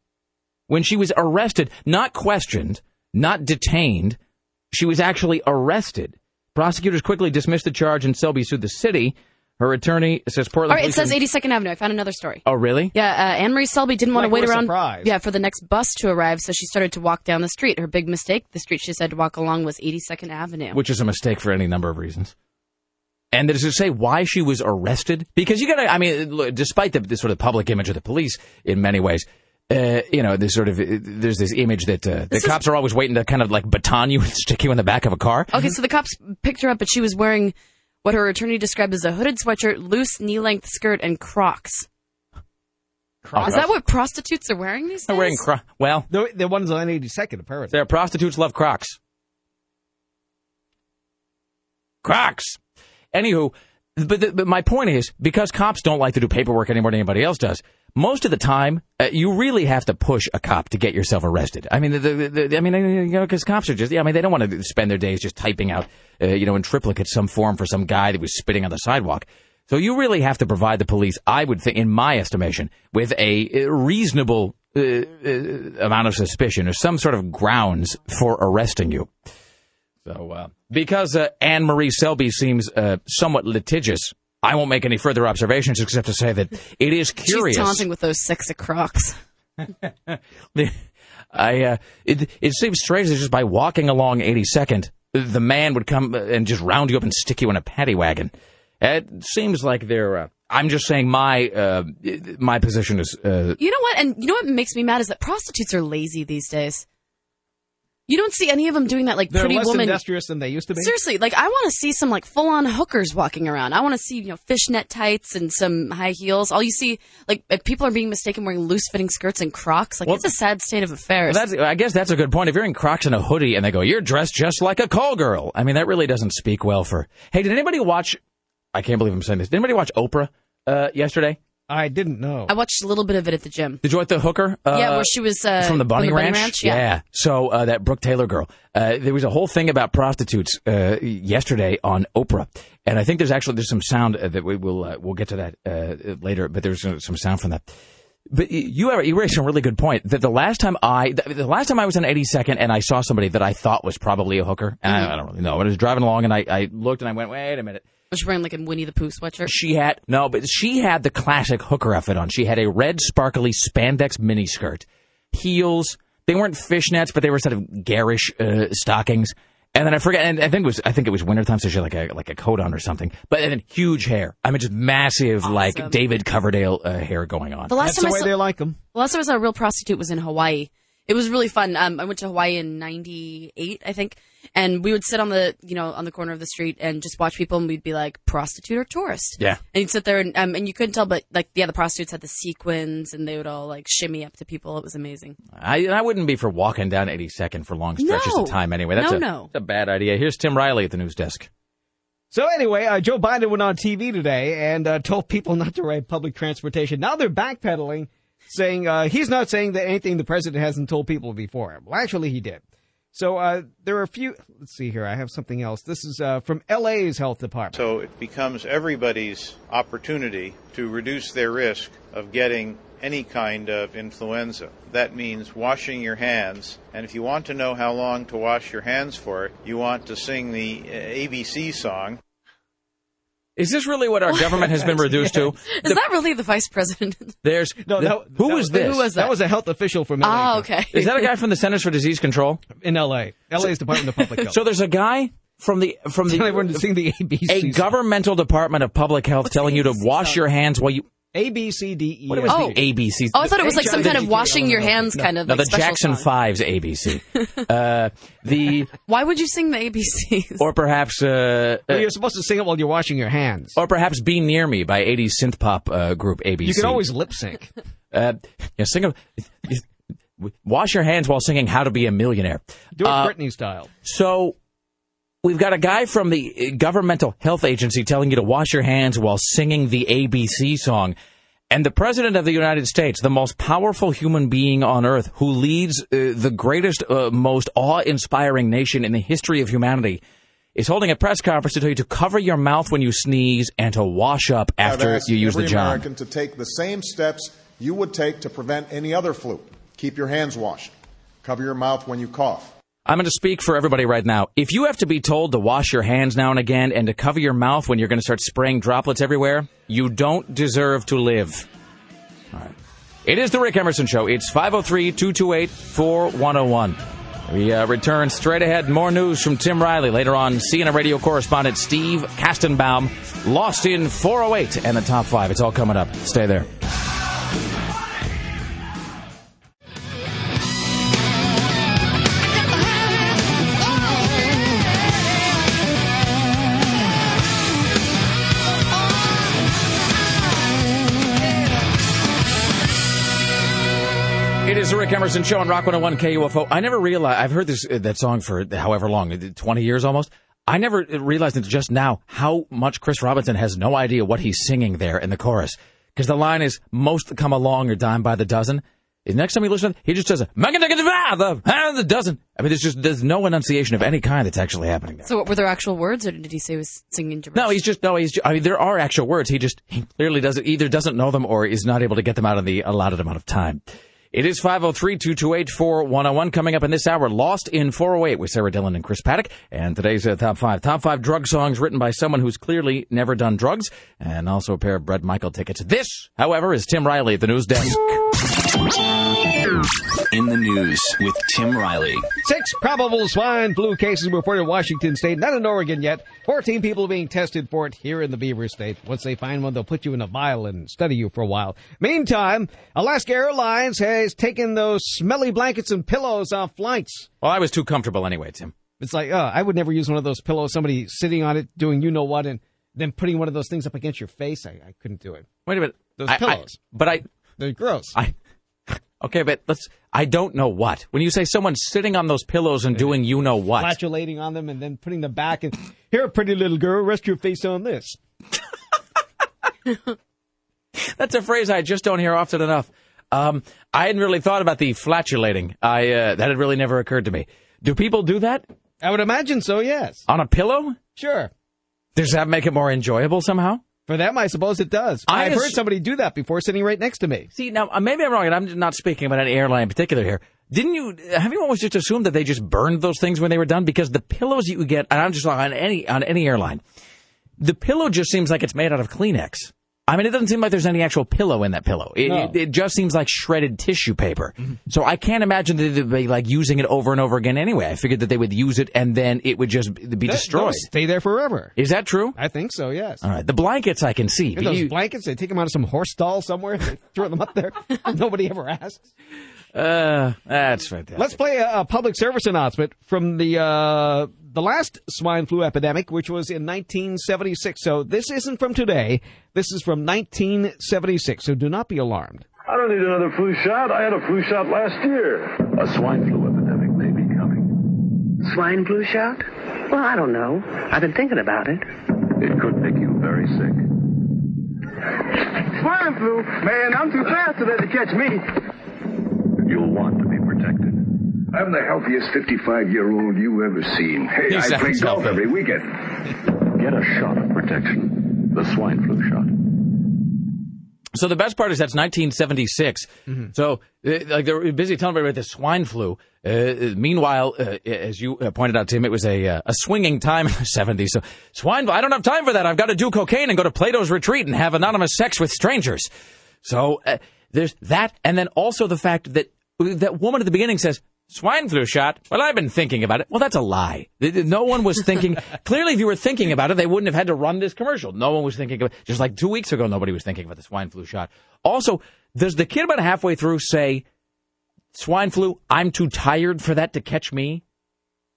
When she was arrested, not questioned, not detained, she was actually arrested. Prosecutors quickly dismissed the charge and Selby sued the city. Her attorney says Portland. All right, it says 82nd Avenue. I found another story. Oh, really? Yeah, uh, Anne Marie Selby didn't want Like to wait around. surprised. Yeah, for the next bus to arrive, so she started to walk down the street. Her big mistake: the street she said to walk along was 82nd Avenue. which is a mistake for any number of reasons. And does it say why she was arrested? Because you got to, I mean, despite the, the sort of public image of the police in many ways, uh, you know, there's sort of, uh, there's this image that uh, the is- cops are always waiting to kind of like baton you and stick you in the back of a car. Okay, so the cops picked her up, but she was wearing what her attorney described as a hooded sweatshirt, loose knee-length skirt, and Crocs. Crocs? Is that what prostitutes are wearing these days? They're wearing Crocs. well, The, the ones on 82nd, apparently. their prostitutes love Crocs. Crocs. Anywho, but, the, but my point is because cops don't like to do paperwork any more than anybody else does. Most of the time, uh, you really have to push a cop to get yourself arrested. I mean, the, the, the, I mean, you know, because cops are just, yeah, I mean, they don't want to spend their days just typing out, uh, you know, in triplicate some form for some guy that was spitting on the sidewalk. So you really have to provide the police, I would think, in my estimation, with a reasonable uh, uh, amount of suspicion or some sort of grounds for arresting you. So, uh, because uh, Anne Marie Selby seems uh, somewhat litigious, I won't make any further observations except to say that it is curious. She's taunting with those sexy Crocs. I uh, it it seems strange that just by walking along 82nd, the man would come and just round you up and stick you in a paddy wagon. It seems like they're. Uh, I'm just saying my uh, my position is. Uh, You know what? And you know what makes me mad is that prostitutes are lazy these days. You don't see any of them doing that like They're pretty less woman. industrious than they used to be. Seriously, like I want to see some like full on hookers walking around. I want to see you know fishnet tights and some high heels. All you see like if people are being mistaken wearing loose fitting skirts and Crocs. Like Well- it's a sad state of affairs. That's, I guess that's a good point. If you're in Crocs and a hoodie and they go, "You're dressed just like a call girl," I mean, that really doesn't speak well for. Hey, did anybody watch? I can't believe I'm saying this. Did anybody watch Oprah uh, yesterday? I didn't know. I watched a little bit of it at the gym. Did you watch the hooker? Uh, yeah, where she was uh, from the Bunny, Ranch? Yeah. So uh, that Brooke Taylor girl. Uh, there was a whole thing about prostitutes uh, yesterday on Oprah, and I think there's actually there's some sound uh, that we will uh, we'll get to that uh, later. But there's uh, some sound from that. But you you raised a really good point that the last time I the, the last time I was on 82nd and I saw somebody that I thought was probably a hooker, and I, I don't really know. I was driving along and I, I looked and I went, wait a minute. Was she wearing like a Winnie the Pooh sweatshirt? She had no, but she had the classic hooker outfit on. She had a red sparkly spandex miniskirt, heels. They weren't fishnets, but they were sort of garish uh, stockings. And then I forget. And I think it was I think it was wintertime, so she had like a like a coat on or something. But and then huge hair. I mean, just massive like David Coverdale uh, hair going on. The last time I saw, they like them. The last time I saw a real prostitute was in Hawaii. It was really fun. Um, I went to Hawaii in '98, I think, and we would sit on the you know on the corner of the street and just watch people, and we'd be like prostitute or tourist. Yeah. And you'd sit there, and um, and you couldn't tell, but like yeah, the prostitutes had the sequins, and they would all like shimmy up to people. It was amazing. I I wouldn't be for walking down 82nd for long stretches No. of time anyway. That's No, a, no. that's a bad idea. Here's Tim Riley at the news desk. So anyway, uh, Joe Biden went on TV today and uh, told people not to ride public transportation. Now they're backpedaling, saying uh, he's not saying that anything the president hasn't told people before. Well, actually, he did. So uh, there are a few. Let's see here. I have something else. This is uh, from LA's health department. So it becomes everybody's opportunity to reduce their risk of getting any kind of influenza. That means washing your hands. And if you want to know how long to wash your hands for, you want to sing the ABC song. Is this really what our government has been reduced to? Is that really the vice president? There's No, the- that, who that was this? Who was That that? was a health official from LA. Ah, okay. Is that a guy from the Centers for Disease Control? in L.A. L.A.'s Department of Public Health. So there's a guy from the from Tell the to the ABC. a governmental department of public health telling you to wash your hands while you. A B C D E. What was Oh. the ABC? Oh, I thought it was like some kind of washing your hands kind of. No, the Jackson. Fives ABC. uh, the Why would you sing the ABCs? or perhaps uh, Well, uh, you're supposed to sing it while you're washing your hands. or perhaps "Be Near Me" by '80s synth pop uh, group ABC. You can always lip sync. uh, yeah, sing a, wash your hands while singing "How to Be a Millionaire." Do it Uh, Britney style. So we've got a guy from the uh, governmental health agency telling you to wash your hands while singing the ABC song. And the president of the United States, the most powerful human being on earth, who leads uh, the greatest, uh, most awe-inspiring nation in the history of humanity, is holding a press conference to tell you to cover your mouth when you sneeze and to wash up after you use every the John. American to take the same steps you would take to prevent any other flu. Keep your hands washed. Cover your mouth when you cough. I'm going to speak for everybody right now. If you have to be told to wash your hands now and again and to cover your mouth when you're going to start spraying droplets everywhere, you don't deserve to live. All right. It is the Rick Emerson Show. It's 503 228 4101. We uh, return straight ahead. More news from Tim Riley. Later on, CNN radio correspondent Steve Kastenbaum lost in 408 and the top five. It's all coming up. Stay there. Emerson Show on Rock 101 KUFO. I never realized, I've heard this uh, that song for however long, 20 years almost. I never realized until just now how much Chris Robinson has no idea what he's singing there in the chorus. Because the line is, most come along or dime by the dozen. The next time you listen, he just says, me and the dozen. I mean, there's just, there's no enunciation of any kind that's actually happening there. So, what, were there actual words, or did he say he was singing gibberish? No, he's just no. He's. I mean, there are actual words. He just he clearly doesn't either doesn't know them or is not able to get them out in the allotted amount of time. It is 503-228-4101 coming up in this hour. Lost in 408 with Sarah Dillon and Chris Paddock. And today's uh, top five. Top five drug songs written by someone who's clearly never done drugs. And also a pair of Bret Michael tickets. This, however, is Tim Riley at the news desk. In the news with Tim Riley. Six probable swine flu cases reported in Washington state, not in Oregon yet. 14 people being tested for it here in the Beaver State. Once they find one, they'll put you in a vial and study you for a while. Meantime, Alaska Airlines has taken those smelly blankets and pillows off flights. Well, I was too comfortable anyway, Tim. It's like, uh, I would never use one of those pillows, somebody sitting on it doing you know what, and then putting one of those things up against your face. I, I couldn't do it. Wait a minute. Those I- I- pillows. but I. They're gross. I. Okay, but let's. I don't know what. When you say someone's sitting on those pillows and doing you know what. Flatulating on them and then putting them back and here, pretty little girl, rest your face on this. That's a phrase I just don't hear often enough. Um, I hadn't really thought about the flatulating. I uh, that had really never occurred to me. Do people do that I would imagine so, yes. on a pillow? Sure. Does that make it more enjoyable somehow? For them, I suppose it does. I I've ass- heard somebody do that before sitting right next to me. See, now uh, maybe I'm wrong, and I'm not speaking about any airline in particular here. Didn't you? Have you always just assumed that they just burned those things when they were done? Because the pillows you get, and I'm just on any on any airline, the pillow just seems like it's made out of Kleenex. I mean, it doesn't seem like there's any actual pillow in that pillow. It, No. it, it just seems like shredded tissue paper. Mm-hmm. So I can't imagine that they'd be like using it over and over again anyway. I figured that they would use it and then it would just be They- destroyed. stay there forever. Is that true? I think so, yes. All right, the blankets I can see. Those you- blankets, they take them out of some horse stall somewhere, throw them up there. Nobody ever asks. Uh, that's fantastic. Let's play a, a public service announcement from the uh, the last swine flu epidemic, which was in 1976. So this isn't from today. This is from 1976. So do not be alarmed. I don't need another flu shot. I had a flu shot last year. A swine flu epidemic may be coming. Swine flu shot? Well, I don't know. I've been thinking about it. It could make you very sick. Swine flu? Man, I'm too fast to let it catch me. You'll want to be protected. I'm the healthiest 55 year old you ever seen. Hey, He I play sounds golf every weekend. Get a shot of protection. The swine flu shot. So the best part is that's 1976. So uh, like they're busy telling everybody about the swine flu. Uh, meanwhile, uh, as you uh, pointed out, Tim, it was a uh, a swinging time in the 70s. So swine flu. I don't have time for that. I've got to do cocaine and go to Plato's retreat and have anonymous sex with strangers. So uh, there's that, and then also the fact that that woman at the beginning says. Swine flu shot. Well, I've been thinking about it. Well, that's a lie. No one was thinking. clearly, if you were thinking about it, they wouldn't have had to run this commercial. No one was thinking about it. Just like two weeks ago, nobody was thinking about the swine flu shot. Also, does the kid about halfway through say, swine flu, I'm too tired for that to catch me?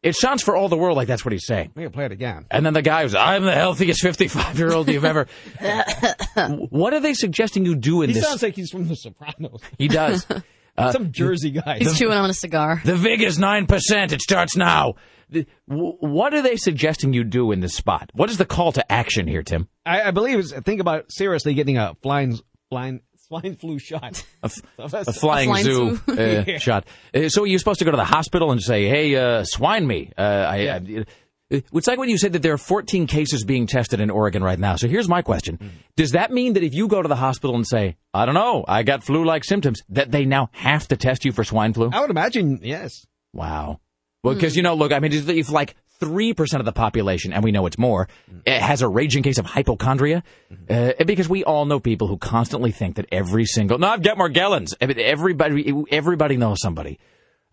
It sounds for all the world like that's what he's saying. We can play it again. And then the guy was, I'm the healthiest 55 year old you've ever. what are they suggesting you do in He this? He sounds like he's from The Sopranos. he does. Uh, Some Jersey guy. He's chewing on a cigar. The VIG is 9%. It starts now. The- wh- What are they suggesting you do in this spot? What is the call to action here, Tim? I, I believe it's think about seriously getting a flying flying swine flu shot. A, f- a flying, zoo, uh, Yeah. shot. Uh, so you're supposed to go to the hospital and say, "Hey, uh, swine me." Uh, I, I, it's like when you said that there are 14 cases being tested in Oregon right now. So here's my question: Does that mean that if you go to the hospital and say, "I don't know, I got flu-like symptoms," that they now have to test you for swine flu? I would imagine yes. Wow. Well, because you know, look, I mean, if- if like three percent of the population, and we know it's more, eh, has a raging case of hypochondria, uh, because we all know people who constantly think that every single no, I've got Morgellons. I mean, Everybody, everybody knows somebody,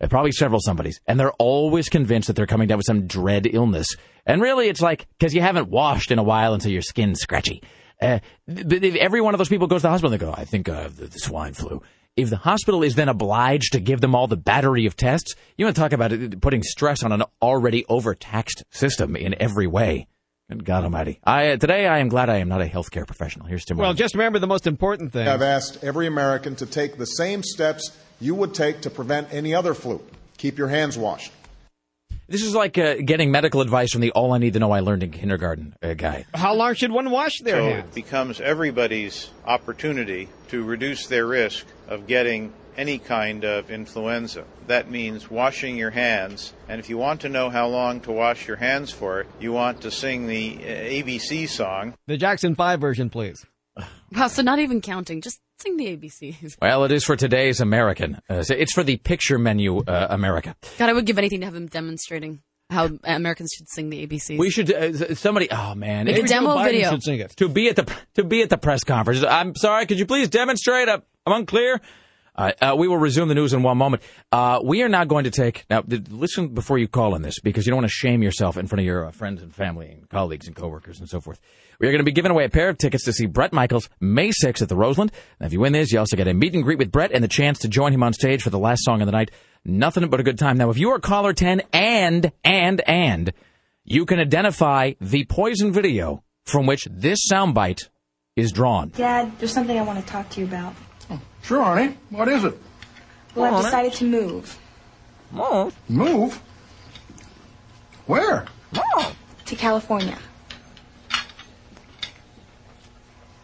uh, probably several somebodies, and they're always convinced that they're coming down with some dread illness. And really, it's like because you haven't washed in a while until your skin's scratchy. Uh, every one of those people goes to the hospital, they go, I think I have the swine flu. If the hospital is then obliged to give them all the battery of tests, you want to talk about it, putting stress on an already overtaxed system in every way. Good God Almighty! I today I am glad I am not a healthcare professional. Here's Tim. Well, Ryan. just remember the most important thing. I've asked every American to take the same steps you would take to prevent any other flu. Keep your hands washed. this is like uh, getting medical advice from the "All I Need to Know I Learned in Kindergarten" uh, guy. How long should one wash their so hands? it becomes everybody's opportunity to reduce their risk of getting any kind of influenza. That means washing your hands, and if you want to know how long to wash your hands for, you want to sing the uh, ABC song. The Jackson Five version, please. Wow, so not even counting, just sing the ABCs. Well, it is for today's American. Uh, so it's for the picture menu uh, America. God, I would give anything to have him demonstrating how Americans should sing the ABCs. We should uh, somebody. Oh man, Make a demo Biden video. should sing it. to be at the to be at the press conference. I'm sorry. Could you please demonstrate? I'm, I'm unclear. Right, uh, we will resume the news in one moment. Uh, we are not going to take now. th- Listen before you call on this because you don't want to shame yourself in front of your uh, friends and family and colleagues and coworkers and so forth. We are going to be giving away a pair of tickets to see Bret Michaels May 6th at the Roseland. And if you win this, you also get a meet and greet with Bret and the chance to join him on stage for the last song of the night. Nothing but a good time. Now, if you are caller 10 and and and you can identify the poison video from which this soundbite is drawn. Dad, there's something I want to talk to you about. Sure, honey. What is it? Well, Go I've on, decided to move Move? Move? Where? Move. to California.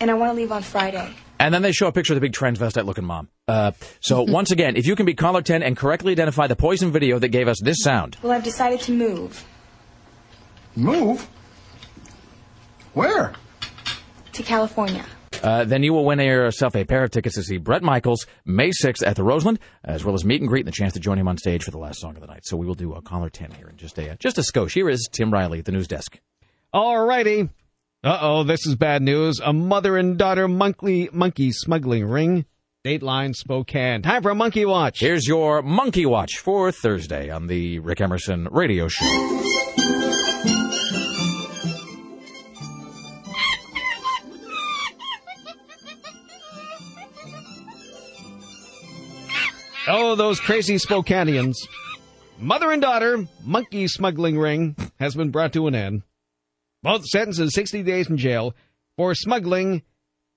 And I want to leave on Friday. And then they show a picture of the big transvestite looking mom. Uh, so once again, if you can be caller 10 and correctly identify the poison video that gave us this sound, Well, I've decided to move Move? Where? to California. Uh, then you will win yourself a pair of tickets to see Bret Michaels May 6th at the Roseland, as well as meet and greet and the chance to join him on stage for the last song of the night. So we will do a caller 10 here in just a, just a skosh. Here is Tim Riley at the news desk. All righty. Uh oh, this is bad news. A mother and daughter monkey monkey smuggling ring. Dateline Spokane. Time for a monkey watch. Here's your Monkey Watch for Thursday on the Rick Emerson Radio Show. Oh, those crazy Spokaneans. Mother and daughter monkey smuggling ring has been brought to an end. Both sentenced to 60 days in jail for smuggling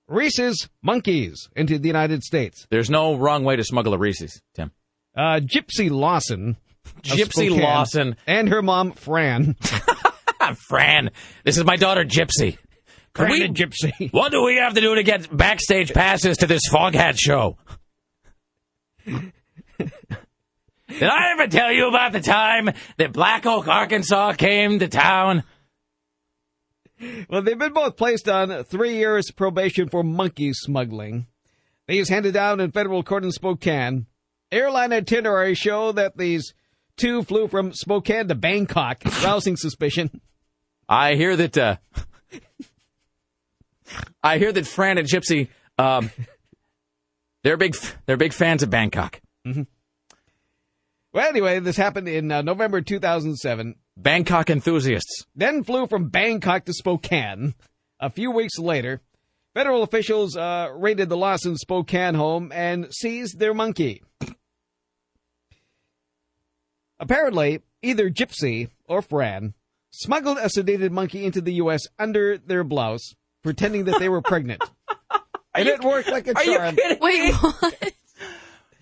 rhesus monkeys into the United States. There's no wrong way to smuggle a Reese's, Tim. Uh, Gypsy Lawson. Gypsy Spokane, Lawson. And her mom, Fran. Fran, this is my daughter Gypsy. Fran we- Gypsy. What do we have to do to get backstage passes to this Foghat show? Did I ever tell you about the time that Black Oak, Arkansas came to town? Well, they've been both placed on three years probation for monkey smuggling. These handed down in federal court in Spokane. Airline itineraries show that these two flew from Spokane to Bangkok, rousing suspicion. I hear that. Uh, I hear that Fran and Gypsy, um, they're big. They're big fans of Bangkok. Well, anyway, this happened in uh, November 2007. Bangkok enthusiasts. Then flew from Bangkok to Spokane. A few weeks later, federal officials uh, raided the Lawson Spokane home and seized their monkey. Apparently, either Gypsy or Fran smuggled a sedated monkey into the U.S. under their blouse, pretending that they were pregnant. And it worked like a Are you charm. kidding Wait, what?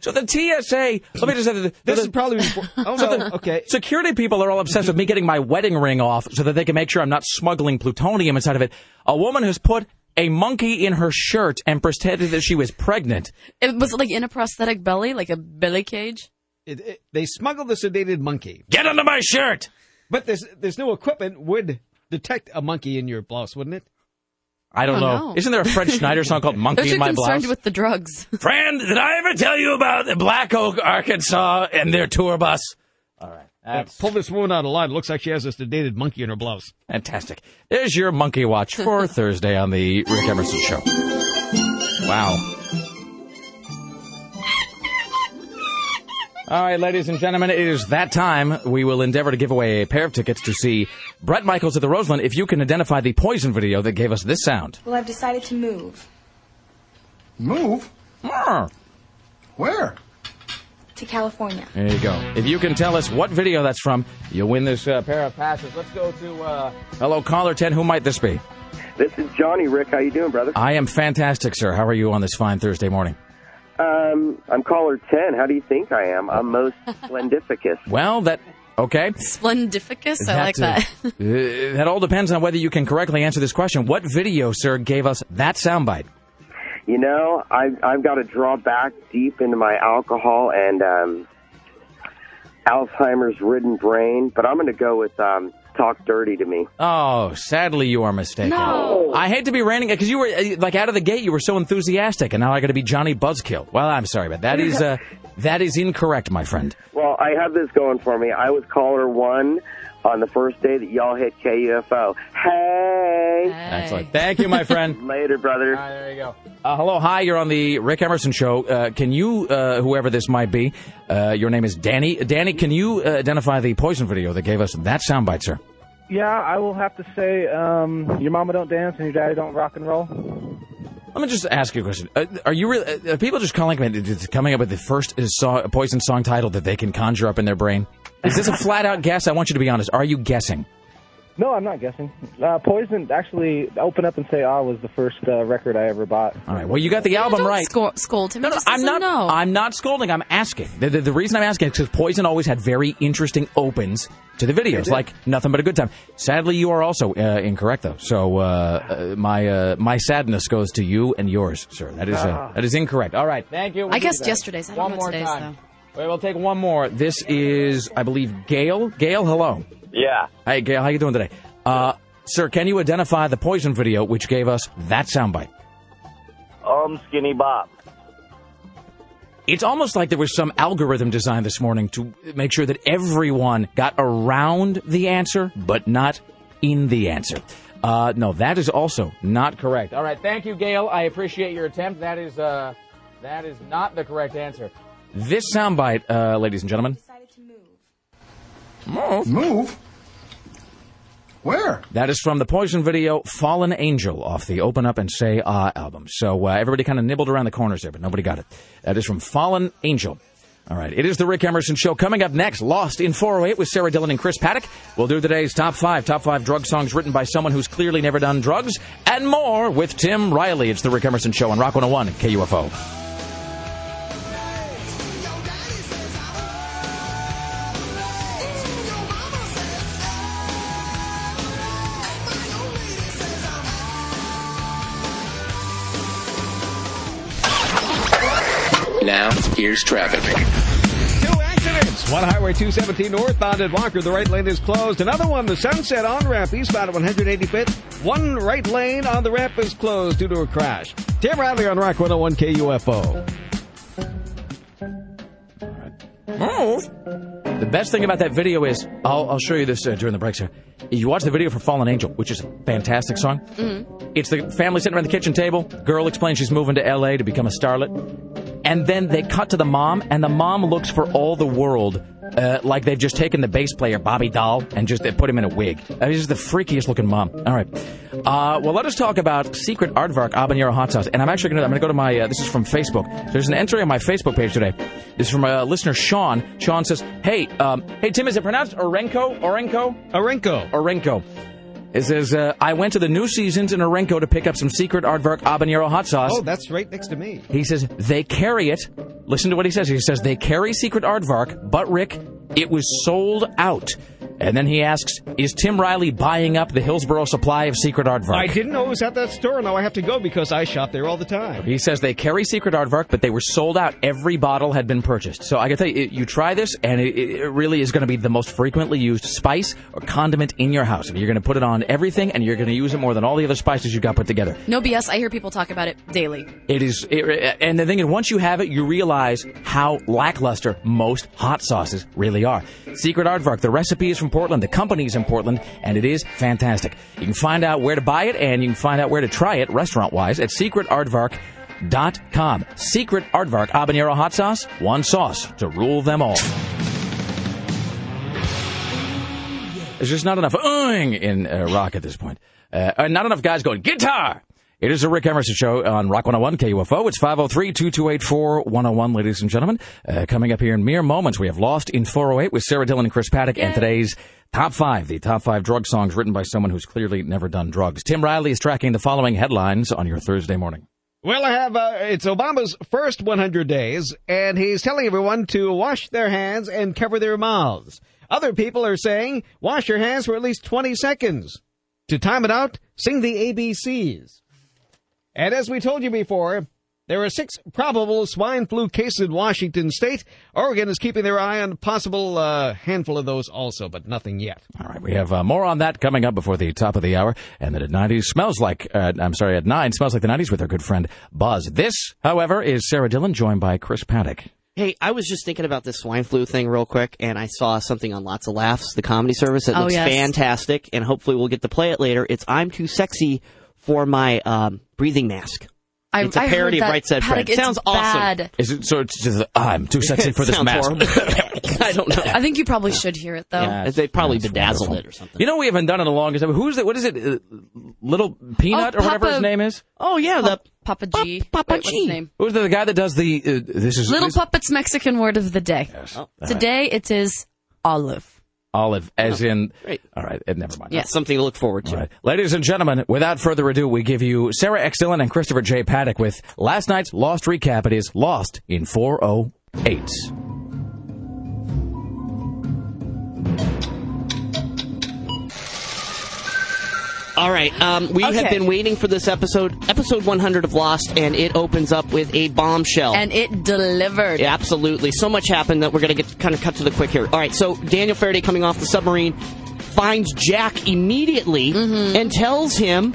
So the TSA, let me just say that This the- is probably before. Oh, so no. the Okay. Security people are all obsessed with me getting my wedding ring off so that they can make sure I'm not smuggling plutonium inside of it. A woman has put a monkey in her shirt and pretended that she was pregnant. It was like in a prosthetic belly, like a belly cage. It, it, they smuggled the sedated monkey. Get under my shirt! But this this new equipment would detect a monkey in your blouse, wouldn't it? I don't Oh, know. no. Isn't there a Fred Schneider song called They're Monkey too in My concerned Blouse? with the drugs. Friend, did I ever tell you about the Black Oak, Arkansas and their tour bus? All right. Pull this woman out of line. It looks like she has a sedated monkey in her blouse. Fantastic. There's your monkey watch for Thursday on the Rick Emerson Show. Wow. All right, ladies and gentlemen, it is that time. We will endeavor to give away a pair of tickets to see Bret Michaels at the Roseland if you can identify the poison video that gave us this sound. Well, I've decided to move Move? Where? to California. There you go. If you can tell us what video that's from, you'll win this uh, pair of passes. Let's go to uh, hello caller 10. Who might this be? This is Johnny Rick. How you doing, brother? I am fantastic, sir. How are you on this fine Thursday morning? Um, I'm caller ten. How do you think I am? I'm most splendificus. Well, that okay. Splendificus, I like that. uh, uh, that all depends on whether you can correctly answer this question. What video, sir, gave us that soundbite? You know, I've I've got to draw back deep into my alcohol and um, Alzheimer's ridden brain, but I'm going to go with um, "Talk Dirty to Me." Oh, sadly, you are mistaken. No. I hate to be ranting because you were uh, like out of the gate. You were so enthusiastic, and now I got to be Johnny Buzzkill. Well, I'm sorry, but that is uh, that is incorrect, my friend. Well, I have this going for me. I was caller one on the first day that y'all hit KUFO. Hey. Hey. Excellent. Thank you, my friend. Later, brother. there you go. Uh, hello, hi. You're on the Rick Emerson show. Uh, can you, uh, whoever this might be, uh, your name is Danny. Danny, can you uh, identify the poison video that gave us that soundbite, sir? Yeah, I will have to say, um, your mama don't dance and your daddy don't rock and roll. Let me just ask you a question. Uh, are you really, uh, are people just calling coming up with the first uh, song, poison song title that they can conjure up in their brain? Is this a flat out guess? I want you to be honest. Are you guessing? No, I'm not guessing. Uh, Poison actually open up and say "Ah" was the first uh, record I ever bought. All right. Well, you got the album don't right. Sco- scold him. No, no, I'm doesn't not. know. I'm not scolding. I'm asking. The, the, the reason I'm asking is because Poison always had very interesting opens to the videos, like nothing but a good time. Sadly, you are also uh, incorrect, though. So uh, uh, my uh, my sadness goes to you and yours, sir. That is uh, Ah. that is incorrect. All right. Thank you. We'll I do guessed that. yesterday's. I don't One know more today's time. Wait, we'll take one more. This is, I believe, Gail. Gail, hello. Yeah. Hey, Gail, how you doing today? Uh, sir, can you identify the Poison video which gave us that soundbite? Um, Skinny Bob. It's almost like there was some algorithm designed this morning to make sure that everyone got around the answer, but not in the answer. Uh, no, that is also not correct. All right, thank you, Gail. I appreciate your attempt. That is uh, that is not the correct answer. This soundbite, uh, ladies and gentlemen. Move. Move? Where? That is from the Poison video Fallen Angel off the Open Up and Say Ah album. So uh, everybody kind of nibbled around the corners there, but nobody got it. That is from Fallen Angel. All right, it is the Rick Emerson Show. Coming up next, Lost in 408 with Sarah Dillon and Chris Paddock. We'll do today's top five, top five drug songs written by someone who's clearly never done drugs, and more with Tim Riley. It's the Rick Emerson Show on Rock 101 KUFO. Now, here's traffic. Two accidents. One Highway 217 northbound at Walker. The right lane is closed. Another one, the Sunset on ramp eastbound at 185th. One right lane on the ramp is closed due to a crash. Tim Riley on Rock 101 KUFO. Move. The best thing about that video is, I'll, I'll show you this uh, during the breaks here. You watch the video for Fallen Angel, which is a fantastic song. It's the family sitting around the kitchen table. Girl explains she's moving to LA to become a starlet. And then they cut to the mom, and the mom looks for all the world uh, like they've just taken the bass player, Bobby Dall, and just they put him in a wig. Uh, he's just the freakiest looking mom. All right. Uh, well, let us talk about Secret Aardvark Habanero Hot Sauce. And I'm actually going to I'm going to go to my, uh, this is from Facebook. There's an entry on my Facebook page today. This is from a listener, Sean. Sean says, hey, um, hey, Tim, is it pronounced Orenco? Orenco? Orenco. Orenco. It says, uh, I went to the New Seasons in Orenco to pick up some Secret Aardvark Habanero Hot Sauce. Oh, that's right next to me. He says they carry it. Listen to what he says. He says they carry Secret Aardvark, but Rick, it was sold out. And then he asks, "Is Tim Riley buying up the Hillsboro supply of Secret Aardvark?" I didn't know it was at that store. Now I have to go because I shop there all the time. He says they carry Secret Aardvark, but they were sold out. Every bottle had been purchased. So I can tell you, you try this, and it, it really is going to be the most frequently used spice or condiment in your house. You're going to put it on everything, and you're going to use it more than all the other spices you've got put together. No BS. I hear people talk about it daily. It is, it, and the thing is, once you have it, you realize how lackluster most hot sauces really are. Secret Aardvark, the recipe is from Portland, the company's in Portland, and it is fantastic. You can find out where to buy it, and you can find out where to try it restaurant-wise at secretaardvark.com. Secret Aardvark Habanero Hot Sauce, one sauce to rule them all. There's just not enough oohing in uh, rock at this point. Uh, not enough guys going, guitar! It is a Rick Emerson show on Rock 101 KUFO. It's 503-2284-101, ladies and gentlemen. Uh, coming up here in mere moments, we have Lost in 408 with Sarah Dillon and Chris Paddock, and today's top five, the top five drug songs written by someone who's clearly never done drugs. Tim Riley is tracking the following headlines on your Thursday morning. Well, I have, uh, it's Obama's first 100 days, and he's telling everyone to wash their hands and cover their mouths. Other people are saying, wash your hands for at least 20 seconds. To time it out, sing the ABCs. And as we told you before, there are six probable swine flu cases in Washington state. Oregon is keeping their eye on a possible uh, handful of those also, but nothing yet. All right, we have uh, more on that coming up before the top of the hour. And then at 90s smells like, uh, I'm sorry, at 9 smells like the 90s with our good friend Buzz. This, however, is Sarah Dillon joined by Chris Paddock. Hey, I was just thinking about this swine flu thing real quick, and I saw something on Lots of Laughs, the comedy service. It Oh, looks yes. fantastic, and hopefully we'll get to play it later. It's I'm Too Sexy for My um, Breathing Mask. I, it's a I parody of. Right Said Paddock, Fred. it's Sounds awesome. Is it so? It's just I'm too sexy for this mask. I don't know. I think you probably should hear it though. Yeah, they probably That's bedazzled wonderful. it or something. You know, we haven't done it in the longest time. Who's it? What is it? Uh, Little Peanut Oh, or whatever his name is. Oh yeah, the Papa G. Papa Wait, what's his name? Who's the guy that does the? Uh, this is Little this- Puppets Mexican word of the day. Oh, Today it is olive. Olive, as in. Great. All right, uh, never mind. Yeah, something to look forward to. Right. Ladies and gentlemen, without further ado, we give you Sarah X. Dillon and Christopher J. Paddock with last night's Lost recap. It is Lost in 408. All right, um, we have been waiting for this episode, episode 100 of Lost, and it opens up with a bombshell. And it delivered. Yeah, absolutely. So much happened that we're going to get kind of cut to the quick here. All right, so Daniel Faraday coming off the submarine finds Jack immediately and tells him,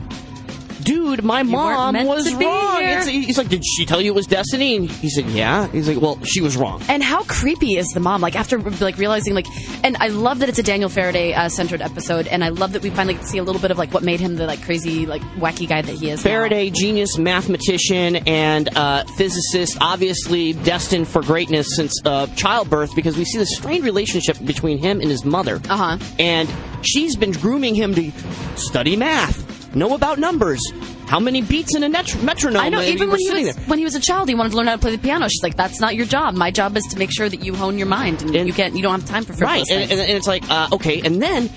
"Dude, my Mm-hmm. mom was wrong." It's- he's like, "Did she tell you it was destiny?" And he said, "Yeah." He's like, "Well, she was wrong." And how creepy is the mom? Like after like realizing like, and I love that it's a Daniel Faraday uh, centered episode, and I love that we finally see a little bit of like what made him the like crazy like wacky guy that he is. now. Faraday, genius mathematician and uh, physicist, obviously destined for greatness since uh, childbirth because we see the strained relationship between him and his mother. Uh huh. And she's been grooming him to study math, know about numbers, how many beats in a net- metronome. I know. Even when he was there. when he was a child, he wanted to learn how to play the piano. She's like, "That's not your job. My job is to make sure that you hone your mind, and, you can't. You don't have time for Right, frivolous and, and, and it's like, uh, okay, and then.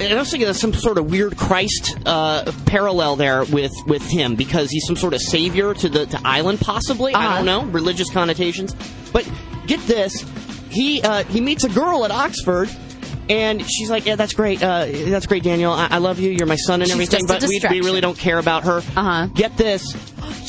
And I was thinking of some sort of weird Christ uh, parallel there with, with him because he's some sort of savior to the to island, possibly. I Uh-huh. don't know religious connotations. But get this, he uh, he meets a girl at Oxford, and she's like, "Yeah, that's great. Uh, that's great, Daniel. I, I love you. You're my son and She's everything, but we, we really don't care about her." Uh huh. Get this,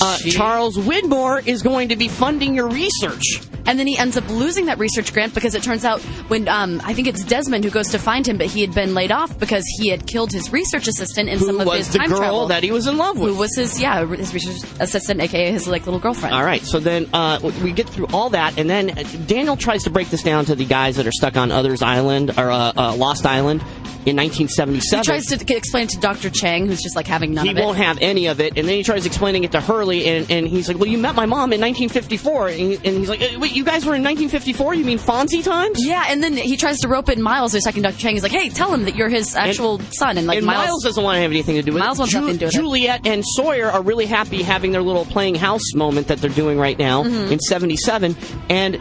uh, Charles Widmore is going to be funding your research. And then he ends up losing that research grant because it turns out when um, I think it's Desmond who goes to find him, but he had been laid off because he had killed his research assistant in Who some of was his time girl travel. that he was in love with? Who was his yeah his research assistant, aka his like little girlfriend. All right, so then uh, we get through all that, and then uh, Daniel tries to break this down to the guys that are stuck on Others Island or uh, uh, Lost Island in 1977. He tries to explain it to Dr. Chang, who's just like having none he of it. won't have any of it, and then he tries explaining it to Hurley, and, and he's like, "Well, you met my mom in 1954," and, he, and he's like, "Uh, "Wait, you guys were in 1954? You mean Fonzie times?" yeah, and then he tries to rope in Miles. There's second Dr. Chang. He's like, "Hey, tell him that you're his actual son." And like and Miles, doesn't want to have anything to do with Miles it. wants nothing to do with it. Juliet and Sawyer are really happy having their little playing house moment that they're doing right now Mm-hmm. in 77. And uh,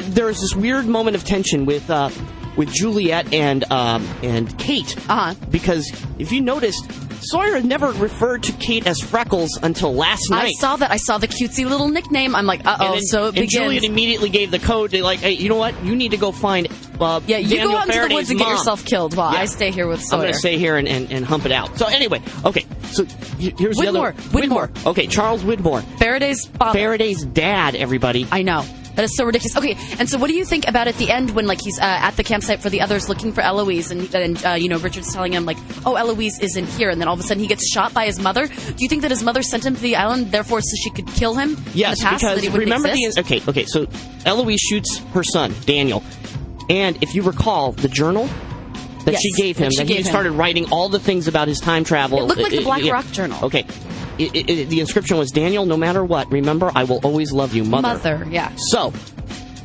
there's this weird moment of tension with. Uh, with Juliet and um, and Kate, uh-huh. because if you noticed, Sawyer never referred to Kate as Freckles until last night. I saw that. I saw the cutesy little nickname. I'm like, uh oh. So it and begins. Juliet immediately gave the code to like, hey, you know what? You need to go find. Uh, yeah, you Daniel go out into the woods and get yourself killed while Yeah. I stay here with Sawyer. I'm going to stay here and, and, and hump it out. So anyway, okay. So here's the Widmore, other Widmore. Okay, Charles Widmore. Faraday's father. Faraday's dad. Everybody. I know. That is so ridiculous. Okay, and so what do you think about at the end when like he's uh, at the campsite for the others looking for Eloise, and and uh, you know Richard's telling him like, oh Eloise isn't here, and then all of a sudden he gets shot by his mother. Do you think that his mother sent him to the island, therefore so she could kill him? Yes, past, so because he remember exist? the okay, okay. So Eloise shoots her son Daniel, and if you recall the journal that Yes, she gave him, that she that he gave him. started writing all the things about his time travel. It looked like the Black. Rock Journal. Okay. It- the inscription was Daniel, no matter what, remember, I will always love you, mother. Mother, yeah. So,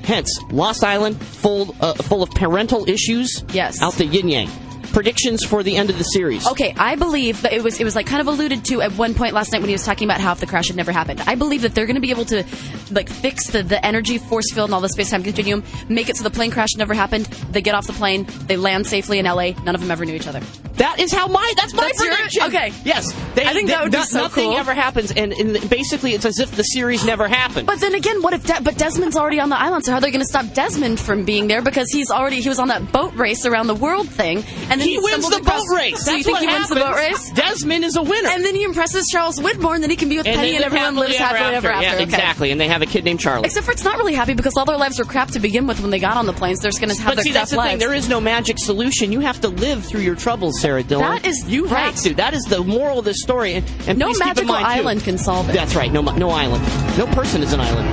hence, Lost Island, full uh, full of parental issues. Yes. Out the yin yang. Predictions for the end of the series. Okay, I believe that it was it was like kind of alluded to at one point last night when he was talking about how if the crash had never happened. I believe that they're going to be able to like fix the, the energy force field and all the space time continuum, make it so the plane crash never happened. They get off the plane, they land safely in LA. None of them ever knew each other. That is how my that's my That's your- prediction. okay. Yes. They, I think that would be no- so nothing cool. ever happens, and, and basically it's as if the series never happened. But then again, what if De- but Desmond's already on the island? So how are they going to stop Desmond from being there because he's already he was on that boat race around the world thing, and then he wins the across- boat race. So you That's think what he wins the boat happens. race? Desmond is a winner. And then he impresses Charles Widmore, and then he can be with And Penny, and everyone lives happily ever after. Yeah, Okay. exactly. And they have a kid named Charlie. Except for it's not really happy because all their lives were crap to begin with when they got on the planes. They're just going to have but their see, crap that's the lives. thing. There is no magic solution. You have to live through your troubles, Sarah Dillon. That is you right. have to. That is the moral of this story. And, and no please keep in magical mind, island can solve it. That's right. No, no island. No person is an island.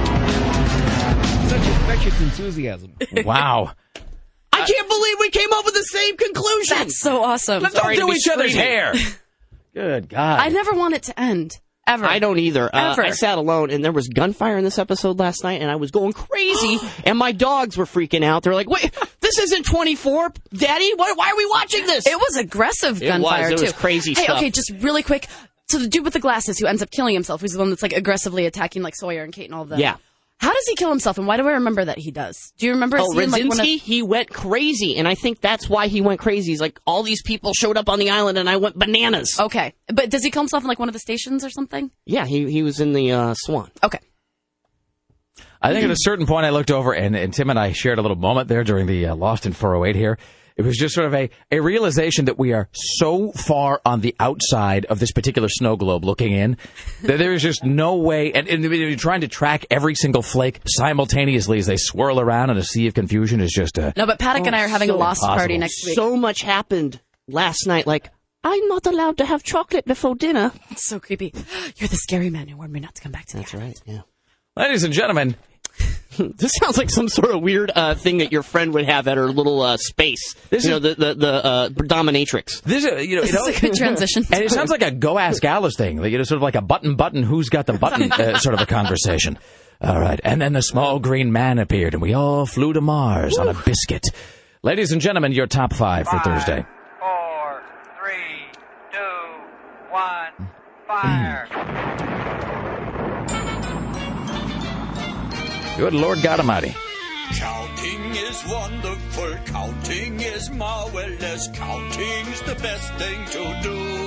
Such infectious enthusiasm. Wow. I can't believe we came up with the same conclusion. That's so awesome. Don't Sorry to do be each other's hair. Good God. I never want it to end. Ever. I don't either. Uh, Ever. I sat alone, and there was gunfire in this episode last night, and I was going crazy, and my dogs were freaking out. They're like, "Wait, this isn't 24, Daddy. Why, why are we watching this?" It was aggressive It gunfire was. It too. was crazy hey, stuff. okay, just really quick. So the dude with the glasses who ends up killing himself, who's the one that's like aggressively attacking like Sawyer and Kate and all of them. Yeah. How does he kill himself, and why do I remember that he does? Do you remember? Oh, Radzinsky, like of- he went crazy, and I think that's why he went crazy. He's like, all these people showed up on the island, and I went bananas. Okay, but does he kill himself in like one of the stations or something? Yeah, he he was in the uh, Swan. Okay. I think at a certain point I looked over and, and Tim and I shared a little moment there during the uh, Lost in 408 here. It was just sort of a, a realization that we are so far on the outside of this particular snow globe looking in that there is just no way. And, and you're trying to track every single flake simultaneously as they swirl around in a sea of confusion is just a. No, but Paddock and I are oh, having a so lost party next week. So much happened last night. Like, I'm not allowed to have chocolate before dinner. It's so creepy. You're the scary man who warned me not to come back to that. That's right. Yeah. Ladies and gentlemen, This sounds like some sort of weird uh, thing that your friend would have at her little uh, space. This you is- know, the the, the uh, dominatrix. this is, you know, This you know- a good transition. And it sounds like a go ask Alice thing. Like, you know, sort of like a button button who's got the button uh, sort of a conversation. All right. And then the small green man appeared and we all flew to Mars on a biscuit. Ladies and gentlemen, your top five for Thursday. Four, three, two, one, fire. Good Lord God Almighty. Counting is wonderful, counting is marvelous, counting's the best thing to do.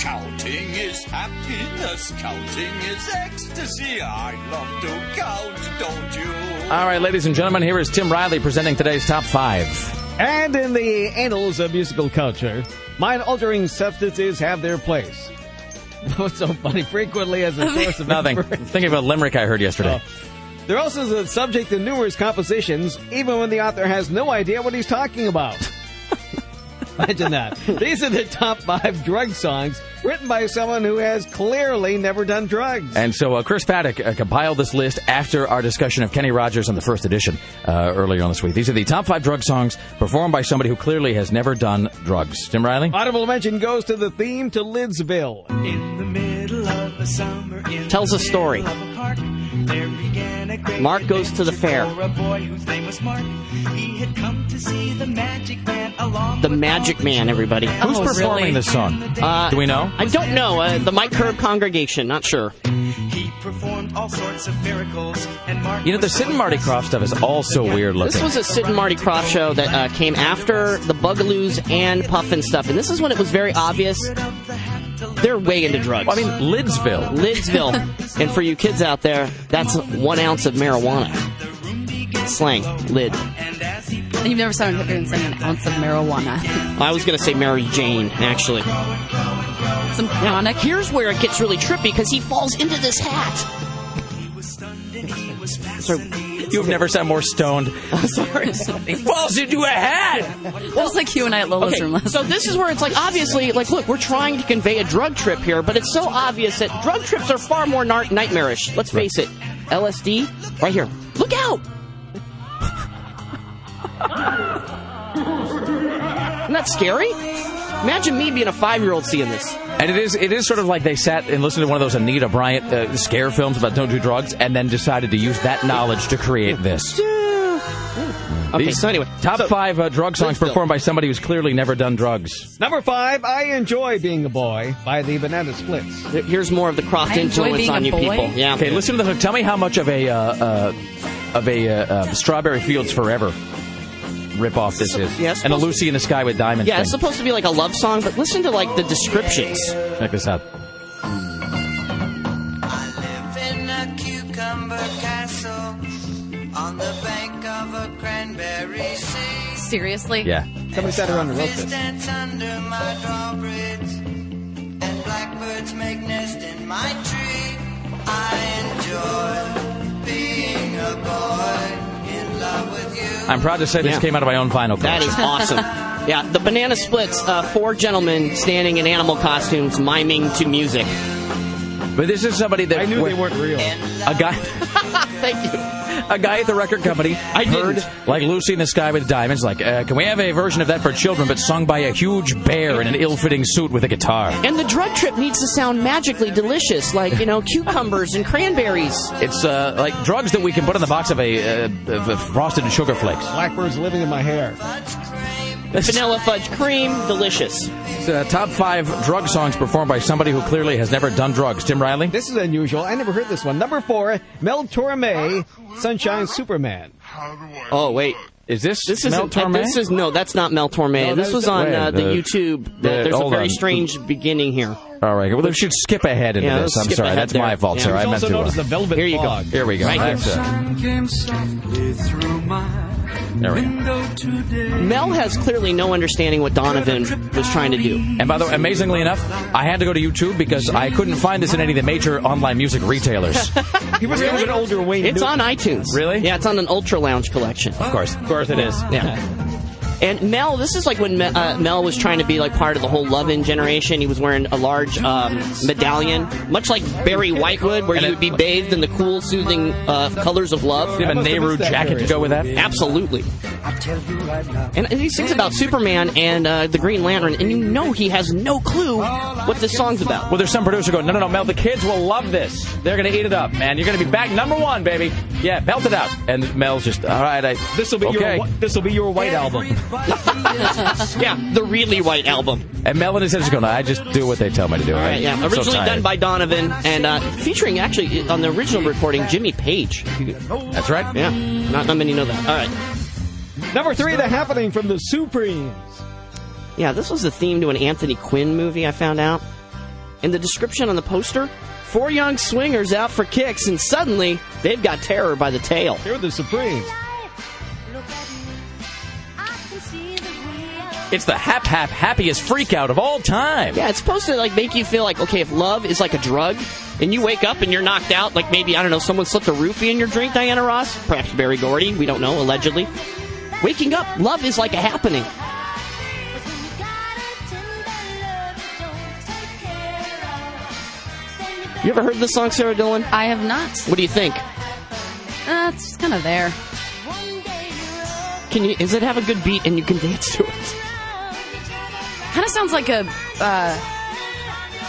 Counting is happiness, counting is ecstasy. I love to count, don't you? All right, ladies and gentlemen, here is Tim Riley presenting today's top five. And in the annals of musical culture, mind-altering substances have their place. What's so funny? Frequently as a source of Nothing. inspiration. Thinking of a limerick I heard yesterday. Uh, They're also the subject of numerous compositions, even when the author has no idea what he's talking about. Imagine that. These are the top five drug songs written by someone who has clearly never done drugs. And so uh, Chris Paddock uh, compiled this list after our discussion of Kenny Rogers on the first edition uh, earlier on this week. These are the top five drug songs performed by somebody who clearly has never done drugs. Tim Riley? Audible mention goes to the theme to Lidsville. In the middle of the summer, in Tells the a story. Middle of a park, there began a great Mark goes to the fair. For a boy whose name was Mark, he had come to see the Magic Man along The with Magic all the Man, everybody. Who's Oh, performing really? this song? Uh, Do we know? I don't know. Uh, the Mike Curb congregation, not sure. He performed all sorts of miracles, and Mark You know, the was Sid and Marty Krofft stuff is all so weird looking. This was a Sid and Marty Krofft show that uh, came after the Bugaloos and Pufnstuf, and this is when it was very obvious they're way into drugs. Well, I mean, Lidsville. Lidsville, and for you kids out there, that's one ounce of marijuana. Slang, lid. And you've never sounded hipper than saying an ounce of marijuana. I was going to say Mary Jane, actually. Some chronic. Here's where it gets really trippy because he falls into this hat. So, You've never sounded more stoned. I'm sorry. He falls into a hat! That was like you and I at Lola's Okay, room last so this is where it's like obviously like look we're trying to convey a drug trip here but it's so obvious that drug trips are far more nar- nightmarish. Let's face it. Lsd right here. Look out! Isn't that scary? Imagine me being a five-year-old seeing this And it is it is sort of like they sat and listened to one of those Anita Bryant uh, scare films about don't do drugs and then decided to use that knowledge to create this. okay so anyway Top so- five uh, drug songs performed by somebody who's clearly never done drugs. Number five, I Enjoy Being a Boy by the Banana Splits. here's more of the Krofft influence on you boy. people yeah Okay, listen to the hook. Tell me how much of a uh, uh, of a uh, uh, Strawberry Fields Forever rip off this is, yeah, it's and a supposed Lucy in the Sky with Diamonds. yeah thing. it's supposed to be like a love song but listen to like the descriptions Check this out. live in a cucumber castle on the bank of a cranberry sea. Seriously? Yeah. Somebody sat around and wrote Fish this. dance under my drawbridge, and blackbirds make nest in my tree. I enjoy being a boy I'm proud to say this Yeah. came out of my own vinyl That collection. is awesome. Yeah, the banana splits. Uh, four gentlemen standing in animal costumes, miming to music. But this is somebody that I knew where- they weren't real. a guy. Thank you. a guy at the record company I heard like Lucy in the Sky with Diamonds. Like, uh, can we have a version of that for children, but sung by a huge bear in an ill-fitting suit with a guitar? And the drug trip needs to sound magically delicious, like you know cucumbers and cranberries. It's uh, like drugs that we can put in the box of a, uh, of a frosted sugar flakes. Blackbird's living in my hair. Vanilla fudge cream, delicious. Uh, top five drug songs performed by somebody who clearly has never done drugs. Tim Riley. This is unusual. I never heard this one. Number four, Mel Torme, Sunshine Superman. Oh wait. Is this This Mel is uh, Torme? this is no, that's not Mel Torme. No, this was on uh, the, the- YouTube. the- There's a very on. strange beginning here. All right, well, we should skip ahead into Yeah, this. I'm sorry, that's there. my fault, Yeah. sir. I It's meant also to. known uh, as the Velvet Here you go. Here we go. Right here. That's, Sun came softly through my there we go. Mel has clearly no understanding what Donovan was trying to do. And by the way, amazingly enough, I had to go to YouTube because I couldn't find this in any of the major online music retailers. He was kind of an older Wayne. It's Newton. on iTunes. Really? Yeah, it's on an Ultra Lounge collection. of course, of course it is. Yeah. And Mel, this is like when Mel, uh, Mel was trying to be like part of the whole Love-In generation. He was wearing a large um, medallion, much like Barry Whitewood, where And you it- would be bathed in the cool, soothing uh, colors of love. Do you have a must Nehru jacket to go with that? Absolutely. I tell you right now. And, and he sings about Superman and uh, the Green Lantern, and you know he has no clue what this song's about. Well, there's some producer going, no, no, no, Mel, the kids will love this. They're going to eat it up, man. You're going to be back number one, baby. Yeah, belt it out. And Mel's just, all right, I, This will be okay. your this will be your white album. yeah, the really white album. And Mel and his head is going, I just do what they tell me to do. All right, yeah. I'm so Originally tired. done by Donovan and uh, featuring actually on the original recording Jimmy Page. That's right. Yeah, not, not many know that. All right. Number three, The Happening from the Supremes. Yeah, this was the theme to an Anthony Quinn movie I found out. In the description on the poster, four young swingers out for kicks, and suddenly they've got terror by the tail. Here are the Supremes. It's the hap hap happiest freak out of all time. Yeah, it's supposed to like make you feel like okay, if love is like a drug, and you wake up and you're knocked out, like maybe I don't know, someone slipped a roofie in your drink, Diana Ross, perhaps Berry Gordy, we don't know, allegedly. Waking up, love is like a happening. You ever heard this song, Sarah Dillon? I have not. What do you think? Uh, it's just kind of there. Can you? Does it have a good beat and you can dance to it? Kind of sounds like a uh,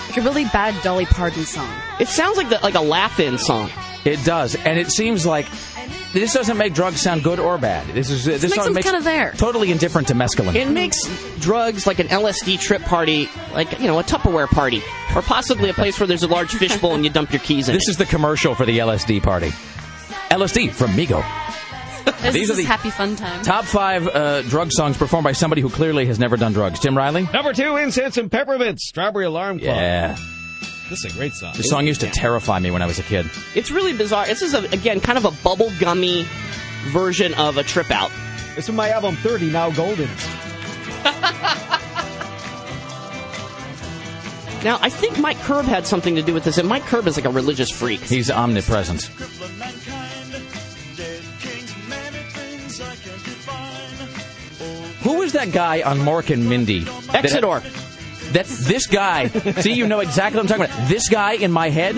like a really bad Dolly Parton song. It sounds like the, like a laugh-in song. It does, and it seems like this doesn't make drugs sound good or bad. This is this, makes song them kinda there. Totally indifferent to mescaline. It makes drugs like an LSD trip party, like you know, a Tupperware party, or possibly a place where there's a large fishbowl and you dump your keys in. this is the commercial for the LSD party. LSD from Migo. This These is are the happy fun time. Top five uh, drug songs performed by somebody who clearly has never done drugs. Tim Riley. Number two, Incense and Peppermint, Strawberry Alarm Clock. Yeah, This is a great song. this song used to terrify me when I was a kid. It's really bizarre. This is a, again kind of a bubblegummy version of a trip out. It's from my album 30, Now Golden. Now I think Mike Curb had something to do with this, and Mike Curb is like a religious freak. He's omnipresent. Who was that guy on Mork and Mindy? That- Exidor. That this guy. see, you know exactly what I'm talking about. This guy in my head.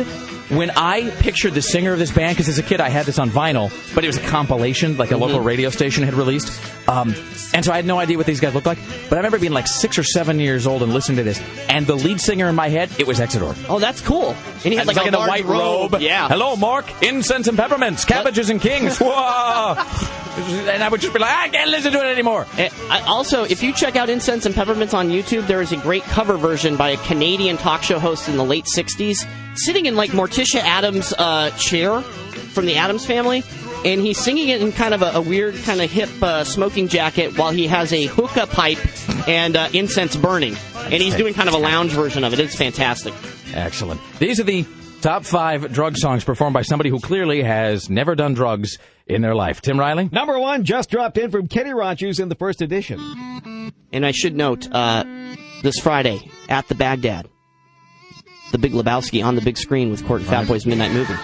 When I pictured the singer of this band, because as a kid I had this on vinyl, but it was a compilation, like a local radio station had released, um, and so I had no idea what these guys looked like. But I remember being like six or seven years old and listening to this, and the lead singer in my head, it was Exidor. Oh, that's cool. And he had like, a in a white robe. Yeah. Hello, Mark. Incense and peppermints, cabbages and kings. Whoa! and I would just be like, I can't listen to it anymore. And I- also, if you check out Incense and Peppermints on YouTube, there is a great cover version by a Canadian talk show host in the late 60s, sitting in like Morticia Addams' uh, chair from the Addams family. And he's singing it in kind of a, a weird, kind of hip uh, smoking jacket while he has a hookah pipe and uh, incense burning. And he's doing kind of a lounge version of it. It's fantastic. Excellent. These are the top five drug songs performed by somebody who clearly has never done drugs in their life. Tim Riley? Number one just dropped in from Kenny Rogers in the first edition. And I should note, uh, this Friday at the Bagdad, the Big Lebowski on the big screen with Court and Fat Boys Midnight Movie.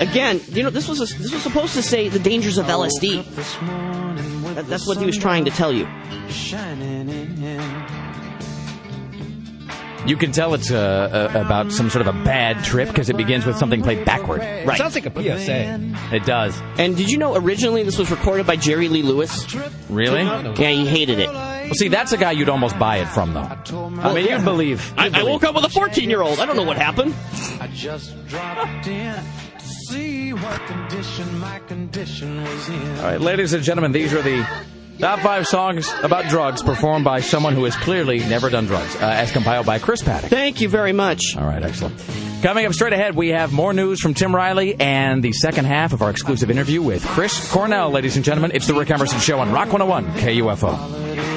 Again, you know, this was a, this was supposed to say the dangers of LSD. That- that's what he was trying to tell you. Shining in. You can tell it's uh, uh, about some sort of a bad trip because it begins with something played backward. Right. Sounds like a PSA. It does. And did you know originally this was recorded by Jerry Lee Lewis? Really? Yeah, he hated it. Well, see, that's a guy you'd almost buy it from, though. I mean, you'd believe. I, I woke up with a 14 year old. I don't know what happened. I just dropped in to see what condition my condition was in. All right, ladies and gentlemen, these are the top five songs about drugs performed by someone who has clearly never done drugs, uh, as compiled by Chris Paddock. Thank you very much. All right, excellent. Coming up straight ahead, we have more news from Tim Riley and the second half of our exclusive interview with Chris Cornell. Ladies and gentlemen, it's the Rick Emerson Show on Rock 101 KUFO.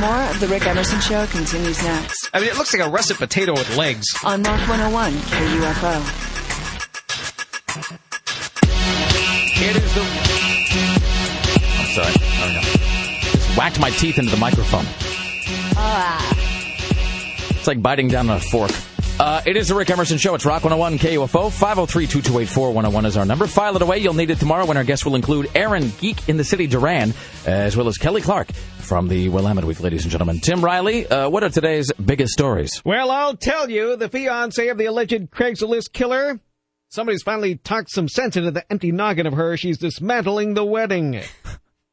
More of the Rick Emerson Show continues next I mean, it looks like a russet potato with legs. on Rock 101 KUFO. It is the. I'm sorry. We go. Just whacked my teeth into the microphone. Ah. It's like biting down on a fork. Uh, it is the Rick Emerson Show. It's Rock 101 KUFO. 503-2284-101 is our number. File it away. You'll need it tomorrow when our guests will include Aaron Geek in the City Duran, as well as Kelly Clark from the Willamette Week, ladies and gentlemen. Tim Riley, uh, what are today's biggest stories? Well, I'll tell you, the fiance of the alleged Craigslist killer. Somebody's finally talked some sense into the empty noggin of her. She's dismantling the wedding.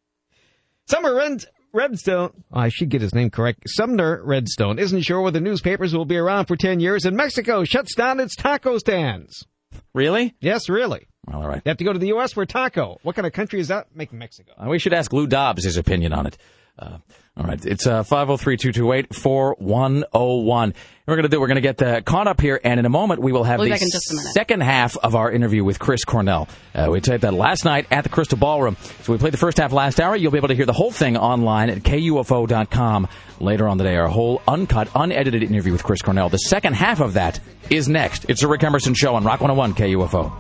Summer Red- Redstone, oh, I should get his name correct. Sumner Redstone isn't sure whether newspapers will be around for 10 years, and Mexico shuts down its taco stands. Really? Yes, really. Well, all right. You have to go to the U.S. for taco. What kind of country is that making Mexico? Uh, we should ask Lou Dobbs his opinion on it. Uh, all right, it's uh, 503-228-4101. We're going to do. We're going to get uh, caught up here, and in a moment we will have We'll the in just a minute. second half of our interview with Chris Cornell. Uh, we taped that last night at the Crystal Ballroom. So we played the first half last hour. You'll be able to hear the whole thing online at kufo.com later on today. Our whole uncut, unedited interview with Chris Cornell. The second half of that is next. It's the Rick Emerson Show on Rock 101 KUFO.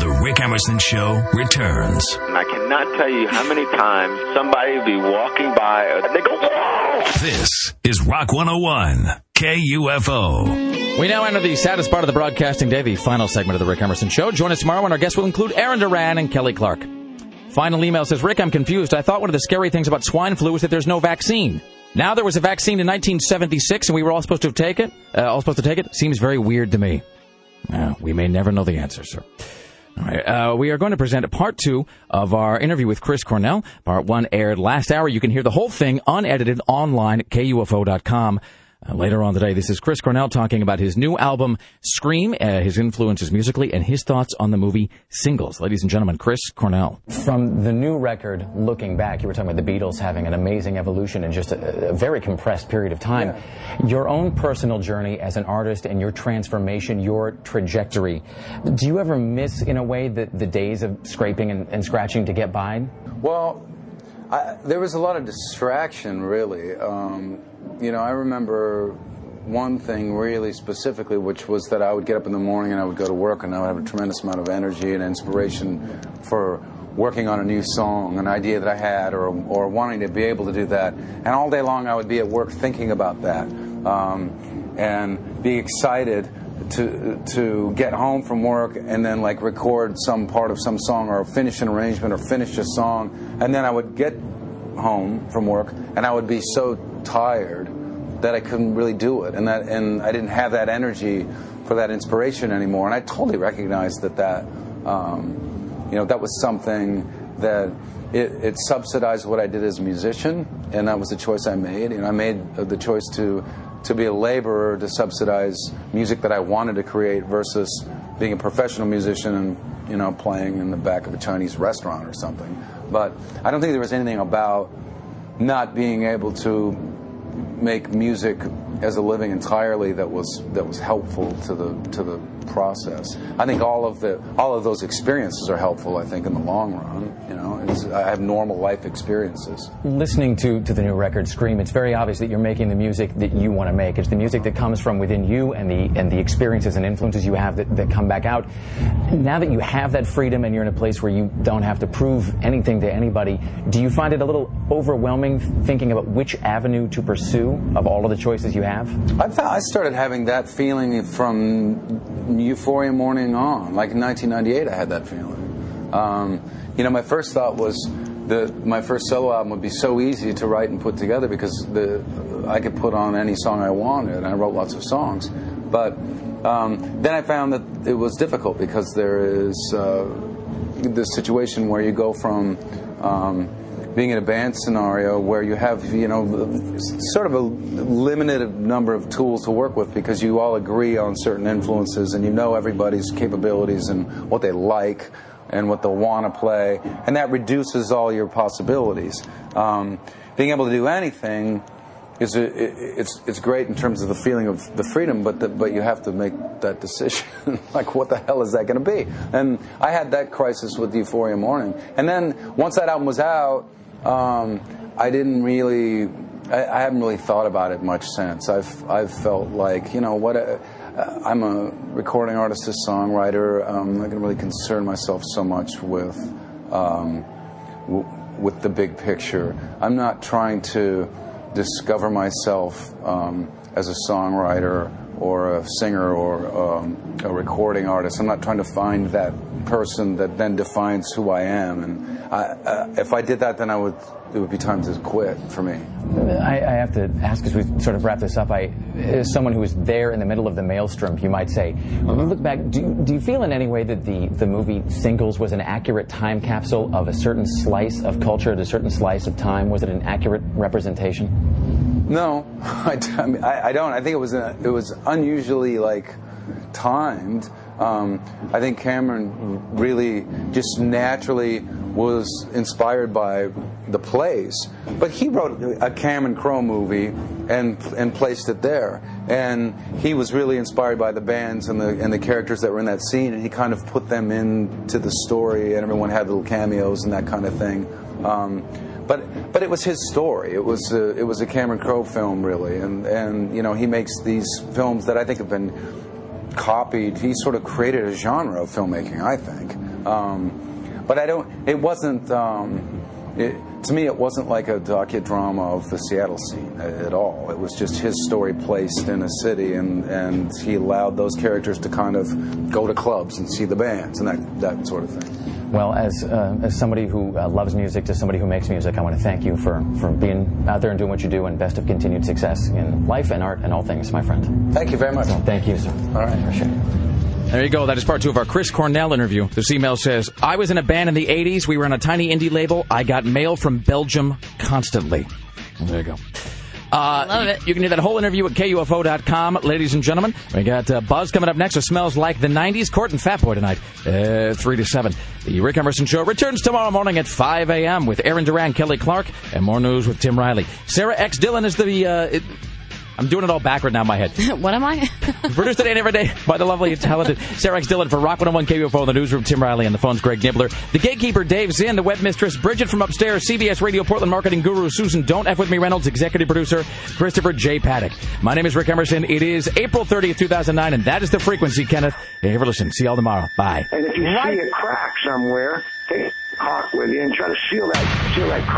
The Rick Emerson Show returns. And I cannot tell you how many times somebody will be walking by and they go, whoa! This is Rock 101 KUFO. We now enter the saddest part of the broadcasting day, the final segment of the Rick Emerson Show. Join us tomorrow when our guests will include Aaron Duran and Kelly Clark. Final email says, Rick, I'm confused. I thought one of the scary things about swine flu is that there's no vaccine. Now there was a vaccine in 1976 and we were all supposed to take it. Uh, all supposed to take it. Seems very weird to me. Uh, we may never know the answer, sir. Uh, we are going to present part two of our interview with Chris Cornell. Part one aired last hour. You can hear the whole thing unedited online at kufo.com. Uh, later on today, this is Chris Cornell talking about his new album, Scream, uh, his influences musically, and his thoughts on the movie Singles. Ladies and gentlemen, Chris Cornell. From the new record, looking back, you were talking about the Beatles having an amazing evolution in just a, a very compressed period of time. Your own personal journey as an artist and your transformation, your trajectory, do you ever miss, in a way, the, the days of scraping and, and scratching to get by? Well, I, there was a lot of distraction, really. Um, you know, I remember one thing really specifically, which was that I would get up in the morning and I would go to work and I would have a tremendous amount of energy and inspiration for working on a new song, an idea that I had, or, or wanting to be able to do that. And all day long I would be at work thinking about that um, and be excited to to get home from work and then like record some part of some song or finish an arrangement or finish a song and then I would get home from work and I would be so tired that I couldn't really do it. And that and I didn't have that energy for that inspiration anymore. And I totally recognized that that um, you know that was something that it, it subsidized what I did as a musician and that was the choice I made. And I made the choice to to be a laborer to subsidize music that I wanted to create versus being a professional musician and you know playing in the back of a Chinese restaurant or something. But I don't think there was anything about not being able to make music as a living entirely that was that was helpful to the to the process. I think all of the all of those experiences are helpful. I think in the long run, you know, I have normal life experiences. Listening to, to the new record, Scream, it's very obvious that you're making the music that you want to make. It's the music that comes from within you and the and the experiences and influences you have that, that come back out. Now that you have that freedom and you're in a place where you don't have to prove anything to anybody, do you find it a little overwhelming thinking about which avenue to pursue of all of the choices you have? I, I started having that feeling from Euphoria morning on. Like in 1998, I had that feeling. Um, you know, my first thought was, the my first solo album would be so easy to write and put together because the I could put on any song I wanted, and I wrote lots of songs. But um, then I found that it was difficult because there is uh, this situation where you go from um, being in a band scenario where you have you know sort of a limited number of tools to work with because you all agree on certain influences and you know everybody's capabilities and what they like and what they'll want to play and that reduces all your possibilities um, being able to do anything is a, it, it's it's great in terms of the feeling of the freedom, but the, but you have to make that decision. like, what the hell is that going to be? And I had that crisis with Euphoria Morning, and then once that album was out, um, I didn't really. I, I, haven't really thought about it much since. I've I've felt like you know what. A, I'm a recording artist, a songwriter. I'm not going to really concern myself so much with um, w- with the big picture. I'm not trying to discover myself um, as a songwriter or a singer or um, a recording artist. I'm not trying to find that person that then defines who I am. And I, uh, if I did that, then I would. It would be time to quit for me. I, I have to ask as we sort of wrap this up. I, as someone who was there in the middle of the maelstrom, you might say, when you look back, do, do you feel in any way that the, the movie Singles was an accurate time capsule of a certain slice of culture, at a certain slice of time? Was it an accurate representation? No, I, I, mean, I, I don't. I think it was a, it was unusually like timed. Um, I think Cameron really just naturally was inspired by the plays, but he wrote a Cameron Crowe movie and and placed it there. And he was really inspired by the bands and the and the characters that were in that scene, and he kind of put them into the story, and everyone had little cameos and that kind of thing. Um, but but it was his story. It was a, it was a Cameron Crowe film, really, and and you know he makes these films that I think have been copied. He sort of created a genre of filmmaking, I think. Um, but I don't. It wasn't. Um, it, to me, it wasn't like a docudrama of the Seattle scene at all. It was just his story placed in a city, and, and he allowed those characters to kind of go to clubs and see the bands and that, that sort of thing. Well, as, uh, as somebody who uh, loves music to somebody who makes music, I want to thank you for, for being out there and doing what you do, and best of continued success in life and art and all things, my friend. Thank you very much. Thank you, sir. All right. Appreciate it. There you go. That is part two of our Chris Cornell interview. This email says, I was in a band in the 80s. We were on a tiny indie label. I got mail from Belgium constantly. There you go. Uh, Love it. You can hear that whole interview at KUFO.com, ladies and gentlemen. We got uh, Buzz coming up next. It smells like the 90s. Court and Fat Boy tonight, uh, 3 to 7. The Rick Emerson Show returns tomorrow morning at 5 a.m. with Aaron Duran, Kelly Clark, and more news with Tim Riley. Sarah X. Dillon is the. It, I'm doing it all backward now in my head. what am I? Produced today and every day by the lovely and talented Sarah X. Dillon for Rock 101 KUFO in the newsroom, Tim Riley, and the phone's Greg Nibbler. The gatekeeper, Dave Zinn, the web mistress, Bridget from upstairs, CBS Radio Portland marketing guru, Susan Don't F With Me Reynolds, executive producer, Christopher J. Paddock. My name is Rick Emerson. It is April 30th, 2009, and that is the frequency, Kenneth. Hey, ever listen. See y'all tomorrow. Bye. And if you see a crack somewhere, take a caulk with you and try to seal that seal that crack.